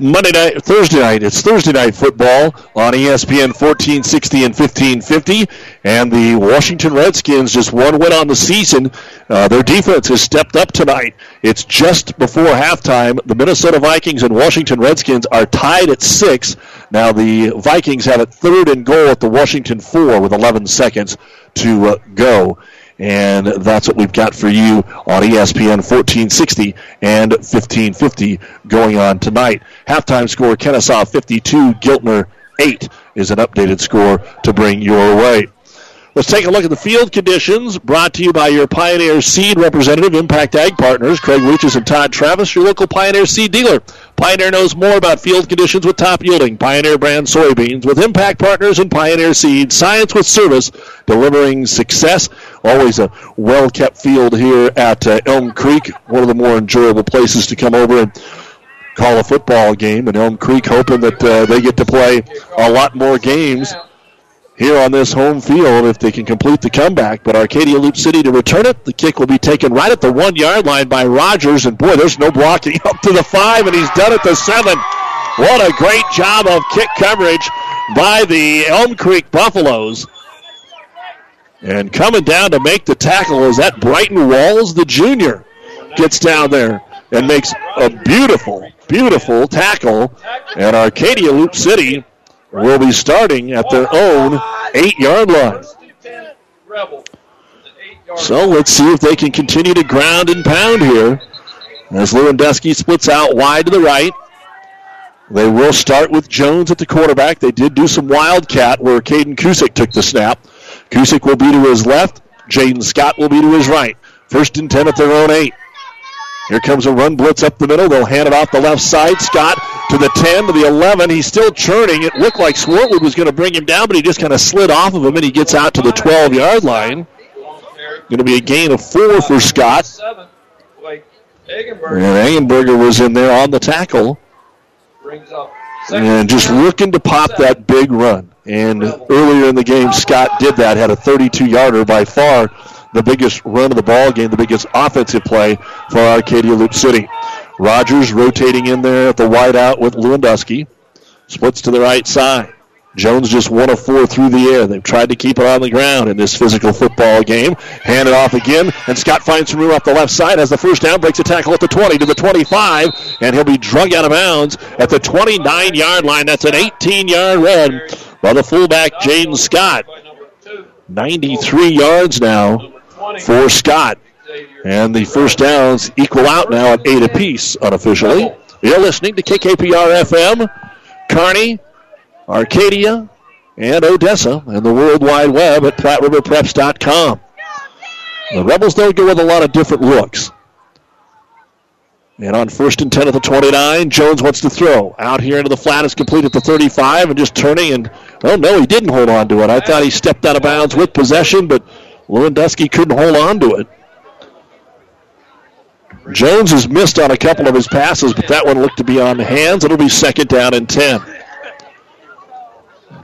Monday night, Thursday night. It's Thursday night football on ESPN 1460 and 1550. And the Washington Redskins just one win on the season. Uh, their defense has stepped up tonight. It's just before halftime. The Minnesota Vikings and Washington Redskins are tied at six. Now the Vikings have it third and goal at the Washington four with 11 seconds to uh, go. And that's what we've got for you on ESPN 1460 and 1550 going on tonight. Halftime score Kenesaw 52, Giltner 8 is an updated score to bring your way. Let's take a look at the field conditions brought to you by your Pioneer Seed representative, Impact Ag Partners, Craig Luches and Todd Travis, your local Pioneer Seed dealer. Pioneer knows more about field conditions with top yielding Pioneer brand soybeans with Impact Partners and Pioneer Seed. Science with service, delivering success. Always a well kept field here at uh, Elm Creek, one of the more enjoyable places to come over and call a football game. And Elm Creek hoping that uh, they get to play a lot more games here on this home field if they can complete the comeback. But Arcadia Loup City to return it. The kick will be taken right at the one yard line by Rogers. And boy, there's no blocking up to the five, and he's done it to seven. What a great job of kick coverage by the Elm Creek Buffaloes. And coming down to make the tackle is that Brighton Walls, the junior, gets down there and makes a beautiful, beautiful tackle. And Arcadia Loup City will be starting at their own eight yard line. So let's see if they can continue to ground and pound here. As Lewandowski splits out wide to the right. They will start with Jones at the quarterback. They did do some wildcat where Caden Kusick took the snap. Kusick will be to his left. Jaden Scott will be to his right. First and 10 at their own eight. Here comes a run blitz up the middle. They'll hand it off the left side. Scott to the 10, to the 11. He's still churning. It looked like Swartwood was going to bring him down, but he just kind of slid off of him and he gets out to the 12 yard line. Going to be a gain of four for Scott. And Eggenberger was in there on the tackle. And just looking to pop that big run. And earlier in the game, Scott did that, had a 32 yarder by far the biggest run of the ball game, the biggest offensive play for Arcadia Loup City. Rogers rotating in there at the wideout with Lewandowski. Splits to the right side. Jones just one of four through the air. They've tried to keep it on the ground in this physical football game. Hand it off again, and Scott finds some room off the left side. Has the first down, breaks a tackle at the 20 to the 25, and he'll be drug out of bounds at the 29 yard line. That's an 18 yard run by the fullback, Jaden Scott. 93 yards now for Scott. And the first downs equal out now at eight apiece unofficially. You're listening to KKPR FM, Kearney, Arcadia, and Odessa, and the World Wide Web at PlatteRiverPreps.com. The Rebels don't go with a lot of different looks. And on first and 10 at the 29, Jones wants to throw. Out here into the flat is complete at the 35 and just turning and, oh no, he didn't hold on to it. I thought he stepped out of bounds with possession, but Lewandowski couldn't hold on to it. Jones has missed on a couple of his passes, but that one looked to be on the hands. It'll be second down and 10.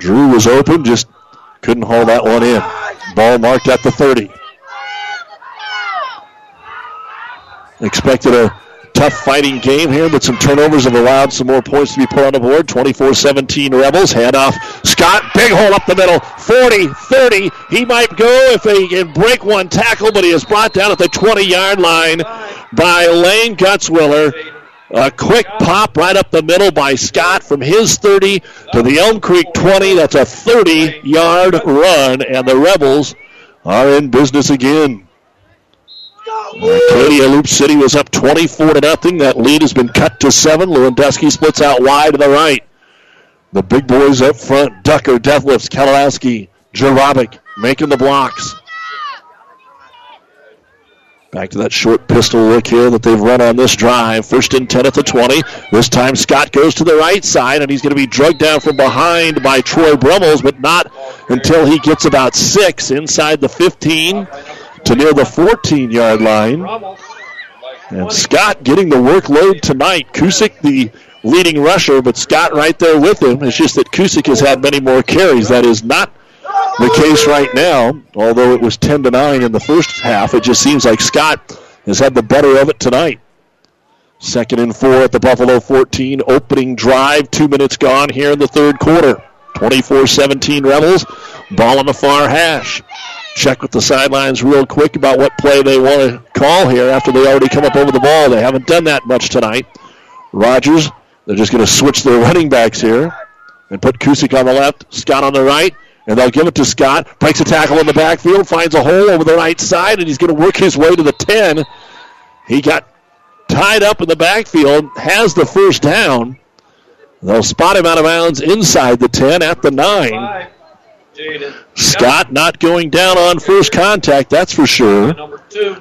Drew was open, just couldn't haul that one in. Ball marked at the 30. Expected a tough fighting game here, but some turnovers have allowed some more points to be put on the board. 24-17 Rebels. Handoff. Scott, big hole up the middle. 40, 30. He might go if they can break one tackle, but he is brought down at the 20-yard line by Lane Gutzwiller. A quick pop right up the middle by Scott from his 30 to the Elm Creek 20. That's a 30-yard run, and the Rebels are in business again. Arcadia Loup City was up 24 to nothing. That lead has been cut to seven. Lewandowski splits out wide to the right. The big boys up front: Ducker, Detlefs, Kalowski, Jarabic making the blocks. Back to that short pistol look here that they've run on this drive. First and 10 at the 20. This time Scott goes to the right side, and he's going to be drugged down from behind by Troy Brummels, but not until he gets about six inside the 15 to near the 14 yard line. And Scott getting the workload tonight. Kusick, the leading rusher, but Scott right there with him. It's just that Kusick has had many more carries. That is not the case right now, although it was 10 to 9 in the first half. It just seems like Scott has had the better of it tonight. Second and four at the Buffalo 14. Opening drive. Two minutes gone here in the third quarter. 24 17 Rebels. Ball on the far hash check with the sidelines real quick about what play they want to call here after they already come up over the ball. They haven't done that much tonight. Rogers, they're just going to switch their running backs here and put Kusick on the left, Scott on the right, and they'll give it to Scott. Breaks a tackle in the backfield, finds a hole over the right side, and he's going to work his way to the 10. He got tied up in the backfield, has the first down. They'll spot him out of bounds inside the 10 at the 9. Scott not going down on first contact, that's for sure.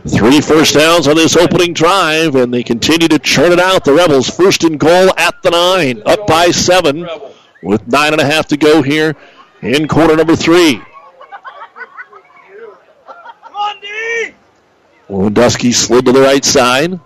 Three first downs on this opening drive, and they continue to churn it out. The Rebels first and goal at the nine, up by seven, with nine and a half to go here in quarter number three. Lewandowski slid to the right side.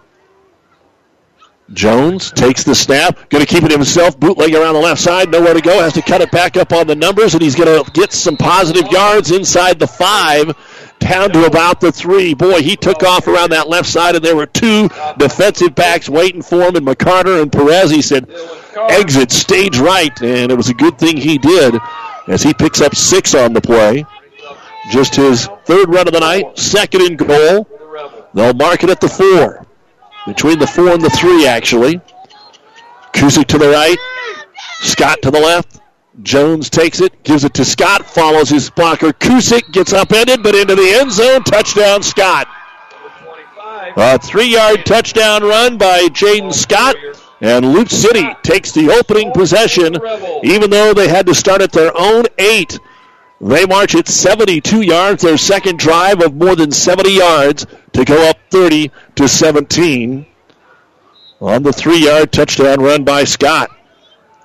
Jones takes the snap, going to keep it himself, bootleg around the left side, nowhere to go, has to cut it back up on the numbers, and he's going to get some positive yards inside the five, down to about the three. Boy, he took off around that left side, and there were two defensive backs waiting for him, and McCarter and Perez. He said, exit stage right, and it was a good thing he did as he picks up six on the play. Just his third run of the night, second in goal. They'll mark it at the four. Between the four and the three, actually. Kusick to the right. Scott to the left. Jones takes it, gives it to Scott, follows his blocker. Kusick gets upended, but into the end zone. Touchdown, Scott. A three yard touchdown run by Jaden Scott. And Loup City takes the opening possession, even though they had to start at their own eight. They march at 72 yards, their second drive of more than 70 yards to go up 30 to 17 on the three yard touchdown run by Scott.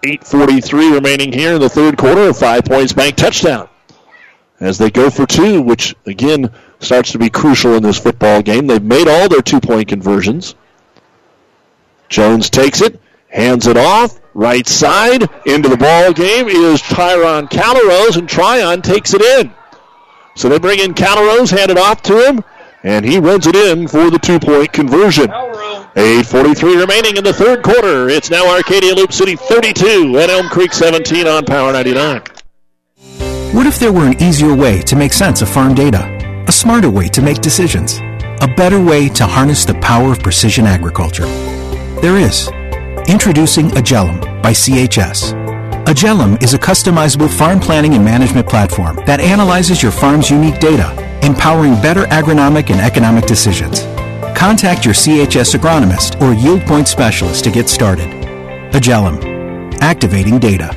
8.43 remaining here in the third quarter, a five points bank touchdown. As they go for two, which again starts to be crucial in this football game. They've made all their two point conversions. Jones takes it, hands it off, right side, into the ball game is Tyron Calrose, and Tryon takes it in. So they bring in Calrose, hand it off to him, and he runs it in for the two point conversion. 8.43 remaining in the third quarter. It's now Arcadia Loup City 32 and Elm Creek 17 on Power 99. What if there were an easier way to make sense of farm data? A smarter way to make decisions? A better way to harness the power of precision agriculture? There is. Introducing Agellum by CHS. Agellum is a customizable farm planning and management platform that analyzes your farm's unique data, empowering better agronomic and economic decisions. Contact your CHS agronomist or yield point specialist to get started. Agellum, activating data.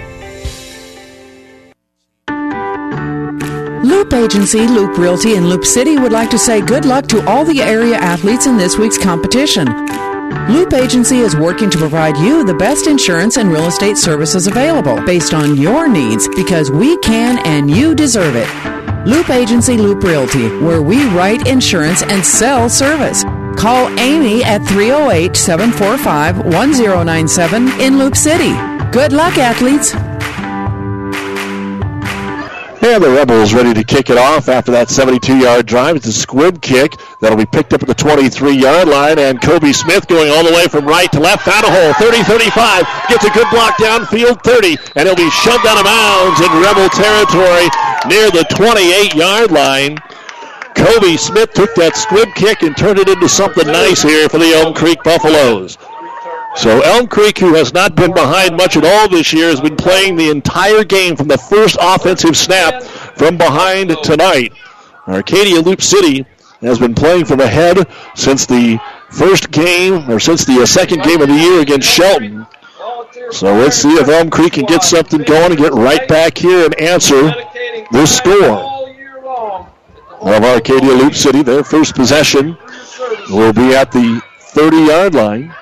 Loop Agency, Loop Realty, and Loup City would like to say good luck to all the area athletes in this week's competition. Loop Agency is working to provide you the best insurance and real estate services available based on your needs because we can and you deserve it. Loop Agency, Loop Realty, where we write insurance and sell service. Call Amy at 308 745 1097 in Loup City. Good luck, athletes! And the Rebels ready to kick it off after that 72-yard drive. It's a squib kick that'll be picked up at the 23-yard line. And Kobe Smith going all the way from right to left. Found a hole. 30-35. Gets a good block downfield. 30. And he'll be shoved out of bounds in Rebel territory near the 28-yard line. Kobe Smith took that squib kick and turned it into something nice here for the Elm Creek Buffaloes. So Elm Creek, who has not been behind much at all this year, has been playing the entire game from the first offensive snap from behind tonight. Arcadia Loup City has been playing from ahead since the first game, or since the uh, second game of the year against Shelton. So let's see if Elm Creek can get something going and get right back here and answer this score of Arcadia Loup City. Their first possession will be at the 30-yard line.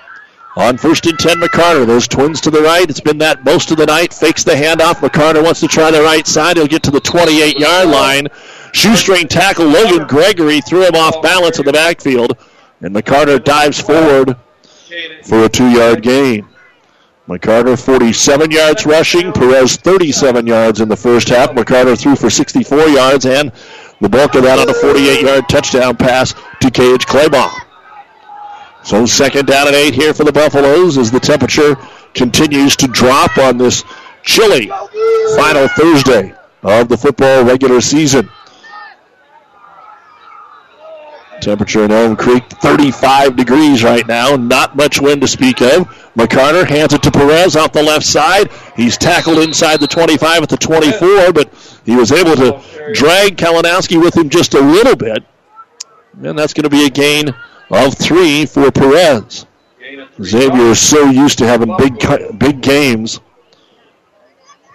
On first and 10, McCarter. Those twins to the right. It's been that most of the night. Fakes the handoff. McCarter wants to try the right side. He'll get to the 28 yard line. Shoestring tackle. Logan Gregory threw him off balance in the backfield. And McCarter dives forward for a two yard gain. McCarter 47 yards rushing. Perez 37 yards in the first half. McCarter threw for 64 yards and the bulk of that on a 48 yard touchdown pass to Gage Claybaugh. So second down and eight here for the Buffaloes as the temperature continues to drop on this chilly final Thursday of the football regular season. Temperature in Elm Creek 35 degrees right now. Not much wind to speak of. McCarter hands it to Perez off the left side. He's tackled inside the 25 at the 24, but he was able to drag Kalinowski with him just a little bit. And that's going to be a gain of three for Perez. Xavier is so used to having big big games,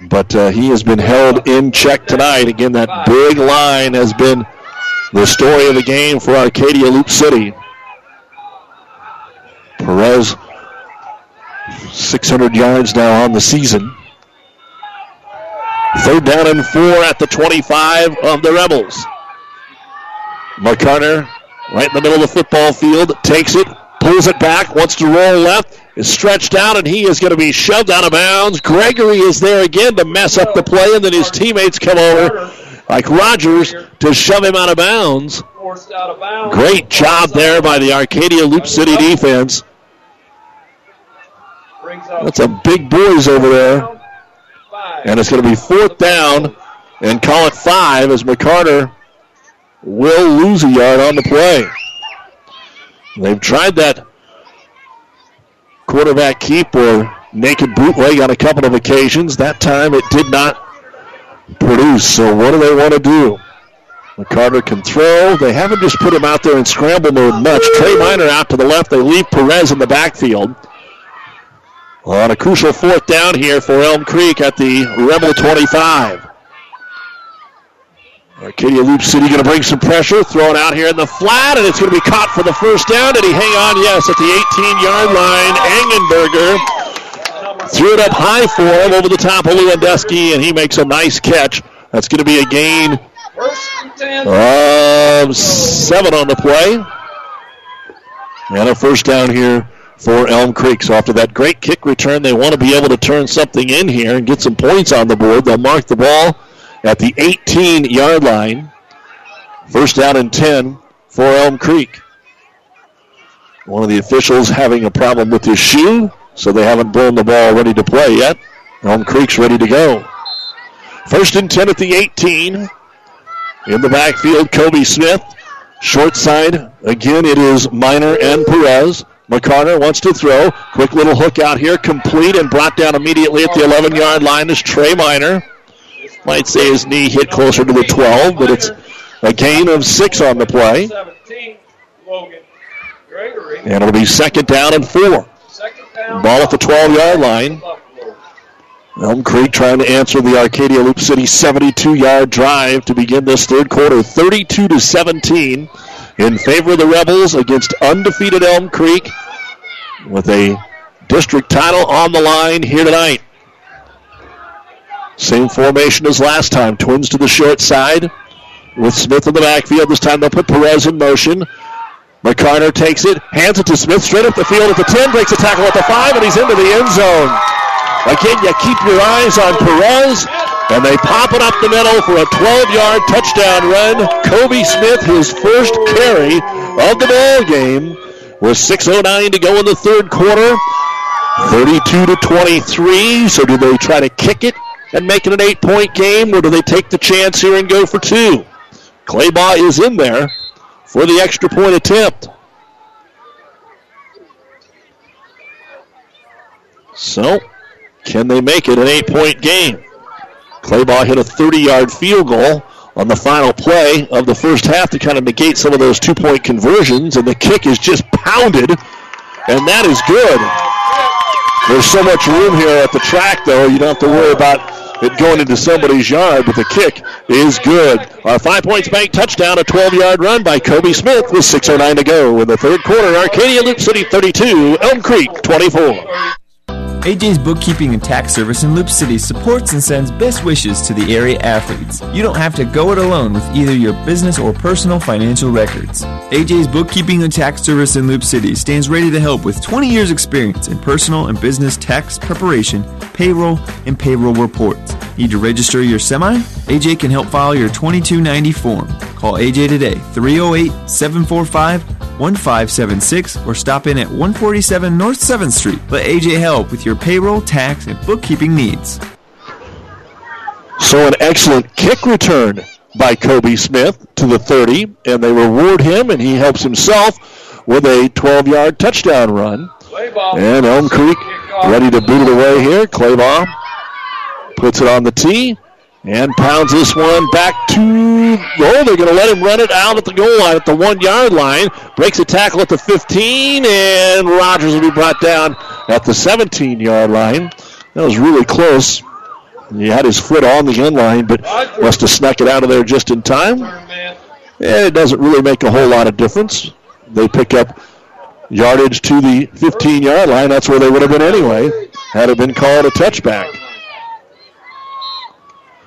but uh, he has been held in check tonight. Again, that big line has been the story of the game for Arcadia Loup City. Perez, 600 yards now on the season. Third down and four at the 25 of the Rebels. McCarter right in the middle of the football field, takes it, pulls it back, wants to roll left, is stretched out, and he is going to be shoved out of bounds. Gregory is there again to mess up the play, and then his teammates come over, like Rogers, to shove him out of bounds. Great job there by the Arcadia Loup City defense. That's some big boys over there. And it's going to be fourth down and call it five as McCarter will lose a yard on the play. They've tried that quarterback keep or naked bootleg on a couple of occasions. That time it did not produce. So what do they want to do? McCarter can throw. They haven't just put him out there in scramble mode much. Trey Miner out to the left. They leave Perez in the backfield. On a crucial fourth down here for Elm Creek at the Rebel 25. Arcadia Loup City going to bring some pressure, throw it out here in the flat, and it's going to be caught for the first down. Did he hang on? Yes, at the 18-yard line. Engenberger threw it up high for him over the top of Lewandowski, and he makes a nice catch. That's going to be a gain of seven on the play. And a first down here for Elm Creek. So after that great kick return, they want to be able to turn something in here and get some points on the board. They'll mark the ball at the 18 yard line. First down and 10 for Elm Creek. One of the officials having a problem with his shoe, so they haven't blown the ball ready to play yet. Elm Creek's ready to go. First and 10 at the 18. In the backfield, Kobe Smith. Short side, again, it is Miner and Perez. McCarter wants to throw. Quick little hook out here, complete and brought down immediately at the 11 yard line is Trey Miner. Might say his knee hit closer to the 12, but it's a gain of six on the play. And it'll be second down and four. Ball at the 12 yard line. Elm Creek trying to answer the Arcadia Loup City 72 yard drive to begin this third quarter, 32 to 17 in favor of the Rebels against undefeated Elm Creek with a district title on the line here tonight. Same formation as last time. Twins to the short side with Smith in the backfield. This time they'll put Perez in motion. McCarter takes it, hands it to Smith straight up the field at the 10, breaks a tackle at the 5, and he's into the end zone. Again, you keep your eyes on Perez, and they pop it up the middle for a 12-yard touchdown run. Kobe Smith, his first carry of the ball game, with 6.09 to go in the third quarter. 32 to 23. So do they try to kick it and make it an eight-point game, or do they take the chance here and go for two? Claybaugh is in there for the extra point attempt. So, can they make it an eight-point game? Claybaugh hit a 30-yard field goal on the final play of the first half to kind of negate some of those two-point conversions, and the kick is just pounded, and that is good. There's so much room here at the track, though, you don't have to worry about it going into somebody's yard, but the kick is good. A five points bank touchdown, a 12 yard run by Kobe Smith with 6.09 to go in the third quarter. Arcadia Loup City 32, Elm Creek 24. AJ's Bookkeeping and Tax Service in Loup City supports and sends best wishes to the area athletes. You don't have to go it alone with either your business or personal financial records. AJ's Bookkeeping and Tax Service in Loup City stands ready to help with 20 years experience in personal and business tax preparation, payroll, and payroll reports. Need to register your semi? AJ can help file your 2290 form. Call AJ today, 308 745 1576 or stop in at 147 North 7th Street. Let AJ help with your payroll, tax, and bookkeeping needs. So an excellent kick return by Kobe Smith to the 30, and they reward him, and he helps himself with a 12-yard touchdown run. And Elm Creek ready to boot it away here. Claybaugh puts it on the tee and pounds this one back to, oh, they're going to let him run it out at the goal line at the one yard line. Breaks a tackle at the 15, and Rogers will be brought down at the 17 yard line. That was really close. He had his foot on the end line, but must have snuck it out of there just in time. It doesn't really make a whole lot of difference. They pick up yardage to the 15 yard line. That's where they would have been anyway, had it been called a touchback.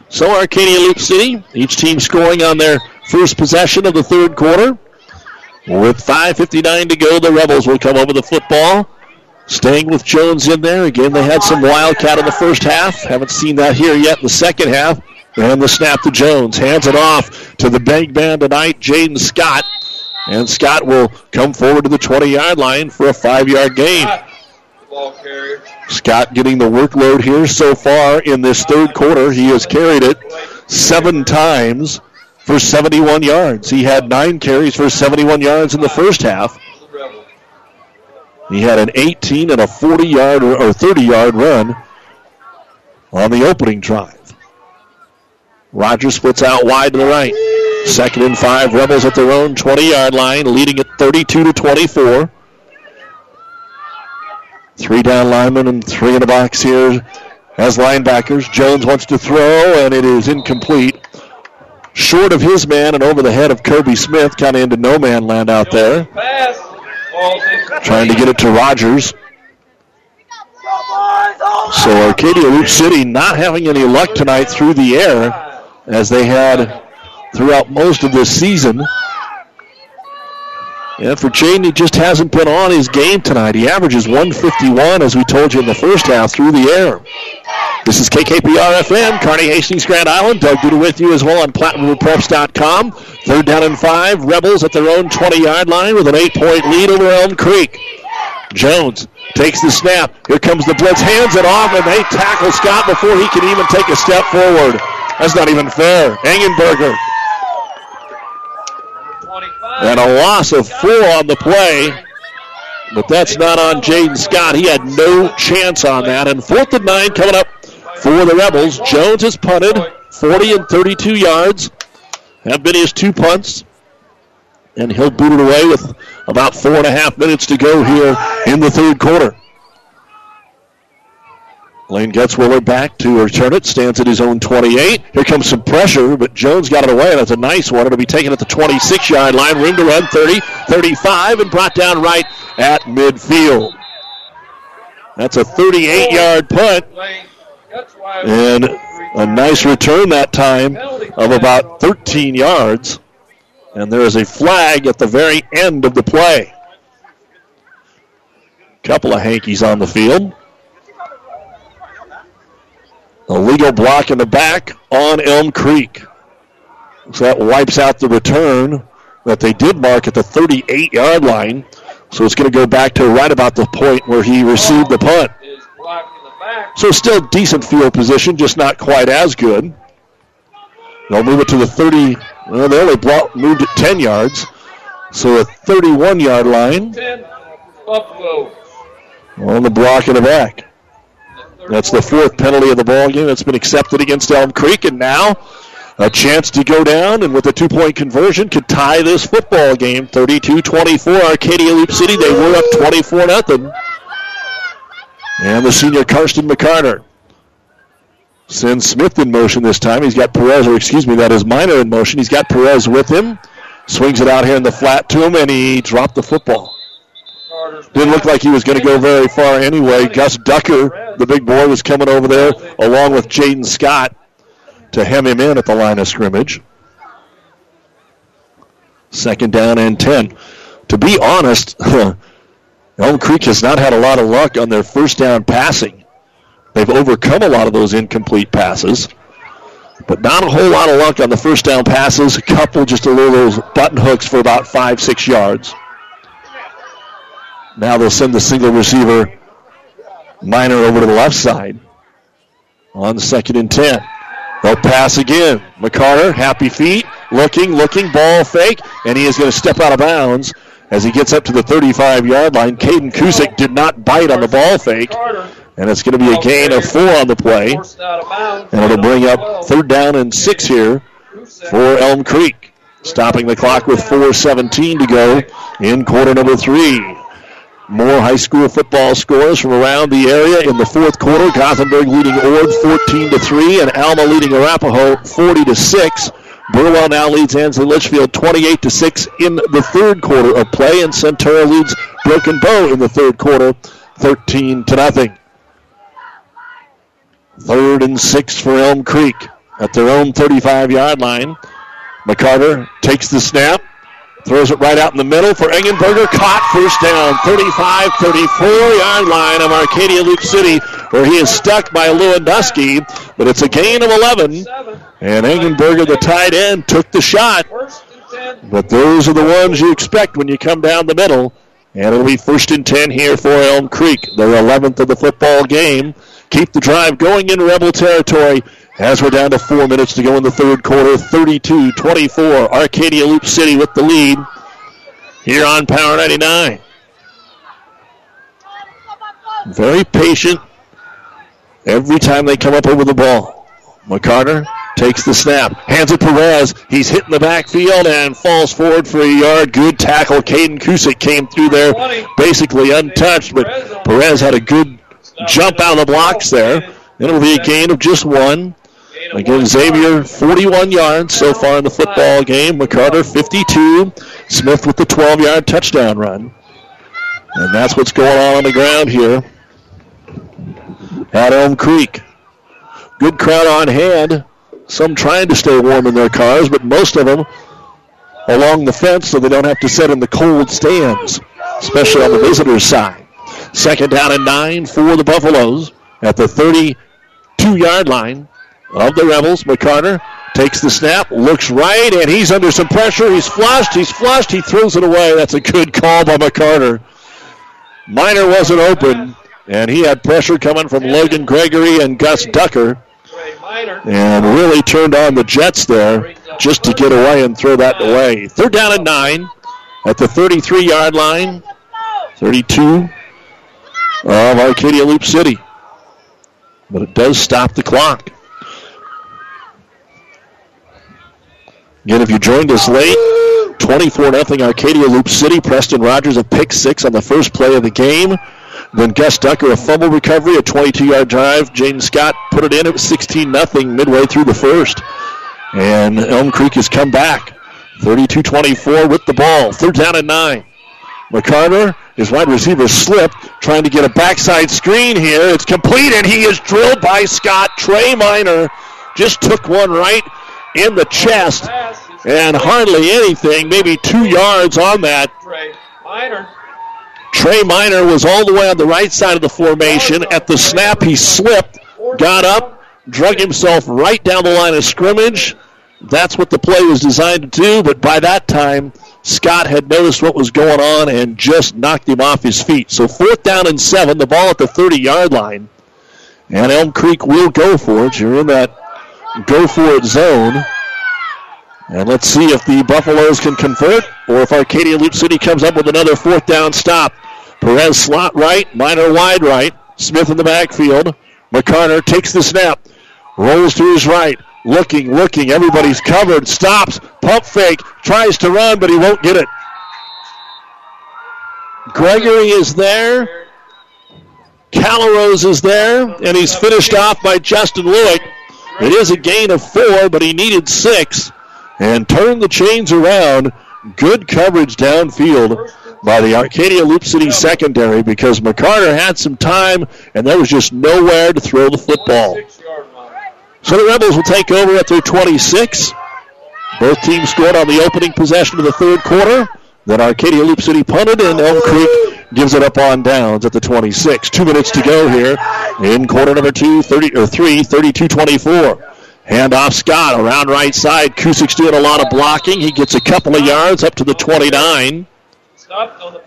So Arcadia Loup City, each team scoring on their first possession of the third quarter. With 5.59 to go, the Rebels will come over the football. Staying with Jones in there. Again, they had some Wildcat in the first half. Haven't seen that here yet in the second half. And the snap to Jones. Hands it off to the big man tonight, Jaden Scott. And Scott will come forward to the 20 yard line for a five yard gain. Scott getting the workload here so far in this third quarter. He has carried it seven times for 71 yards. He had nine carries for 71 yards in the first half. He had an 18 and a 40 yard or 30 yard run on the opening drive. Rogers splits out wide to the right. Second and five, Rebels at their own 20 yard line, leading at 32 to 24. Three down linemen and three in the box here as linebackers. Jones wants to throw, and it is incomplete. Short of his man and over the head of Kobe Smith, kind of into no man land out there. Trying to get it to Rogers. So Arcadia Loup City not having any luck tonight through the air as they had throughout most of this season. And for Jaden, he just hasn't been on his game tonight. He averages 151, as we told you in the first half, through the air. This is KKPR FM, Kearney Hastings, Grand Island. Doug Duda with you as well on PlatteRiverPreps.com. Third down and five. Rebels at their own 20 yard line with an eight point lead over Elm Creek. Jones takes the snap. Here comes the blitz, hands it off, and they tackle Scott before he can even take a step forward. That's not even fair. Engenberger and a loss of four on the play. But that's not on Jaden Scott. He had no chance on that. And fourth and nine coming up for the Rebels. Jones has punted 40 and 32 yards. Have been his two punts. And he'll boot it away with about four and a half minutes to go here in the third quarter. Lane Gutzwiller back to return it. Stands at his own 28. Here comes some pressure, but Jones got it away. That's a nice one. It'll be taken at the 26 yard line. Room to run 30, 35, and brought down right at midfield. That's a 38 yard punt. And a nice return that time of about 13 yards. And there is a flag at the very end of the play. Couple of hankies on the field. A legal block in the back on Elm Creek. So that wipes out the return that they did mark at the 38 yard line. So it's going to go back to right about the point where he received the punt. So still decent field position, just not quite as good. They'll move it to the 30. Well, they only brought, moved it 10 yards. So a 31 yard line. 10, On the block in the back. That's the fourth penalty of the ball game that's been accepted against Elm Creek, and now a chance to go down and with a two-point conversion could tie this football game. 32-24 arcadia loup city. They were up 24-0. and the senior karsten mccarter sends smith in motion this time. He's got perez or excuse me that is Miner in motion. He's got perez with him. Swings it out here in the flat to him and he dropped the football. Didn't look like he was going to go very far anyway. Gus Ducker, the big boy, was coming over there along with Jaden Scott to hem him in at the line of scrimmage. Second down and 10. To be honest, Elm Creek has not had a lot of luck on their first down passing. They've overcome a lot of those incomplete passes, but not a whole lot of luck on the first down passes. A couple, just a little button hooks for about five, six yards. Now they'll send the single receiver Miner over to the left side on second and 10. They'll pass again. McCarter, happy feet, looking, looking, ball fake, and he is going to step out of bounds as he gets up to the 35 yard line. Caden Kusick did not bite on the ball fake, and it's going to be a gain of four on the play. And it'll bring up third down and six here for Elm Creek. Stopping the clock with 4.17 to go in quarter number three. More high school football scores from around the area in the fourth quarter. Gothenburg leading Ord 14 to 3 and Alma leading Arapahoe 40 to 6. Burwell now leads Ansley Litchfield 28 to 6 in the third quarter of play and Centura leads Broken Bow in the third quarter 13 to nothing. Third and 6 for Elm Creek at their own 35-yard line. McCarter takes the snap Throws it right out in the middle for Engenberger. Caught first down. 35 34 yard line of Arcadia Loup City, where he is stuck by Lewandowski. But it's a gain of 11. And Engenberger, the tight end, took the shot. But those are the ones you expect when you come down the middle. And it'll be first and 10 here for Elm Creek, their 11th of the football game. Keep the drive going in Rebel territory. As we're down to four minutes to go in the third quarter, 32 24. Arcadia Loup City with the lead here on Power 99. Very patient every time they come up over the ball. McCarter takes the snap, hands it to Perez. He's hitting the backfield and falls forward for a yard. Good tackle. Caden Kusick came through there basically untouched, but Perez had a good jump out of the blocks there. It'll be a gain of just one. Again, Xavier 41 yards so far in the football game. McCarter 52. Smith with the 12 yard touchdown run. And that's what's going on on the ground here at Elm Creek. Good crowd on hand. Some trying to stay warm in their cars, but most of them along the fence so they don't have to sit in the cold stands, especially on the visitors' side. Second down and nine for the Buffaloes at the 32 yard line of the Rebels. McCarter takes the snap, looks right, and he's under some pressure. He's flushed, he's flushed, he throws it away. That's a good call by McCarter. Miner wasn't open, and he had pressure coming from Logan Gregory and Gus Ducker. And really turned on the Jets there just to get away and throw that away. Third down and nine at the 33 yard line. 32 of Arcadia Loup City. But it does stop the clock. Again, if you joined us late, 24 0 Arcadia Loup City. Preston Rogers a pick six on the first play of the game. Then Gus Ducker a fumble recovery, a 22-yard drive. Jaden Scott put it in. It was 16 0 midway through the first. And Elm Creek has come back. 32-24 with the ball. Third down and nine. McCarter, his wide receiver slipped, trying to get a backside screen here. It's complete, and he is drilled by Scott. Trey Miner just took one right in the chest, and hardly anything, maybe two yards on that. Trey Miner was all the way on the right side of the formation. At the snap, he slipped, got up, drug himself right down the line of scrimmage. That's what the play was designed to do, but by that time, Scott had noticed what was going on and just knocked him off his feet. So fourth down and seven, the ball at the 30 yard line. And Elm Creek will go for it. You're in that go for it zone. And let's see if the Buffaloes can convert or if Arcadia Loup City comes up with another fourth down stop. Perez slot right, Miner wide right. Smith in the backfield. McCarter takes the snap, rolls to his right, looking, looking. Everybody's covered, stops, pump fake, tries to run, but he won't get it. Gregory is there. Callarose is there, and he's finished off by Justin Lewick. It is a gain of four, but he needed six and turned the chains around. Good coverage downfield by the Arcadia Loup City secondary because McCarter had some time and there was just nowhere to throw the football. So the Rebels will take over at their 26. Both teams scored on the opening possession of the third quarter. Then Arcadia Loup City punted and Elm Creek gives it up on downs at the 26. Two minutes to go here in quarter number two, 30, or three, 32-24. Handoff Scott around right side. Kusick's doing a lot of blocking. He gets a couple of yards up to the 29.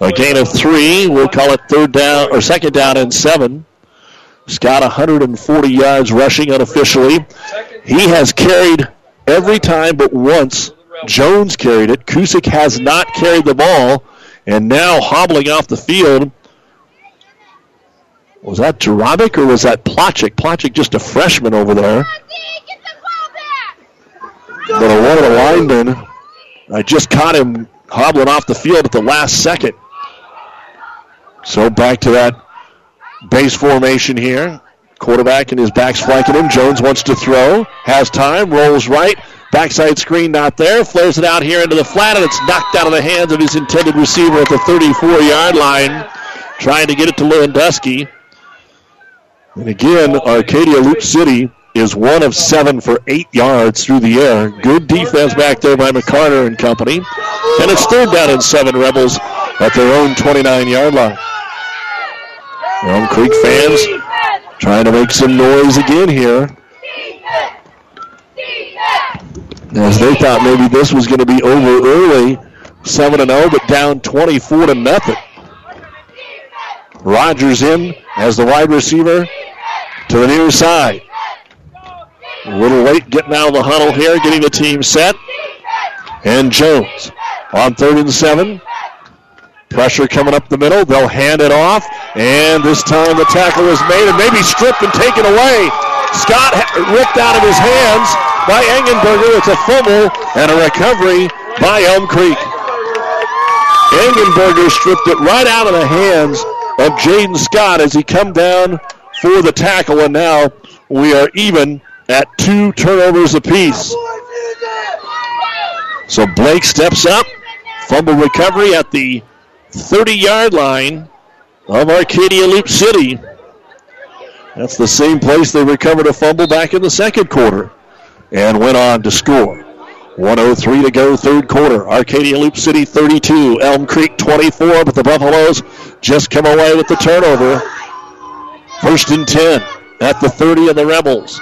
A gain of three. We'll call it third down or second down and seven. Scott 140 yards rushing unofficially. He has carried every time but once. Jones carried it. Kusick has not carried the ball. And now hobbling off the field. Was that Jarabic or was that Plachik? Plachik just a freshman over there. But one of the linemen, I just caught him hobbling off the field at the last second. So back to that base formation here. Quarterback and his backs flanking him. Jones wants to throw. Has time. Rolls right. Backside screen not there. Flares it out here into the flat, and it's knocked out of the hands of his intended receiver at the 34-yard line. Trying to get it to Lewandowski. And again, Arcadia Loup City is one of seven for eight yards through the air. Good defense back there by McCarter and company. And it's third down and seven Rebels at their own 29-yard line. Elm Creek fans trying to make some noise again here. As they thought maybe this was going to be over early, 7 and 0, but down 24 to nothing. Rogers in as the wide receiver to the near side. A little late getting out of the huddle here, getting the team set. And Jones on third and seven. Pressure coming up the middle. They'll hand it off. And this time the tackle is made and maybe stripped and taken away. Scott ripped out of his hands by Engenberger. It's a fumble and a recovery by Elm Creek. Engenberger stripped it right out of the hands of Jaden Scott as he come down for the tackle, and now we are even at two turnovers apiece. So Blake steps up, fumble recovery at the 30-yard line of Arcadia Loup City. That's the same place they recovered a fumble back in the second quarter and went on to score. 103 to go, third quarter. Arcadia Loup City 32, Elm Creek 24, but the Buffaloes just come away with the turnover. First and 10 at the 30 of the Rebels.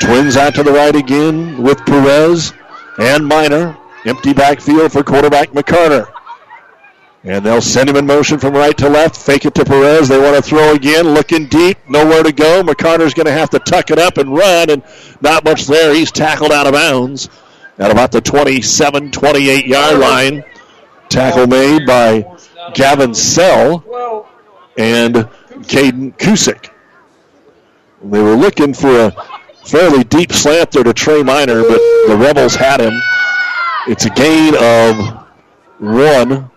Twins out to the right again with Perez and Miner. Empty backfield for quarterback McCarter. And they'll send him in motion from right to left. Fake it to Perez. They want to throw again. Looking deep. Nowhere to go. McCarter's going to have to tuck it up and run, and not much there. He's tackled out of bounds at about the 27, 28 yard line. Tackle made by Gavin Sell and Caden Kusick. They were looking for a fairly deep slant there to Trey Miner, but the Rebels had him. It's a gain of one.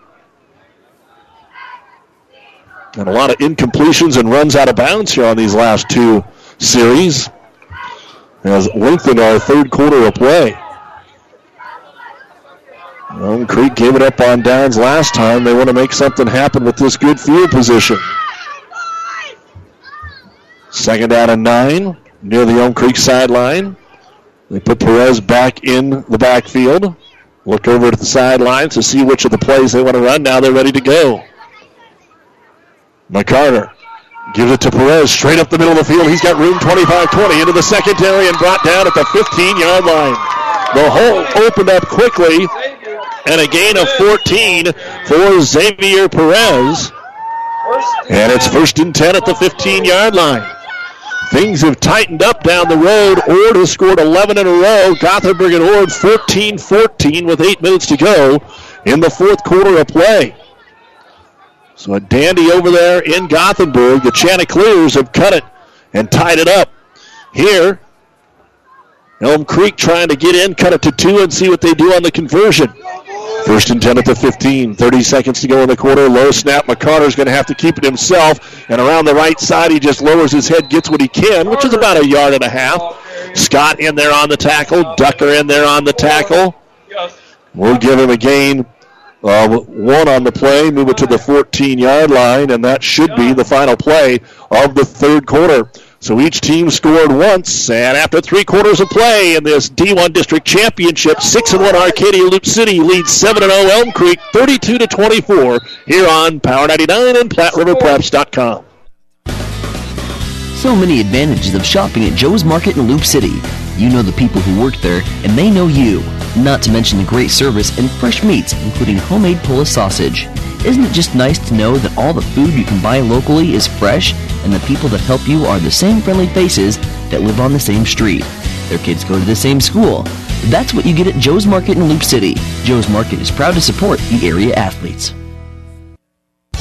And a lot of incompletions and runs out of bounds here on these last two series. Has lengthened our third quarter of play. Elm Creek gave it up on downs last time. They want to make something happen with this good field position. Second down and nine near the Elm Creek sideline. They put Perez back in the backfield. Look over to the sidelines to see which of the plays they want to run. Now they're ready to go. McCarter gives it to Perez straight up the middle of the field. He's got room 25-20 into the secondary and brought down at the 15-yard line. The hole opened up quickly and a gain of 14 for Xavier Perez. And it's first and 10 at the 15-yard line. Things have tightened up down the road. Ord has scored 11 in a row. Gothenburg and Ord 14-14 with eight minutes to go in the fourth quarter of play. So a dandy over there in Gothenburg. The Chanticleers have cut it and tied it up. Here, Elm Creek trying to get in, cut it to two, and see what they do on the conversion. First and 10 at the 15. 30 seconds to go in the quarter. Low snap. McCarter's going to have to keep it himself. And around the right side, he just lowers his head, gets what he can, which is about a yard and a half. Scott in there on the tackle. Ducker in there on the tackle. We'll give him a gain Uh, of one on the play, move it to the 14 yard line, and that should be the final play of the third quarter. So each team scored once, and after three quarters of play in this D1 District Championship, six and one Arcadia Loup City leads seven and zero Elm Creek, 32 to 24 here on Power 99 and PlatteRiverPreps.com. So many advantages of shopping at Joe's Market in Loup City. You know the people who work there, and they know you. Not to mention the great service and fresh meats, including homemade Polish sausage. Isn't it just nice to know that all the food you can buy locally is fresh and the people that help you are the same friendly faces that live on the same street? Their kids go to the same school. That's what you get at Joe's Market in Loup City. Joe's Market is proud to support the area athletes.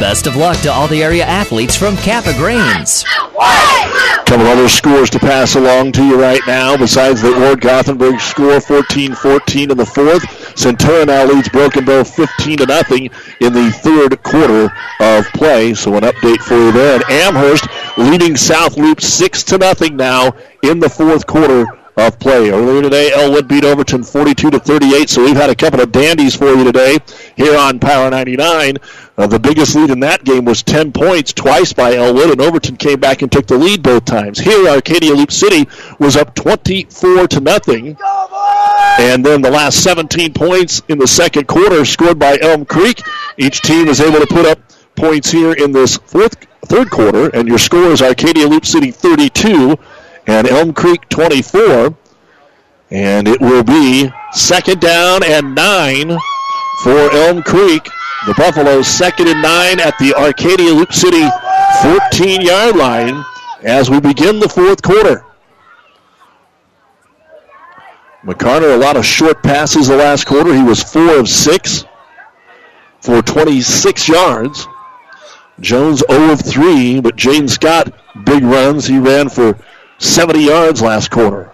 Best of luck to all the area athletes from Kappa Grains. A Couple other scores to pass along to you right now. Besides the Ord Gothenburg score, 14-14 in the fourth. Centura now leads Broken Bow 15 to nothing in the third quarter of play. So an update for you there. And Amherst leading South Loup six to nothing now in the fourth quarter of play. Earlier today, Elwood beat Overton 42 to 38. So we've had a couple of dandies for you today here on Power 99. Uh, the biggest lead in that game was 10 points, twice by Elwood, and Overton came back and took the lead both times. Here, Arcadia Loup City was up 24 to nothing. And then the last 17 points in the second quarter scored by Elm Creek. Each team was able to put up points here in this fourth, third quarter, and your score is Arcadia Loup City 32 and Elm Creek 24. And it will be second down and nine for Elm Creek. The Buffaloes second and nine at the Arcadia Loup City 14 yard line as we begin the fourth quarter. McCarter, a lot of short passes the last quarter. He was four of six for 26 yards. Jones 0 of 3, but Jaden Scott, big runs. He ran for 70 yards last quarter.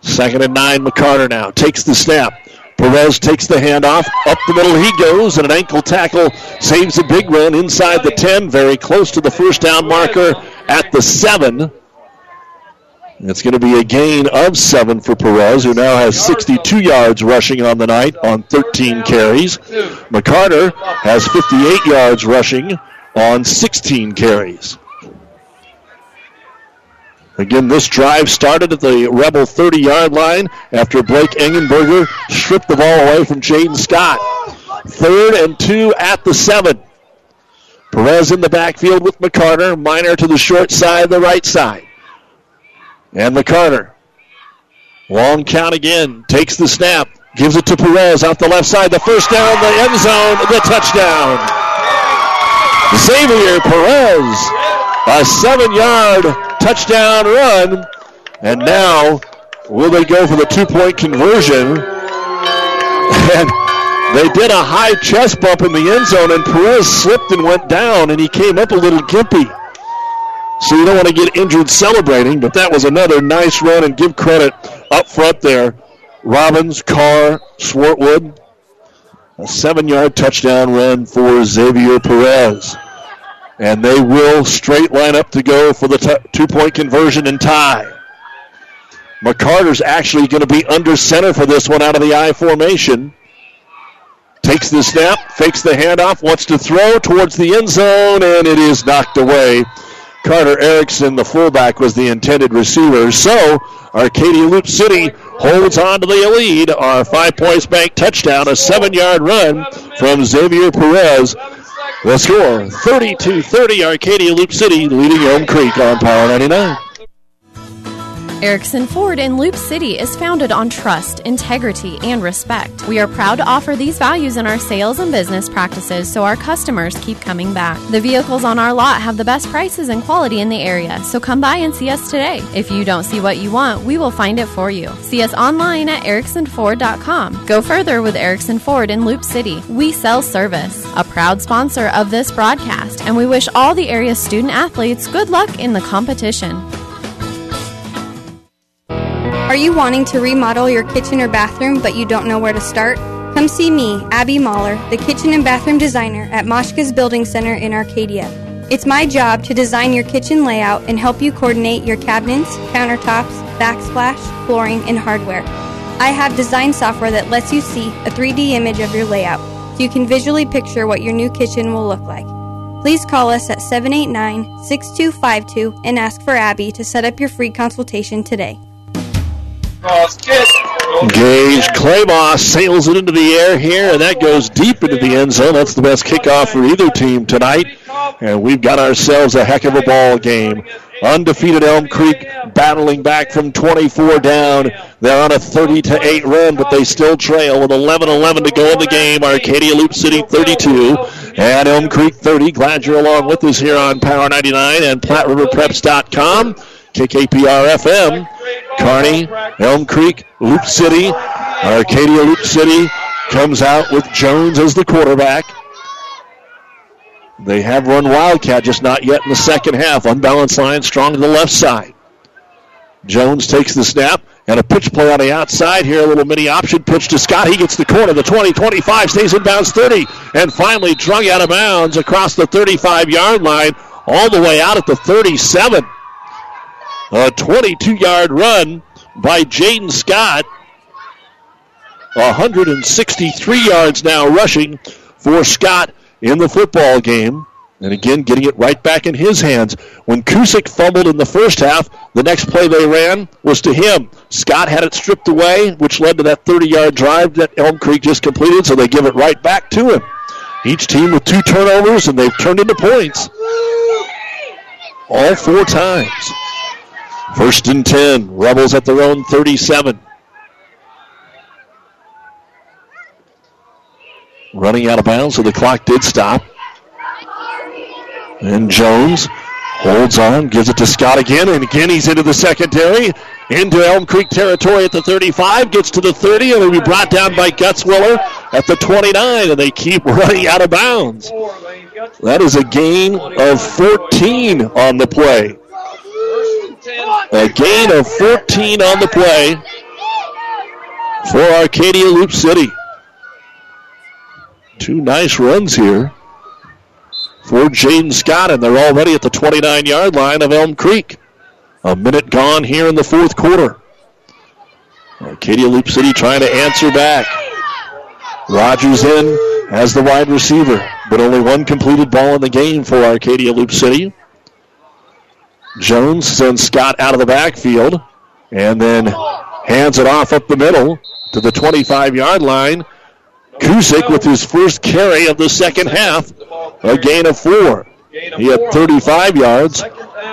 Second and nine, McCarter now takes the snap. Perez takes the handoff. Up the middle he goes, and an ankle tackle saves a big run inside the 10, very close to the first down marker at the 7. It's going to be a gain of 7 for Perez, who now has 62 yards rushing on the night on 13 carries. McCarter has 58 yards rushing on 16 carries. Again, this drive started at the Rebel 30 yard line after Blake Engenberger stripped the ball away from Jaden Scott. Third and two at the seven. Perez in the backfield with McCarter. Miner to the short side, the right side. And McCarter. Long count again. Takes the snap. Gives it to Perez off the left side. The first down, the end zone, the touchdown. Xavier Perez, a seven yard touchdown run. And now, will they go for the two point conversion? And they did a high chest bump in the end zone, and Perez slipped and went down, and he came up a little gimpy. So you don't want to get injured celebrating, but that was another nice run, and give credit up front there. Robbins, Carr, Swartwood. A seven yard touchdown run for Xavier Perez. And they will straight line up to go for the t- two point conversion and tie. McCarter's actually going to be under center for this one out of the I formation. Takes the snap, fakes the handoff, wants to throw towards the end zone, and it is knocked away. Carter Erickson, the fullback, was the intended receiver. So Arcadia Loup City holds on to the lead. Our Five Points Bank touchdown, a seven yard run from Xavier Perez. The score 32 30 Arcadia Loup City leading Elm Creek on Power 99. Erickson Ford in Loup City is founded on trust, integrity, and respect. We are proud to offer these values in our sales and business practices so our customers keep coming back. The vehicles on our lot have the best prices and quality in the area, so come by and see us today. If you don't see what you want, we will find it for you. See us online at ericksonford.com. Go further with Erickson Ford in Loup City. We sell service. A proud sponsor of this broadcast, and we wish all the area student athletes good luck in the competition. Are you wanting to remodel your kitchen or bathroom but you don't know where to start? Come see me, Abby Mahler, the kitchen and bathroom designer at Moshka's Building Center in Arcadia. It's my job to design your kitchen layout and help you coordinate your cabinets, countertops, backsplash, flooring, and hardware. I have design software that lets you see a 3D image of your layout so you can visually picture what your new kitchen will look like. Please call us at 789 6252 and ask for Abby to set up your free consultation today. Gage Claybaugh sails it into the air here, and that goes deep into the end zone. That's the best kickoff for either team tonight. And we've got ourselves a heck of a ball game. Undefeated Elm Creek battling back from 24 down. They're on a 30 to 8 run, but they still trail with 11-11 to go in the game. Arcadia Loup City 32 and Elm Creek 30. Glad you're along with us here on Power 99 and PlatteRiverPreps.com. KKPR FM, Kearney, Elm Creek, Loup City, Arcadia Loup City comes out with Jones as the quarterback. They have run Wildcat, just not yet in the second half. Unbalanced line, strong to the left side. Jones takes the snap and a pitch play on the outside here. A little mini option pitch to Scott. He gets the corner, the 20, 25, stays in bounds 30, and finally drug out of bounds across the 35 yard line, all the way out at the 37. A 22 yard run by Jaden Scott. 163 yards now rushing for Scott in the football game. And again, getting it right back in his hands. When Kusick fumbled in the first half, the next play they ran was to him. Scott had it stripped away, which led to that 30 yard drive that Elm Creek just completed, so they give it right back to him. Each team with two turnovers, and they've turned into points all four times. First and 10. Rebels at their own 37. Running out of bounds, so the clock did stop. And Jones holds on, gives it to Scott again, and again he's into the secondary, into Elm Creek territory at the 35, gets to the 30, and will be brought down by Gutzwiller at the 29, and they keep running out of bounds. That is a gain of 14 on the play. A gain of 14 on the play for Arcadia Loup City. Two nice runs here for Jaden Scott, and they're already at the 29 yard line of Elm Creek. A minute gone here in the fourth quarter. Arcadia Loup City trying to answer back. Rogers in as the wide receiver, but only one completed ball in the game for Arcadia Loup City. Jones sends Scott out of the backfield and then hands it off up the middle to the 25 yard line. Kusick with his first carry of the second half, a gain of four. He had 35 yards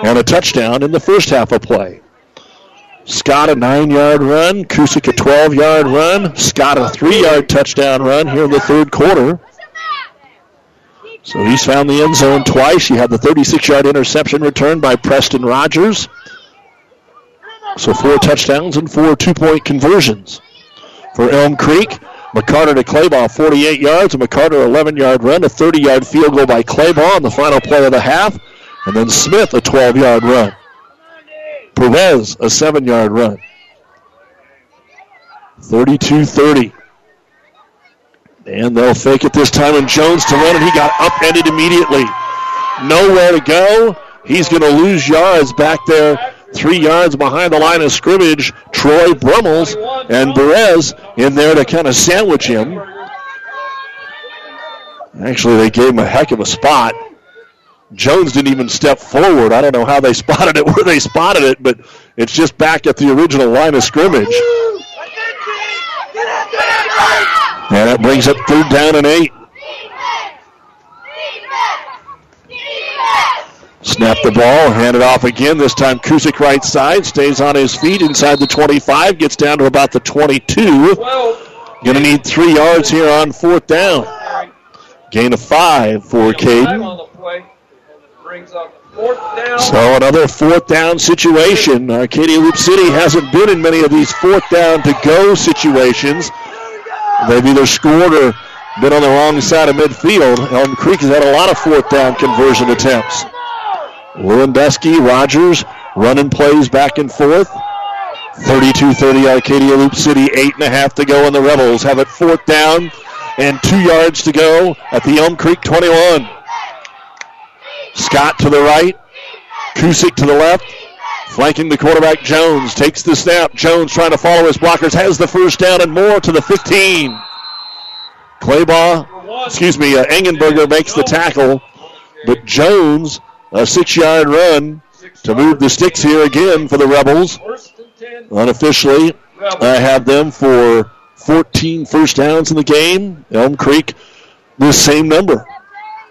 and a touchdown in the first half of play. Scott a nine yard run, Kusick a 12 yard run, Scott a three yard touchdown run here in the third quarter. So he's found the end zone twice. He had the 36 yard interception returned by Preston Rogers. So four touchdowns and four two point conversions for Elm Creek. McCarter to Claybaugh, 48 yards. McCarter 11 yard run, a 30 yard field goal by Claybaugh on the final play of the half. And then Smith a 12 yard run. Perez a 7 yard run. 32 30. And they'll fake it this time, and Jones to run, and he got upended immediately. Nowhere to go. He's going to lose yards back there, three yards behind the line of scrimmage. Troy Brummels and Perez in there to kind of sandwich him. Actually, they gave him a heck of a spot. Jones didn't even step forward. I don't know how they spotted it, where they spotted it, but it's just back at the original line of scrimmage. And that brings up third down and eight. Snap the ball, hand it off again. This time Kusick right side, stays on his feet inside the 25, gets down to about the 22. Going to need three yards here on fourth down. Gain of five for Caden. So another fourth down situation. Uh, Arcadia Loup City hasn't been in many of these fourth down to go situations. They've either scored or been on the wrong side of midfield. Elm Creek has had a lot of fourth down conversion attempts. Lewandowski, Rogers running plays back and forth. 32-30 Arcadia Loup City, eight and a half to go, and the Rebels have it fourth down and two yards to go at the Elm Creek 21. Scott to the right, Kusick to the left, flanking the quarterback Jones takes the snap. Jones trying to follow his blockers, has the first down and more to the 15. Claybaugh, excuse me, uh, Engenberger makes the tackle, but Jones a six-yard run to move the sticks here again for the Rebels. Unofficially, I have them for 14 first downs in the game. Elm Creek, the same number.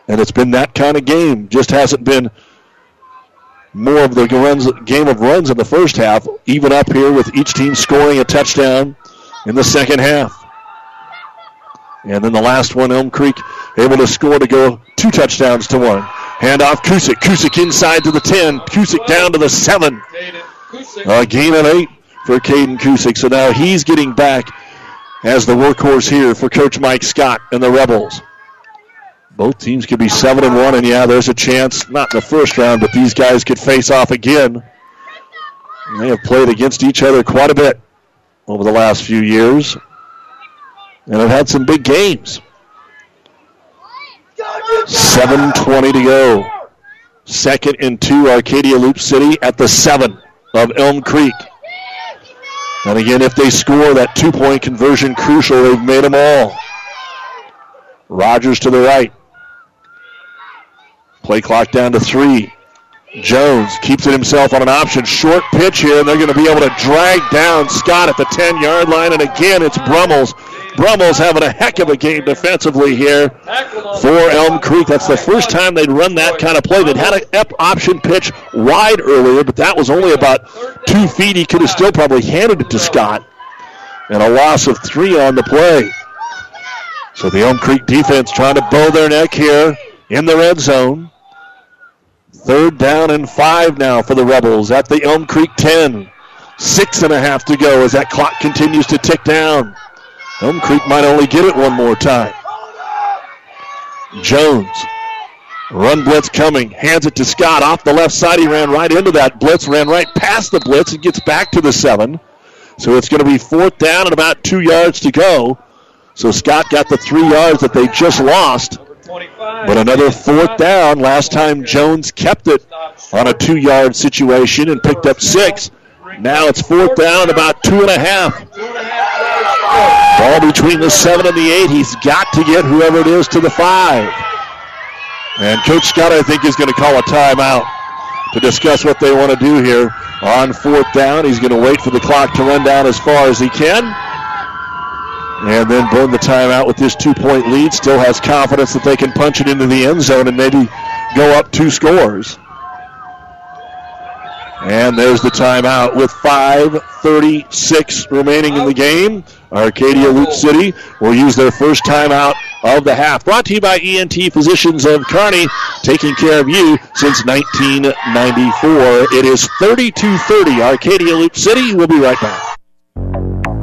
And it's been that kind of game. Just hasn't been more of the game of runs in the first half, even up here with each team scoring a touchdown in the second half. And then the last one, Elm Creek able to score to go two touchdowns to one. Hand off Kusick. Kusick inside to the 10. Kusick down to the 7. A gain of 8 for Caden Kusick. So now he's getting back as the workhorse here for Coach Mike Scott and the Rebels. Both teams could be 7 and 1, and yeah, there's a chance, not in the first round, but these guys could face off again. They have played against each other quite a bit over the last few years and have had some big games. 7.20 to go. Second and two, Arcadia Loup City at the seven of Elm Creek. And again, if they score that two point conversion crucial, they've made them all. Rogers to the right. Play clock down to three. Jones keeps it himself on an option. Short pitch here, and they're going to be able to drag down Scott at the 10 yard line. And again, it's Brummels Brummels having a heck of a game defensively here for Elm Creek. That's the first time they'd run that kind of play. They'd had an option pitch wide earlier, but that was only about two feet. He could have still probably handed it to Scott. And a loss of three on the play. So the Elm Creek defense trying to bow their neck here in the red zone. Third down and five now for the Rebels at the Elm Creek 10. Six and a half to go as that clock continues to tick down. Elm Creek might only get it one more time. Jones. Run blitz coming. Hands it to Scott off the left side. He ran right into that blitz, ran right past the blitz, and gets back to the seven. So it's going to be fourth down and about two yards to go. So Scott got the three yards that they just lost. But another fourth down. Last time Jones kept it on a two yard situation and picked up six. Now it's fourth down, about two and a half. Ball between the seven and the eight. He's got to get whoever it is to the five. And Coach Scott, I think, is going to call a timeout to discuss what they want to do here on fourth down. He's going to wait for the clock to run down as far as he can and then burn the timeout with this two point lead. Still has confidence that they can punch it into the end zone and maybe go up two scores. And there's the timeout with 5.36 remaining in the game. Arcadia Loup City will use their first timeout of the half. Brought to you by ENT Physicians of Kearney, taking care of you since 1994. It is 32-30 Arcadia Loup City. We'll be right back.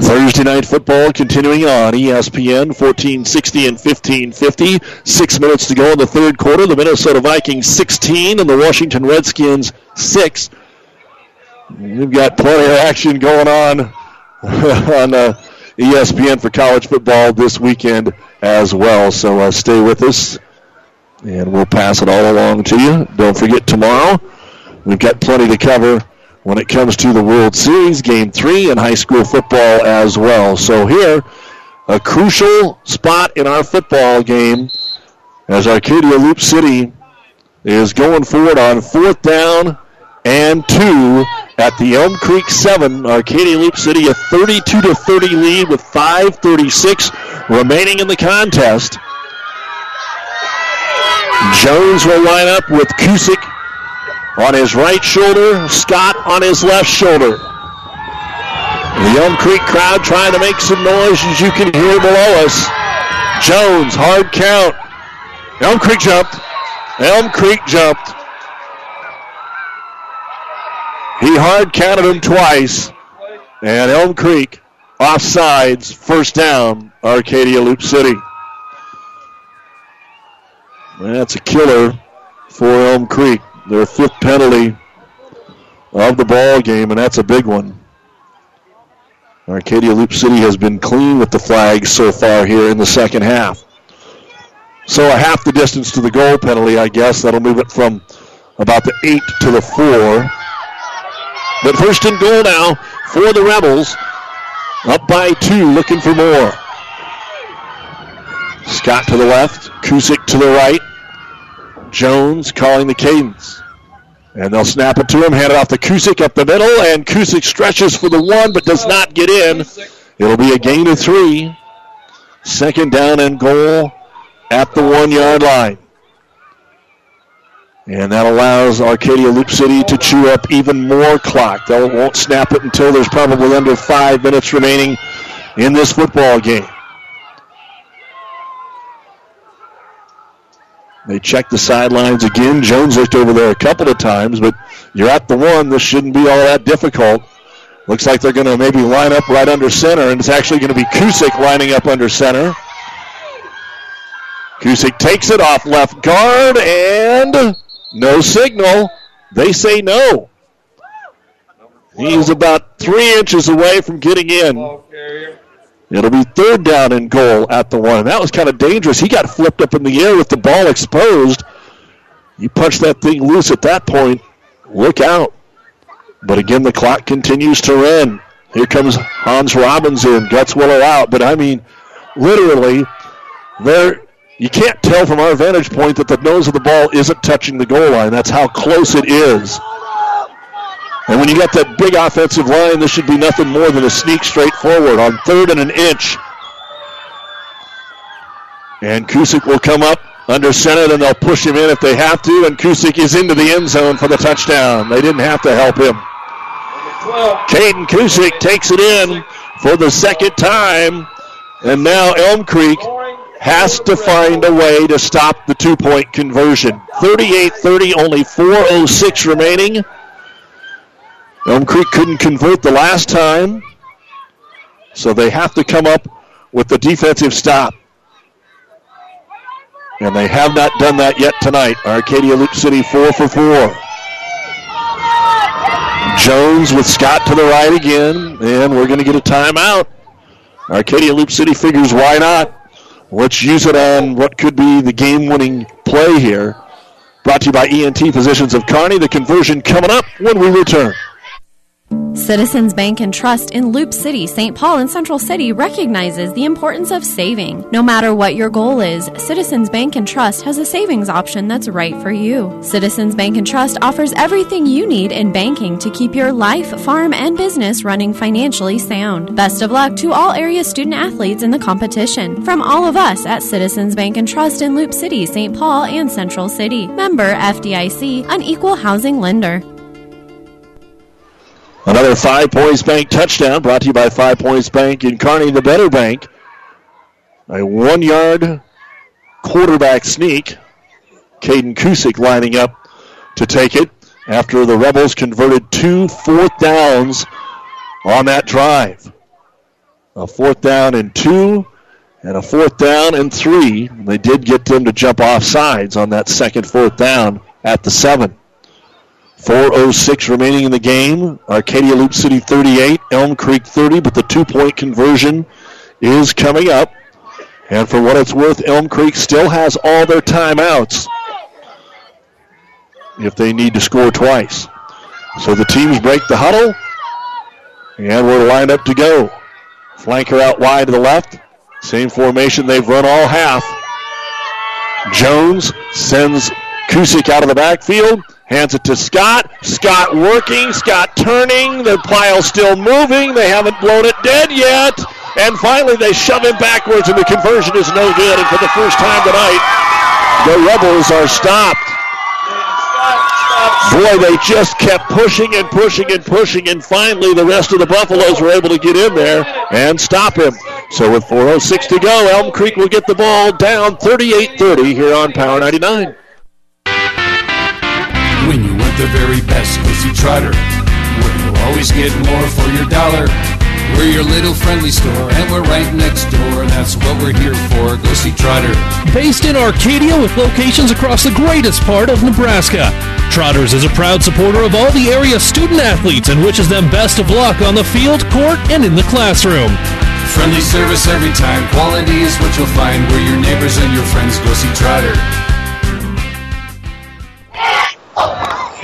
Thursday night football continuing on ESPN 1460 and 1550. Six minutes to go in the third quarter. The Minnesota Vikings 16 and the Washington Redskins 6. We've got plenty of action going on on uh, ESPN for college football this weekend as well. So uh, stay with us and we'll pass it all along to you. Don't forget tomorrow. We've got plenty to cover when it comes to the World Series, Game 3, and high school football as well. So here, a crucial spot in our football game as Arcadia Loup City is going forward on fourth down and two at the Elm Creek 7. Arcadia Loup City a 32 to 30 lead with 5:36 remaining in the contest. Jones will line up with Kusick on his right shoulder, Scott on his left shoulder. The Elm Creek crowd trying to make some noise as you can hear below us. Jones, hard count. Elm Creek jumped. Elm Creek jumped. He hard counted him twice. And Elm Creek offsides, first down, Arcadia Loup City. That's a killer for Elm Creek their fifth penalty of the ball game, and that's a big one. Arcadia Loup City has been clean with the flags so far here in the second half. So a half the distance to the goal penalty, I guess. That'll move it from about the eight to the four. But first and goal now for the Rebels. Up by two, looking for more. Scott to the left, Kusick to the right. Jones calling the cadence. And they'll snap it to him, hand it off to Kusick up the middle, and Kusick stretches for the one but does not get in. It'll be a gain of three. Second down and goal at the one yard line. And that allows Arcadia Loup City to chew up even more clock. They won't snap it until there's probably under five minutes remaining in this football game. They checked the sidelines again. Jones looked over there a couple of times, but you're at the one. This shouldn't be all that difficult. Looks like they're going to maybe line up right under center, and it's actually going to be Kusick lining up under center. Kusick takes it off left guard, and no signal. They say no. He's about three inches away from getting in. It'll be third down and goal at the one. That was kind of dangerous. He got flipped up in the air with the ball exposed. You punch that thing loose at that point. Look out. But again, the clock continues to run. Here comes Hans Robbins in. Gutzwiller out. But I mean, literally, there you can't tell from our vantage point that the nose of the ball isn't touching the goal line. That's how close it is. And when you got that big offensive line, this should be nothing more than a sneak straight forward on third and an inch. And Kusick will come up under center, and they'll push him in if they have to. And Kusick is into the end zone for the touchdown. They didn't have to help him. Caden Kusick takes it in for the second time. And now Elm Creek has to find a way to stop the two point conversion. 38 30, only 4.06 remaining. Elm Creek couldn't convert the last time, so they have to come up with the defensive stop. And they have not done that yet tonight. Arcadia Loup City 4 for 4. Jones with Scott to the right again, and we're going to get a timeout. Arcadia Loup City figures why not? Let's use it on what could be the game winning play here. Brought to you by ENT Physicians of Kearney. The conversion coming up when we return. Citizens Bank and Trust in Loup City, St. Paul, and Central City recognizes the importance of saving. No matter what your goal is, Citizens Bank and Trust has a savings option that's right for you. Citizens Bank and Trust offers everything you need in banking to keep your life, farm, and business running financially sound. Best of luck to all area student athletes in the competition. From all of us at Citizens Bank and Trust in Loup City, St. Paul, and Central City. Member FDIC, an equal housing lender. Another Five Points Bank touchdown brought to you by Five Points Bank in Kearney, the better bank. A one yard quarterback sneak. Caden Kusick lining up to take it after the Rebels converted two fourth downs on that drive. A fourth down and two, and a fourth down and three. They did get them to jump off sides on that second fourth down at the seven. 4.06 remaining in the game. Arcadia Loup City 38, Elm Creek 30, but the two point conversion is coming up. And for what it's worth, Elm Creek still has all their timeouts if they need to score twice. So the teams break the huddle, and we're lined up to go. Flanker out wide to the left. Same formation they've run all half. Jones sends Kusick out of the backfield. Hands it to Scott. Scott working. Scott turning. The pile still moving. They haven't blown it dead yet. And finally, they shove him backwards, and the conversion is no good. And for the first time tonight, the Rebels are stopped. Boy, they just kept pushing and pushing and pushing, and finally, the rest of the Buffaloes were able to get in there and stop him. So, with 4.06 to go, Elm Creek will get the ball down 38 30 here on Power 99. When you want the very best, go see Trotter. Where you'll always get more for your dollar. We're your little friendly store, and we're right next door. That's what we're here for. Go see Trotter. Based in Arcadia with locations across the greatest part of Nebraska. Trotters is a proud supporter of all the area student athletes and wishes them best of luck on the field, court, and in the classroom. Friendly service every time. Quality is what you'll find. Where your neighbors and your friends go see Trotter.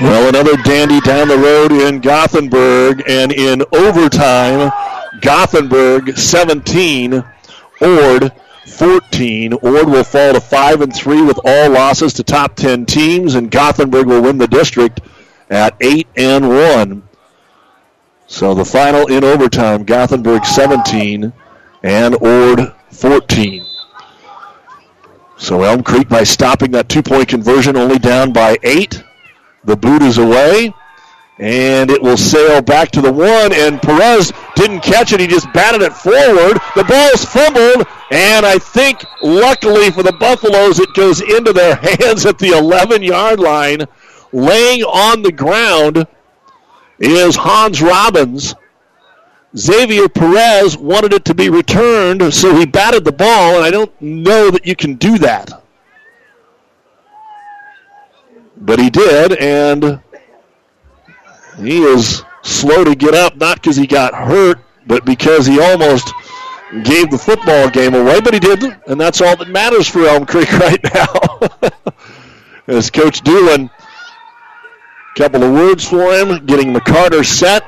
Well, another dandy down the road in Gothenburg, and in overtime, Gothenburg 17, Ord 14. Ord will fall to 5 and 3 with all losses to top 10 teams, and Gothenburg will win the district at 8 and 1. So the final in overtime, Gothenburg 17 and Ord 14. So Elm Creek, by stopping that two point conversion, only down by eight. The boot is away, and it will sail back to the one, and Perez didn't catch it. He just batted it forward. The ball's fumbled, and I think, luckily for the Buffaloes, it goes into their hands at the 11 yard line. Laying on the ground is Hans Robbins. Xavier Perez wanted it to be returned, so he batted the ball, and I don't know that you can do that. But he did, and he is slow to get up, not because he got hurt, but because he almost gave the football game away, but he didn't, and that's all that matters for Elm Creek right now. As Coach Doolin, a couple of words for him, getting McCarter set.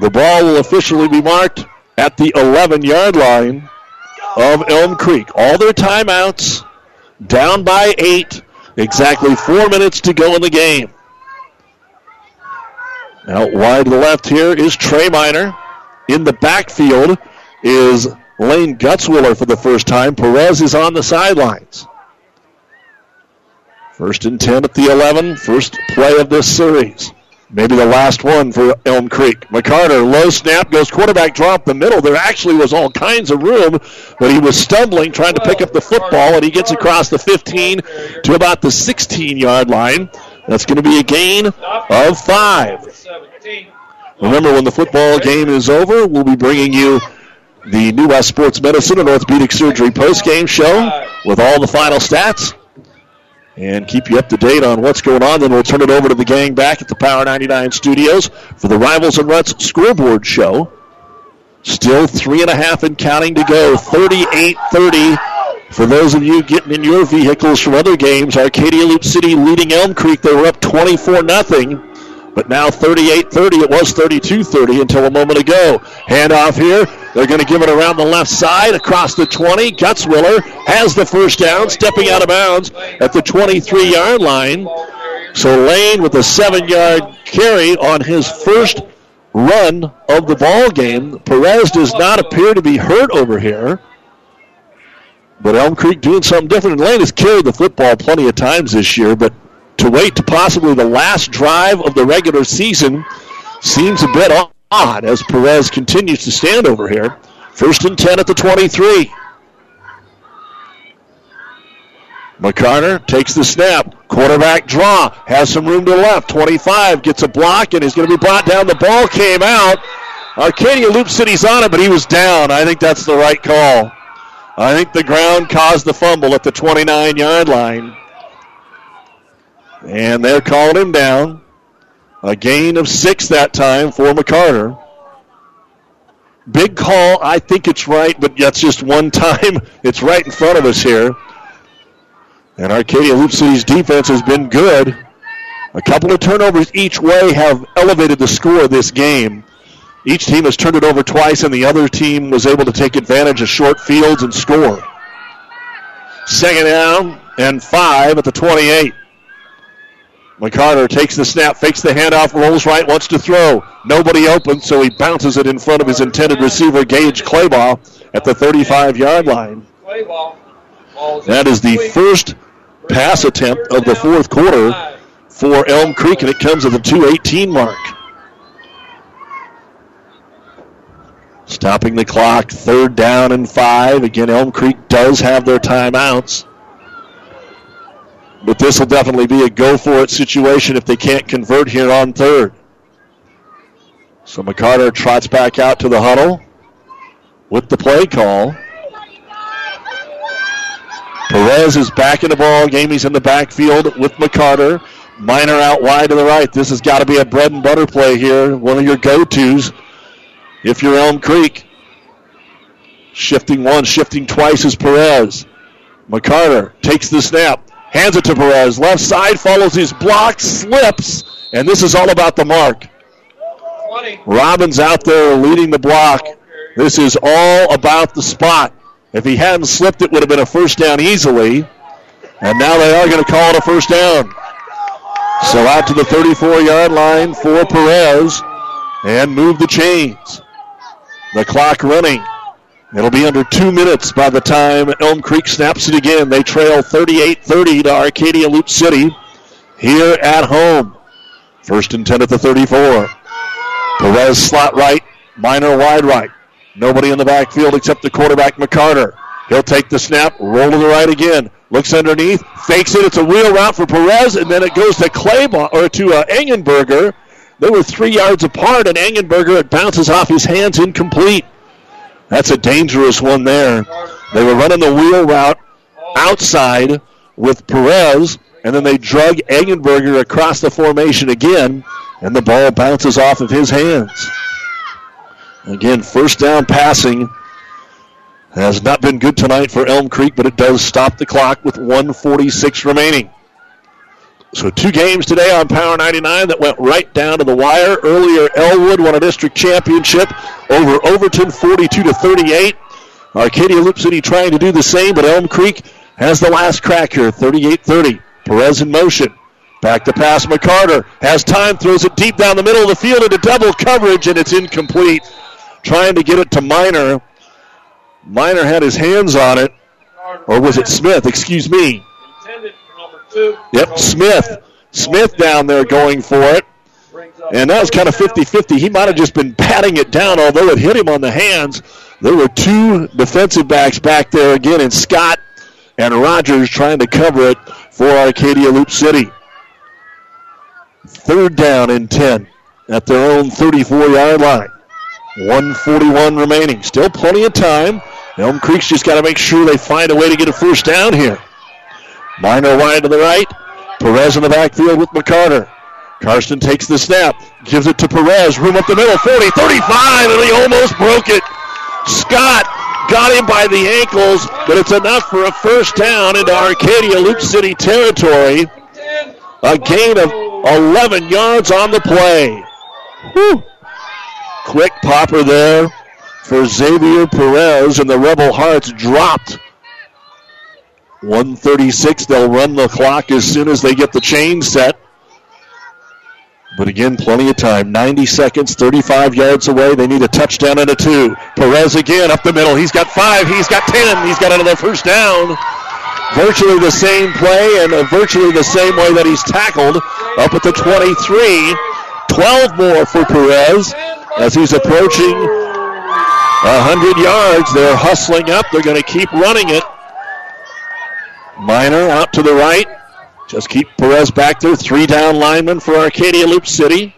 The ball will officially be marked at the 11 yard line of Elm Creek. All their timeouts down by eight, exactly four minutes to go in the game. Out wide to the left here is Trey Miner. In the backfield is Lane Gutzwiller for the first time. Perez is on the sidelines. First and 10 at the 11, first play of this series. Maybe the last one for Elm Creek. McCarter, low snap, goes quarterback drop the middle. There actually was all kinds of room, but he was stumbling trying to pick up the football, and he gets across the 15 to about the 16 yard line. That's going to be a gain of five. Remember, when the football game is over, we'll be bringing you the New West Sports Medicine and Orthopedic Surgery post-game show with all the final stats and keep you up to date on what's going on. Then we'll turn it over to the gang back at the Power 99 studios for the Rivals and Ruts scoreboard show. Still three and a half and counting to go. 38 30 for those of you getting in your vehicles from other games. Arcadia Loup City leading Elm Creek. They were up 24 0. But now 38 30. It was 32 30 until a moment ago. Handoff here. They're going to give it around the left side across the 20. Gutzwiller has the first down, stepping out of bounds at the 23 yard line. So Lane with a seven yard carry on his first run of the ball game. Perez does not appear to be hurt over here. But Elm Creek doing something different. And Lane has carried the football plenty of times this year, but to wait to possibly the last drive of the regular season seems a bit odd as Perez continues to stand over here. First and 10 at the 23. McCarter takes the snap. Quarterback draw. Has some room to the left. 25 gets a block and is going to be brought down. The ball came out. Arcadia Loup City's on it, but he was down. I think that's the right call. I think the ground caused the fumble at the 29 yard line. And they're calling him down. A gain of six that time for McCarter. Big call. I think it's right, but that's just one time. It's right in front of us here. And Arcadia Loup City's defense has been good. A couple of turnovers each way have elevated the score of this game. Each team has turned it over twice, and the other team was able to take advantage of short fields and score. Second down and five at the 28. McCarter takes the snap, fakes the handoff, rolls right, wants to throw. Nobody open, so he bounces it in front of his intended receiver, Gage Claybaugh, at the 35 yard line. That is the first pass attempt of the fourth quarter for Elm Creek, and it comes at the 218 mark. Stopping the clock, third down and five. Again, Elm Creek does have their timeouts. But this will definitely be a go for it situation if they can't convert here on third. So McCarter trots back out to the huddle with the play call. Perez is back in the ball game. He's in the backfield with McCarter. Miner out wide to the right. This has got to be a bread and butter play here. One of your go-tos if you're Elm Creek. Shifting one, shifting twice is Perez. McCarter takes the snap, hands it to Perez. Left side follows his block, slips, and this is all about the mark. Robbins out there leading the block. This is all about the spot. If he hadn't slipped, it would have been a first down easily. And now they are going to call it a first down. So out to the 34 yard line for Perez and move the chains. The clock running. It'll be under two minutes by the time Elm Creek snaps it again. They trail 38 30 to Arcadia Loup City here at home. First and 10 at the 34. Perez slot right, Miner wide right. Nobody in the backfield except the quarterback McCarter. He'll take the snap, roll to the right again. Looks underneath, fakes it. It's a wheel route for Perez, and then it goes to Claybaugh or to uh, Engenberger. They were three yards apart, and Engenberger it bounces off his hands, incomplete. That's a dangerous one there. They were running the wheel route outside with Perez, and then they drug Engenberger across the formation again, and the ball bounces off of his hands. Again, first down passing has not been good tonight for Elm Creek, but it does stop the clock with 146 remaining. So two games today on Power 99 that went right down to the wire. Earlier, Elwood won a district championship over Overton 42 to 38. Arcadia Loup City trying to do the same, but Elm Creek has the last crack here, 38-30. Perez in motion. Back to pass McCarter. Has time, throws it deep down the middle of the field into double coverage, and it's incomplete. Trying to get it to Miner. Miner had his hands on it. Or was it Smith? Excuse me. Yep, Smith. Smith down there going for it. And that was kind of 50 50. He might have just been patting it down, although it hit him on the hands. There were two defensive backs back there again, and Scott and Rogers trying to cover it for Arcadia Loup City. Third down and 10 at their own 34 yard line. 141 remaining. Still plenty of time. Elm Creek's just got to make sure they find a way to get a first down here. Miner wide to the right. Perez in the backfield with McCarter. Karsten takes the snap, gives it to Perez, room up the middle, 40, 35, and he almost broke it. Scott got him by the ankles, but it's enough for a first down into Arcadia Loup City territory. A gain of 11 yards on the play. Whew. Quick popper there for Xavier Perez, and the Rebel Hearts dropped 136. They'll run the clock as soon as they get the chain set. But again, plenty of time. 90 seconds, 35 yards away. They need a touchdown and a two. Perez again up the middle. He's got five. He's got 10. He's got another first down. Virtually the same play and virtually the same way that he's tackled up at the 23. 12 more for Perez as he's approaching 100 yards. They're hustling up. They're going to keep running it. Miner out to the right. Just keep Perez back there. Three down linemen for Arcadia Loup City.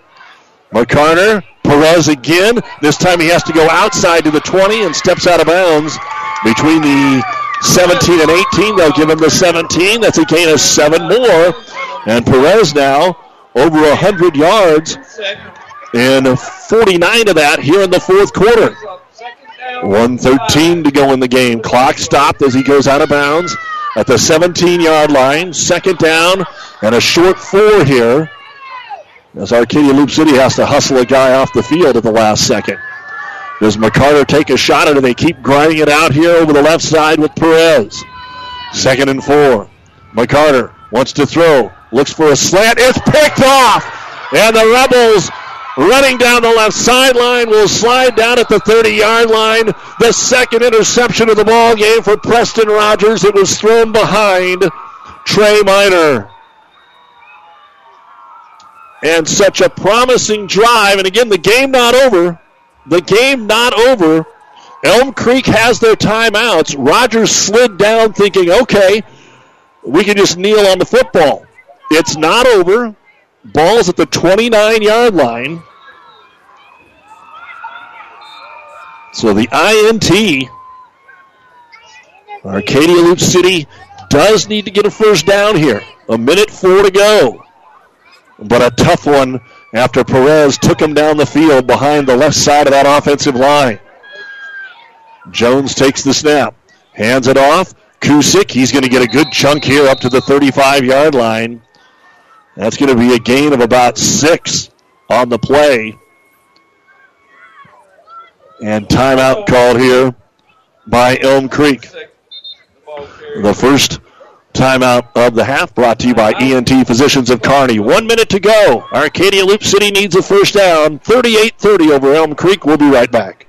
McCarter, Perez again. This time he has to go outside to the 20 and steps out of bounds between the 17 and 18. They'll give him the 17. That's a gain of seven more. And Perez now over 100 yards and 49 of that here in the fourth quarter. 113 to go in the game. Clock stopped as he goes out of bounds at the 17 yard line. Second down and a short four here as Arcadia Loup City has to hustle a guy off the field at the last second. Does McCarter take a shot or do they keep grinding it out here over the left side with Perez? Second and four. McCarter wants to throw, looks for a slant. It's picked off. And the Rebels running down the left sideline will slide down at the 30 yard line. The second interception of the ball game for Preston Rogers. It was thrown behind Trey Miner. And such a promising drive. And again, the game not over. The game not over. Elm Creek has their timeouts. Rogers slid down thinking, okay, we can just kneel on the football. It's not over. Ball's at the 29 yard line. So the INT, Arcadia Loup City does need to get a first down here. A minute four to go. But a tough one after Perez took him down the field behind the left side of that offensive line. Jones takes the snap, hands it off. Kusick, he's going to get a good chunk here up to the 35 yard line. That's going to be a gain of about six on the play. And timeout called here by Elm Creek. The first timeout of the half brought to you by ENT Physicians of Kearney. One minute to go. Arcadia Loup City needs a first down. 38 30 over Elm Creek. We'll be right back.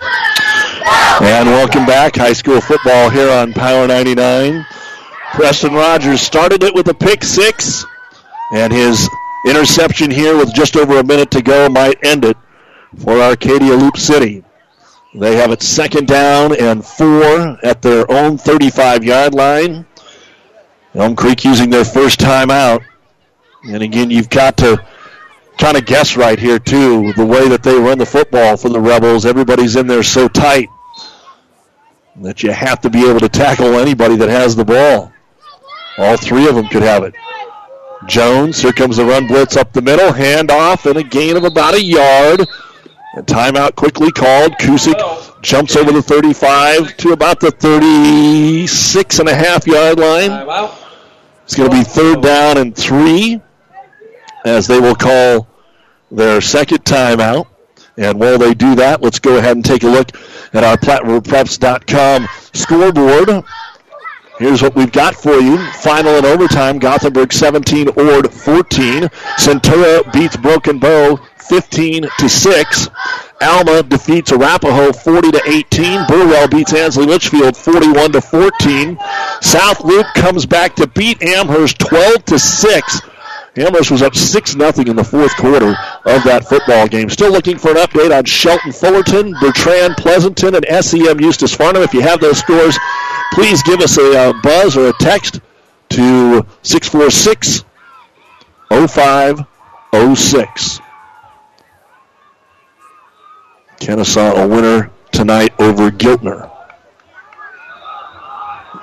And welcome back. High school football here on Power 99. Preston Rogers started it with a pick six, and his interception here with just over a minute to go might end it for Arcadia Loup City. They have it second down and four at their own 35 yard line. Elm Creek using their first time out. And again, you've got to kind of guess right here, too, the way that they run the football for the Rebels. Everybody's in there so tight that you have to be able to tackle anybody that has the ball. All three of them could have it. Jones, here comes the run blitz up the middle, handoff, and a gain of about a yard. A timeout quickly called. Kusick jumps over the 35 to about the 36 and a half yard line. It's going to be third down and three as they will call their second timeout. And while they do that, let's go ahead and take a look at our PlatteRiverPreps.com scoreboard. Here's what we've got for you. Final and overtime, Gothenburg 17, Ord 14. Centura beats Broken Bow 15 to 6. Alma defeats Arapahoe 40 to 18. Burwell beats Ansley Litchfield 41 to 14. South Loup comes back to beat Amherst 12 to 6. Amherst was up 6 0 in the fourth quarter of that football game. Still looking for an update on Shelton Fullerton, Bertrand Pleasanton, and SEM Eustis Farnham. If you have those scores, please give us a uh, buzz or a text to 646 0506. Kenesaw a winner tonight over Giltner.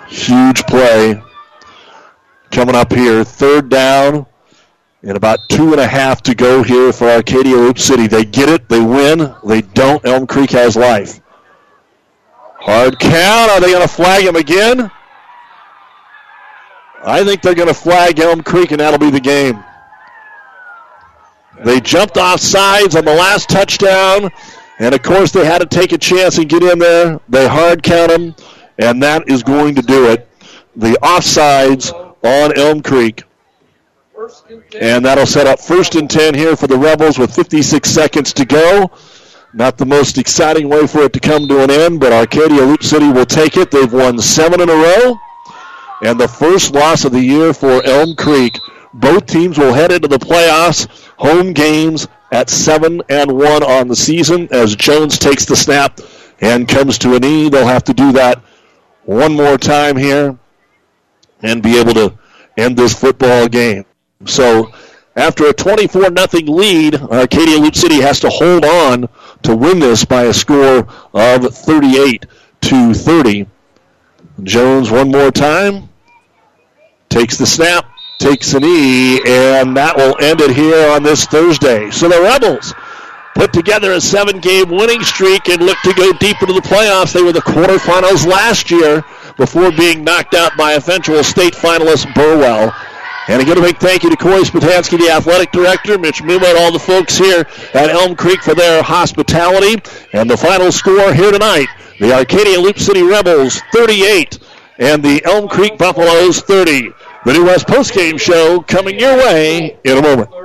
Huge play coming up here. Third down and about two and a half to go here for Arcadia Loup City. They get it, they win. They don't. Elm Creek has life. Hard count. Are they going to flag him again? I think they're going to flag Elm Creek, and that'll be the game. They jumped off sides on the last touchdown, and of course they had to take a chance and get in there. They hard count him, and that is going to do it. The offsides on Elm Creek. And that'll set up first and 10 here for the Rebels with 56 seconds to go. Not the most exciting way for it to come to an end, but Arcadia Loup City will take it. They've won seven in a row. And the first loss of the year for Elm Creek. Both teams will head into the playoffs. Home games at 7 and 1 on the season as Jones takes the snap and comes to a knee. They'll have to do that one more time here and be able to end this football game. So after a 24 0 lead, Arcadia Loup City has to hold on to win this by a score of 38 to 30. Jones one more time takes the snap, takes a knee, and that will end it here on this Thursday. So the Rebels put together a seven game winning streak and look to go deep into the playoffs. They were the quarterfinals last year before being knocked out by eventual state finalist Burwell. And again, a big thank you to Corey Spatansky, the athletic director, Mitch Muma, and all the folks here at Elm Creek for their hospitality. And the final score here tonight, the Arcadia Loup City Rebels 38 and the Elm Creek Buffaloes 30. The New West postgame show coming your way in a moment.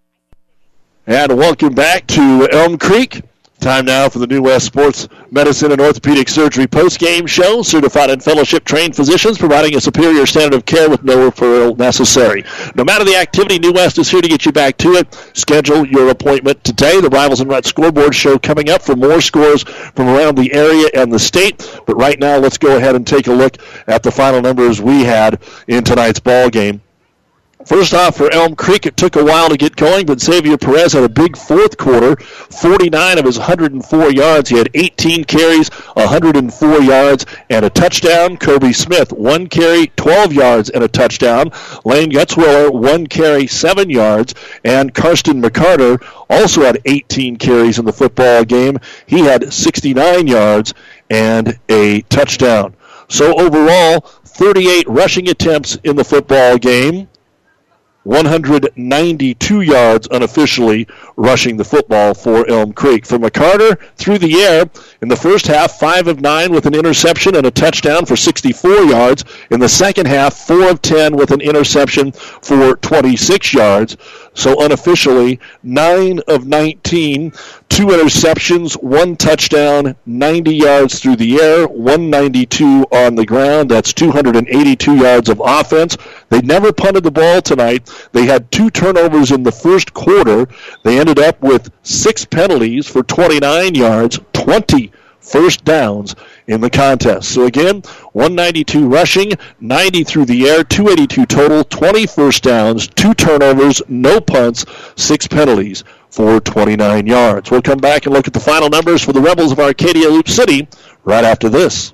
And welcome back to Elm Creek. Time now for the New West Sports Medicine and Orthopedic Surgery post-game show. Certified and fellowship trained physicians providing a superior standard of care with no referral necessary. No matter the activity, New West is here to get you back to it. Schedule your appointment today. The Rivals and Rut scoreboard show coming up for more scores from around the area and the state. But right now, let's go ahead and take a look at the final numbers we had in tonight's ball game. First off, for Elm Creek, it took a while to get going, but Xavier Perez had a big fourth quarter. 49 of his 104 yards. He had 18 carries, 104 yards, and a touchdown. Kobe Smith, one carry, 12 yards, and a touchdown. Lane Gutzwiller, one carry, seven yards. And Karsten McCarter also had 18 carries in the football game. He had 69 yards and a touchdown. So overall, 38 rushing attempts in the football game. 192 yards unofficially rushing the football for Elm Creek. For McCarter, through the air, in the first half, 5 of 9 with an interception and a touchdown for 64 yards. In the second half, 4 of 10 with an interception for 26 yards. So unofficially, 9 of 19, two interceptions, one touchdown, 90 yards through the air, 192 on the ground. That's 282 yards of offense. They never punted the ball tonight. They had two turnovers in the first quarter. They ended up with six penalties for 29 yards, 20 first downs in the contest. So again, 192 rushing, 90 through the air, 282 total, 20 first downs, two turnovers, no punts, six penalties for 29 yards. We'll come back and look at the final numbers for the Rebels of Arcadia Loup City right after this.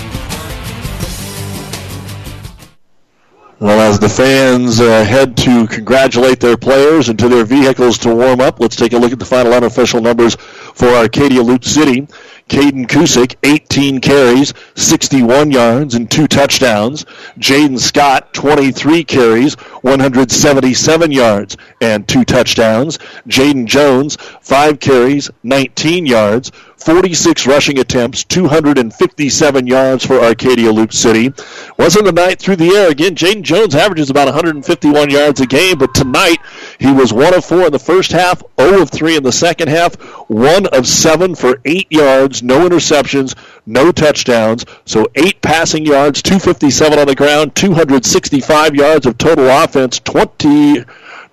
Well, as the fans uh, head to congratulate their players and to their vehicles to warm up, let's take a look at the final unofficial numbers for Arcadia Loup City. Caden Kusick, 18 carries, 61 yards, and two touchdowns. Jaden Scott, 23 carries, 177 yards, and two touchdowns. Jaden Jones, 5 carries, 19 yards, 46 rushing attempts, 257 yards for Arcadia Loup City. Wasn't the night through the air. Again, Jaden Jones averages about 151 yards a game, but tonight he was 1 of 4 in the first half, 0 of 3 in the second half, 1 of 7 for 8 yards, no interceptions, no touchdowns. So 8 passing yards, 257 on the ground, 265 yards of total offense, 20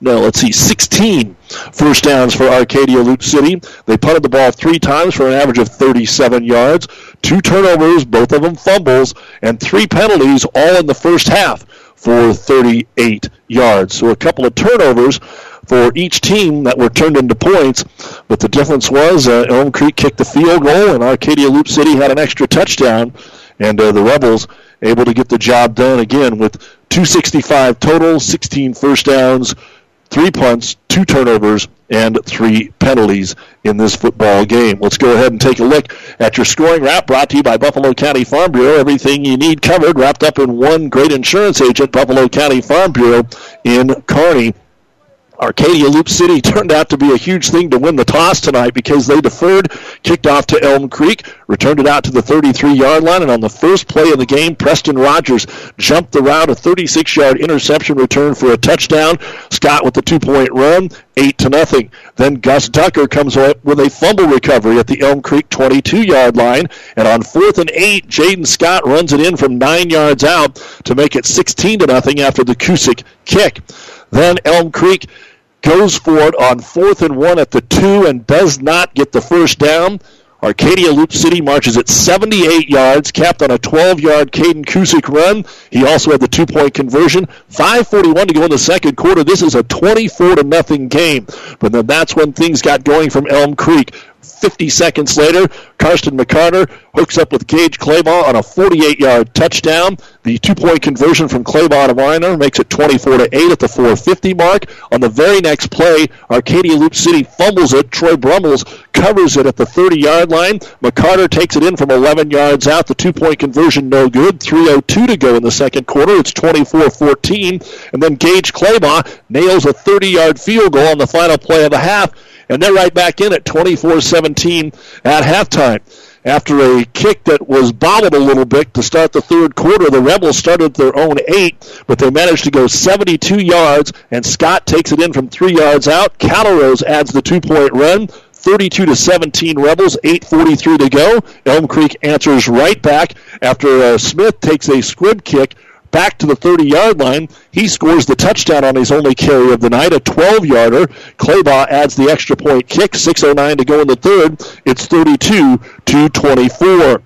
no, let's see, 16 first downs for Arcadia Loup City. They punted the ball three times for an average of 37 yards, two turnovers, both of them fumbles, and three penalties all in the first half for 38 yards. So a couple of turnovers for each team that were turned into points. But the difference was uh, Elm Creek kicked the field goal, and Arcadia Loup City had an extra touchdown, and uh, the Rebels able to get the job done again with 265 total, 16 first downs, three punts, two turnovers, and three penalties in this football game. Let's go ahead and take a look at your scoring wrap brought to you by Buffalo County Farm Bureau. Everything you need covered, wrapped up in one great insurance agent, Buffalo County Farm Bureau in Kearney. Arcadia Loup City turned out to be a huge thing to win the toss tonight because they deferred, kicked off to Elm Creek, returned it out to the 33 yard line, and on the first play of the game, Preston Rogers jumped the route, a 36 yard interception return for a touchdown. Scott with the two point run, 8 to nothing. Then Gus Ducker comes up with a fumble recovery at the Elm Creek 22 yard line, and on fourth and 8, Jaden Scott runs it in from 9 yards out to make it 16 to nothing after the Cusick kick. Then Elm Creek goes for it on fourth and one at the two and does not get the first down. Arcadia Loup City marches at 78 yards, capped on a 12-yard Caden Kusick run. He also had the two-point conversion. 5:41 to go in the second quarter. This is a 24 to nothing game. But then that's when things got going from Elm Creek. 50 seconds later, Karsten McCarter hooks up with Gage Claybaugh on a 48-yard touchdown. The two-point conversion from Claybaugh to Weiner makes it 24 to 8 at the 450 mark. On the very next play, Arcadia Loup City fumbles it. Troy Brummels covers it at the 30-yard line. McCarter takes it in from 11 yards out. The two-point conversion no good. 3:02 to go in the second quarter. It's 24-14, and then Gage Claybaugh nails a 30-yard field goal on the final play of the half and they're right back in at 24-17 at halftime. After a kick that was bobbled a little bit to start the third quarter, the Rebels started their own eight, but they managed to go 72 yards, and Scott takes it in from three yards out. Calrose adds the two-point run. 32 to 17 Rebels, 8:43 to go. Elm Creek answers right back after uh, Smith takes a squib kick back to the 30 yard line. He scores the touchdown on his only carry of the night, a 12 yarder. Claybaugh adds the extra point kick, 6.09 to go in the third. It's 32 to 24.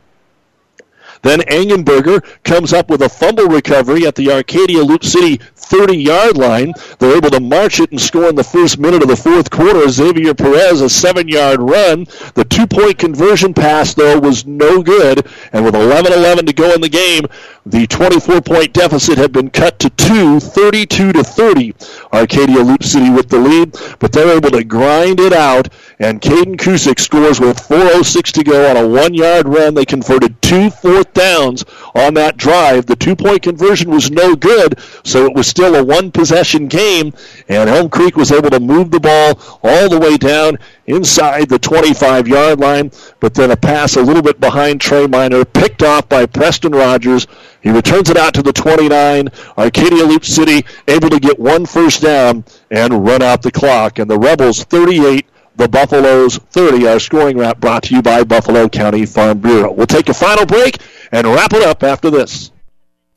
Then Engenberger comes up with a fumble recovery at the Arcadia Loup City 30 yard line. They're able to march it and score in the first minute of the fourth quarter. Xavier Perez, a seven yard run. The two point conversion pass, though, was no good. And with 11 11 to go in the game, the 24 point deficit had been cut to two, 32 to 30. Arcadia Loup City with the lead, but they're able to grind it out. And Caden Kusick scores with 4.06 to go on a one yard run. They converted two fourth downs on that drive. The two point conversion was no good, so it was still a one possession game. And Elm Creek was able to move the ball all the way down inside the 25 yard line, but then a pass a little bit behind Trey Miner, picked off by Preston Rogers. He returns it out to the 29. Arcadia Loup City able to get one first down and run out the clock. And the Rebels 38, the Buffaloes 30. Our scoring wrap brought to you by Buffalo County Farm Bureau. We'll take a final break and wrap it up after this.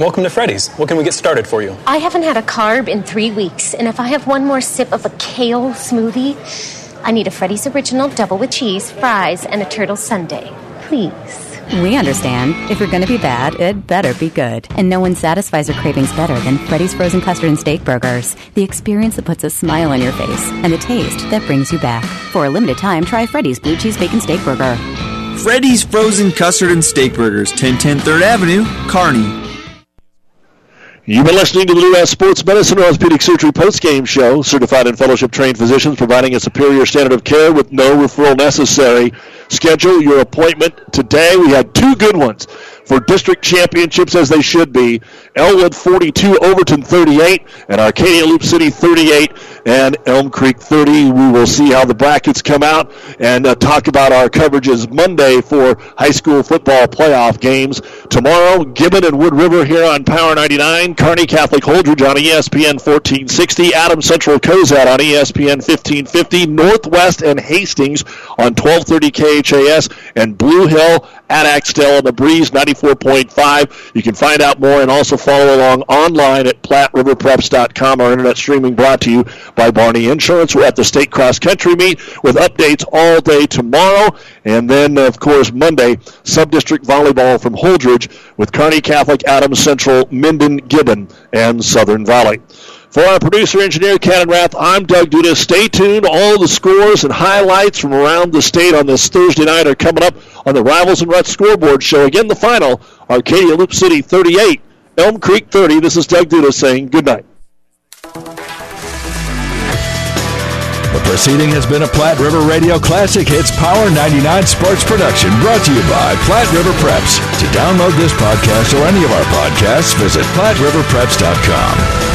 Welcome to Freddy's. What can we get started for you? I haven't had a carb in three weeks, and if I have one more sip of a kale smoothie, I need a Freddy's Original double with cheese, fries, and a turtle sundae. Please. We understand. If you're going to be bad, it better be good. And no one satisfies your cravings better than Freddy's Frozen Custard and Steak Burgers. The experience that puts a smile on your face and the taste that brings you back. For a limited time, try Freddy's Blue Cheese Bacon Steak Burger. Freddy's Frozen Custard and Steak Burgers, 1010 3rd Avenue, Kearney. You've been listening to the West Sports Medicine Orthopedic Surgery post-game show. Certified and fellowship trained physicians providing a superior standard of care with no referral necessary. Schedule your appointment today. We had two good ones for district championships as they should be. Elwood 42, Overton 38, and Arcadia Loup City 38, and Elm Creek 30. We will see how the brackets come out and uh, talk about our coverages Monday for high school football playoff games. Tomorrow, Gibbon and Wood River here on Power 99, Kearney Catholic Holdrege on ESPN 1460, Adam Central Cozad on ESPN 1550, Northwest and Hastings on 1230 KHAS, and Blue Hill at Axtell on the Breeze 94.5. You can find out more and also follow along online at PlatteRiverPreps.com. Our internet streaming brought to you by Barney Insurance. We're at the state cross country meet with updates all day tomorrow. And then, of course, Monday, sub-district volleyball from Holdrege with Kearney Catholic, Adams Central, Minden, Gibbon, and Southern Valley. For our producer engineer, Cannon Rath, I'm Doug Duda. Stay tuned. All the scores and highlights from around the state on this Thursday night are coming up on the Rivals and Ruts scoreboard show. Again, the final Arcadia Loup City 38, Elm Creek 30. This is Doug Duda saying good night. The proceeding has been a Platte River Radio Classic Hits Power 99 sports production brought to you by Platte River Preps. To download this podcast or any of our podcasts, visit PlatteRiverPreps.com.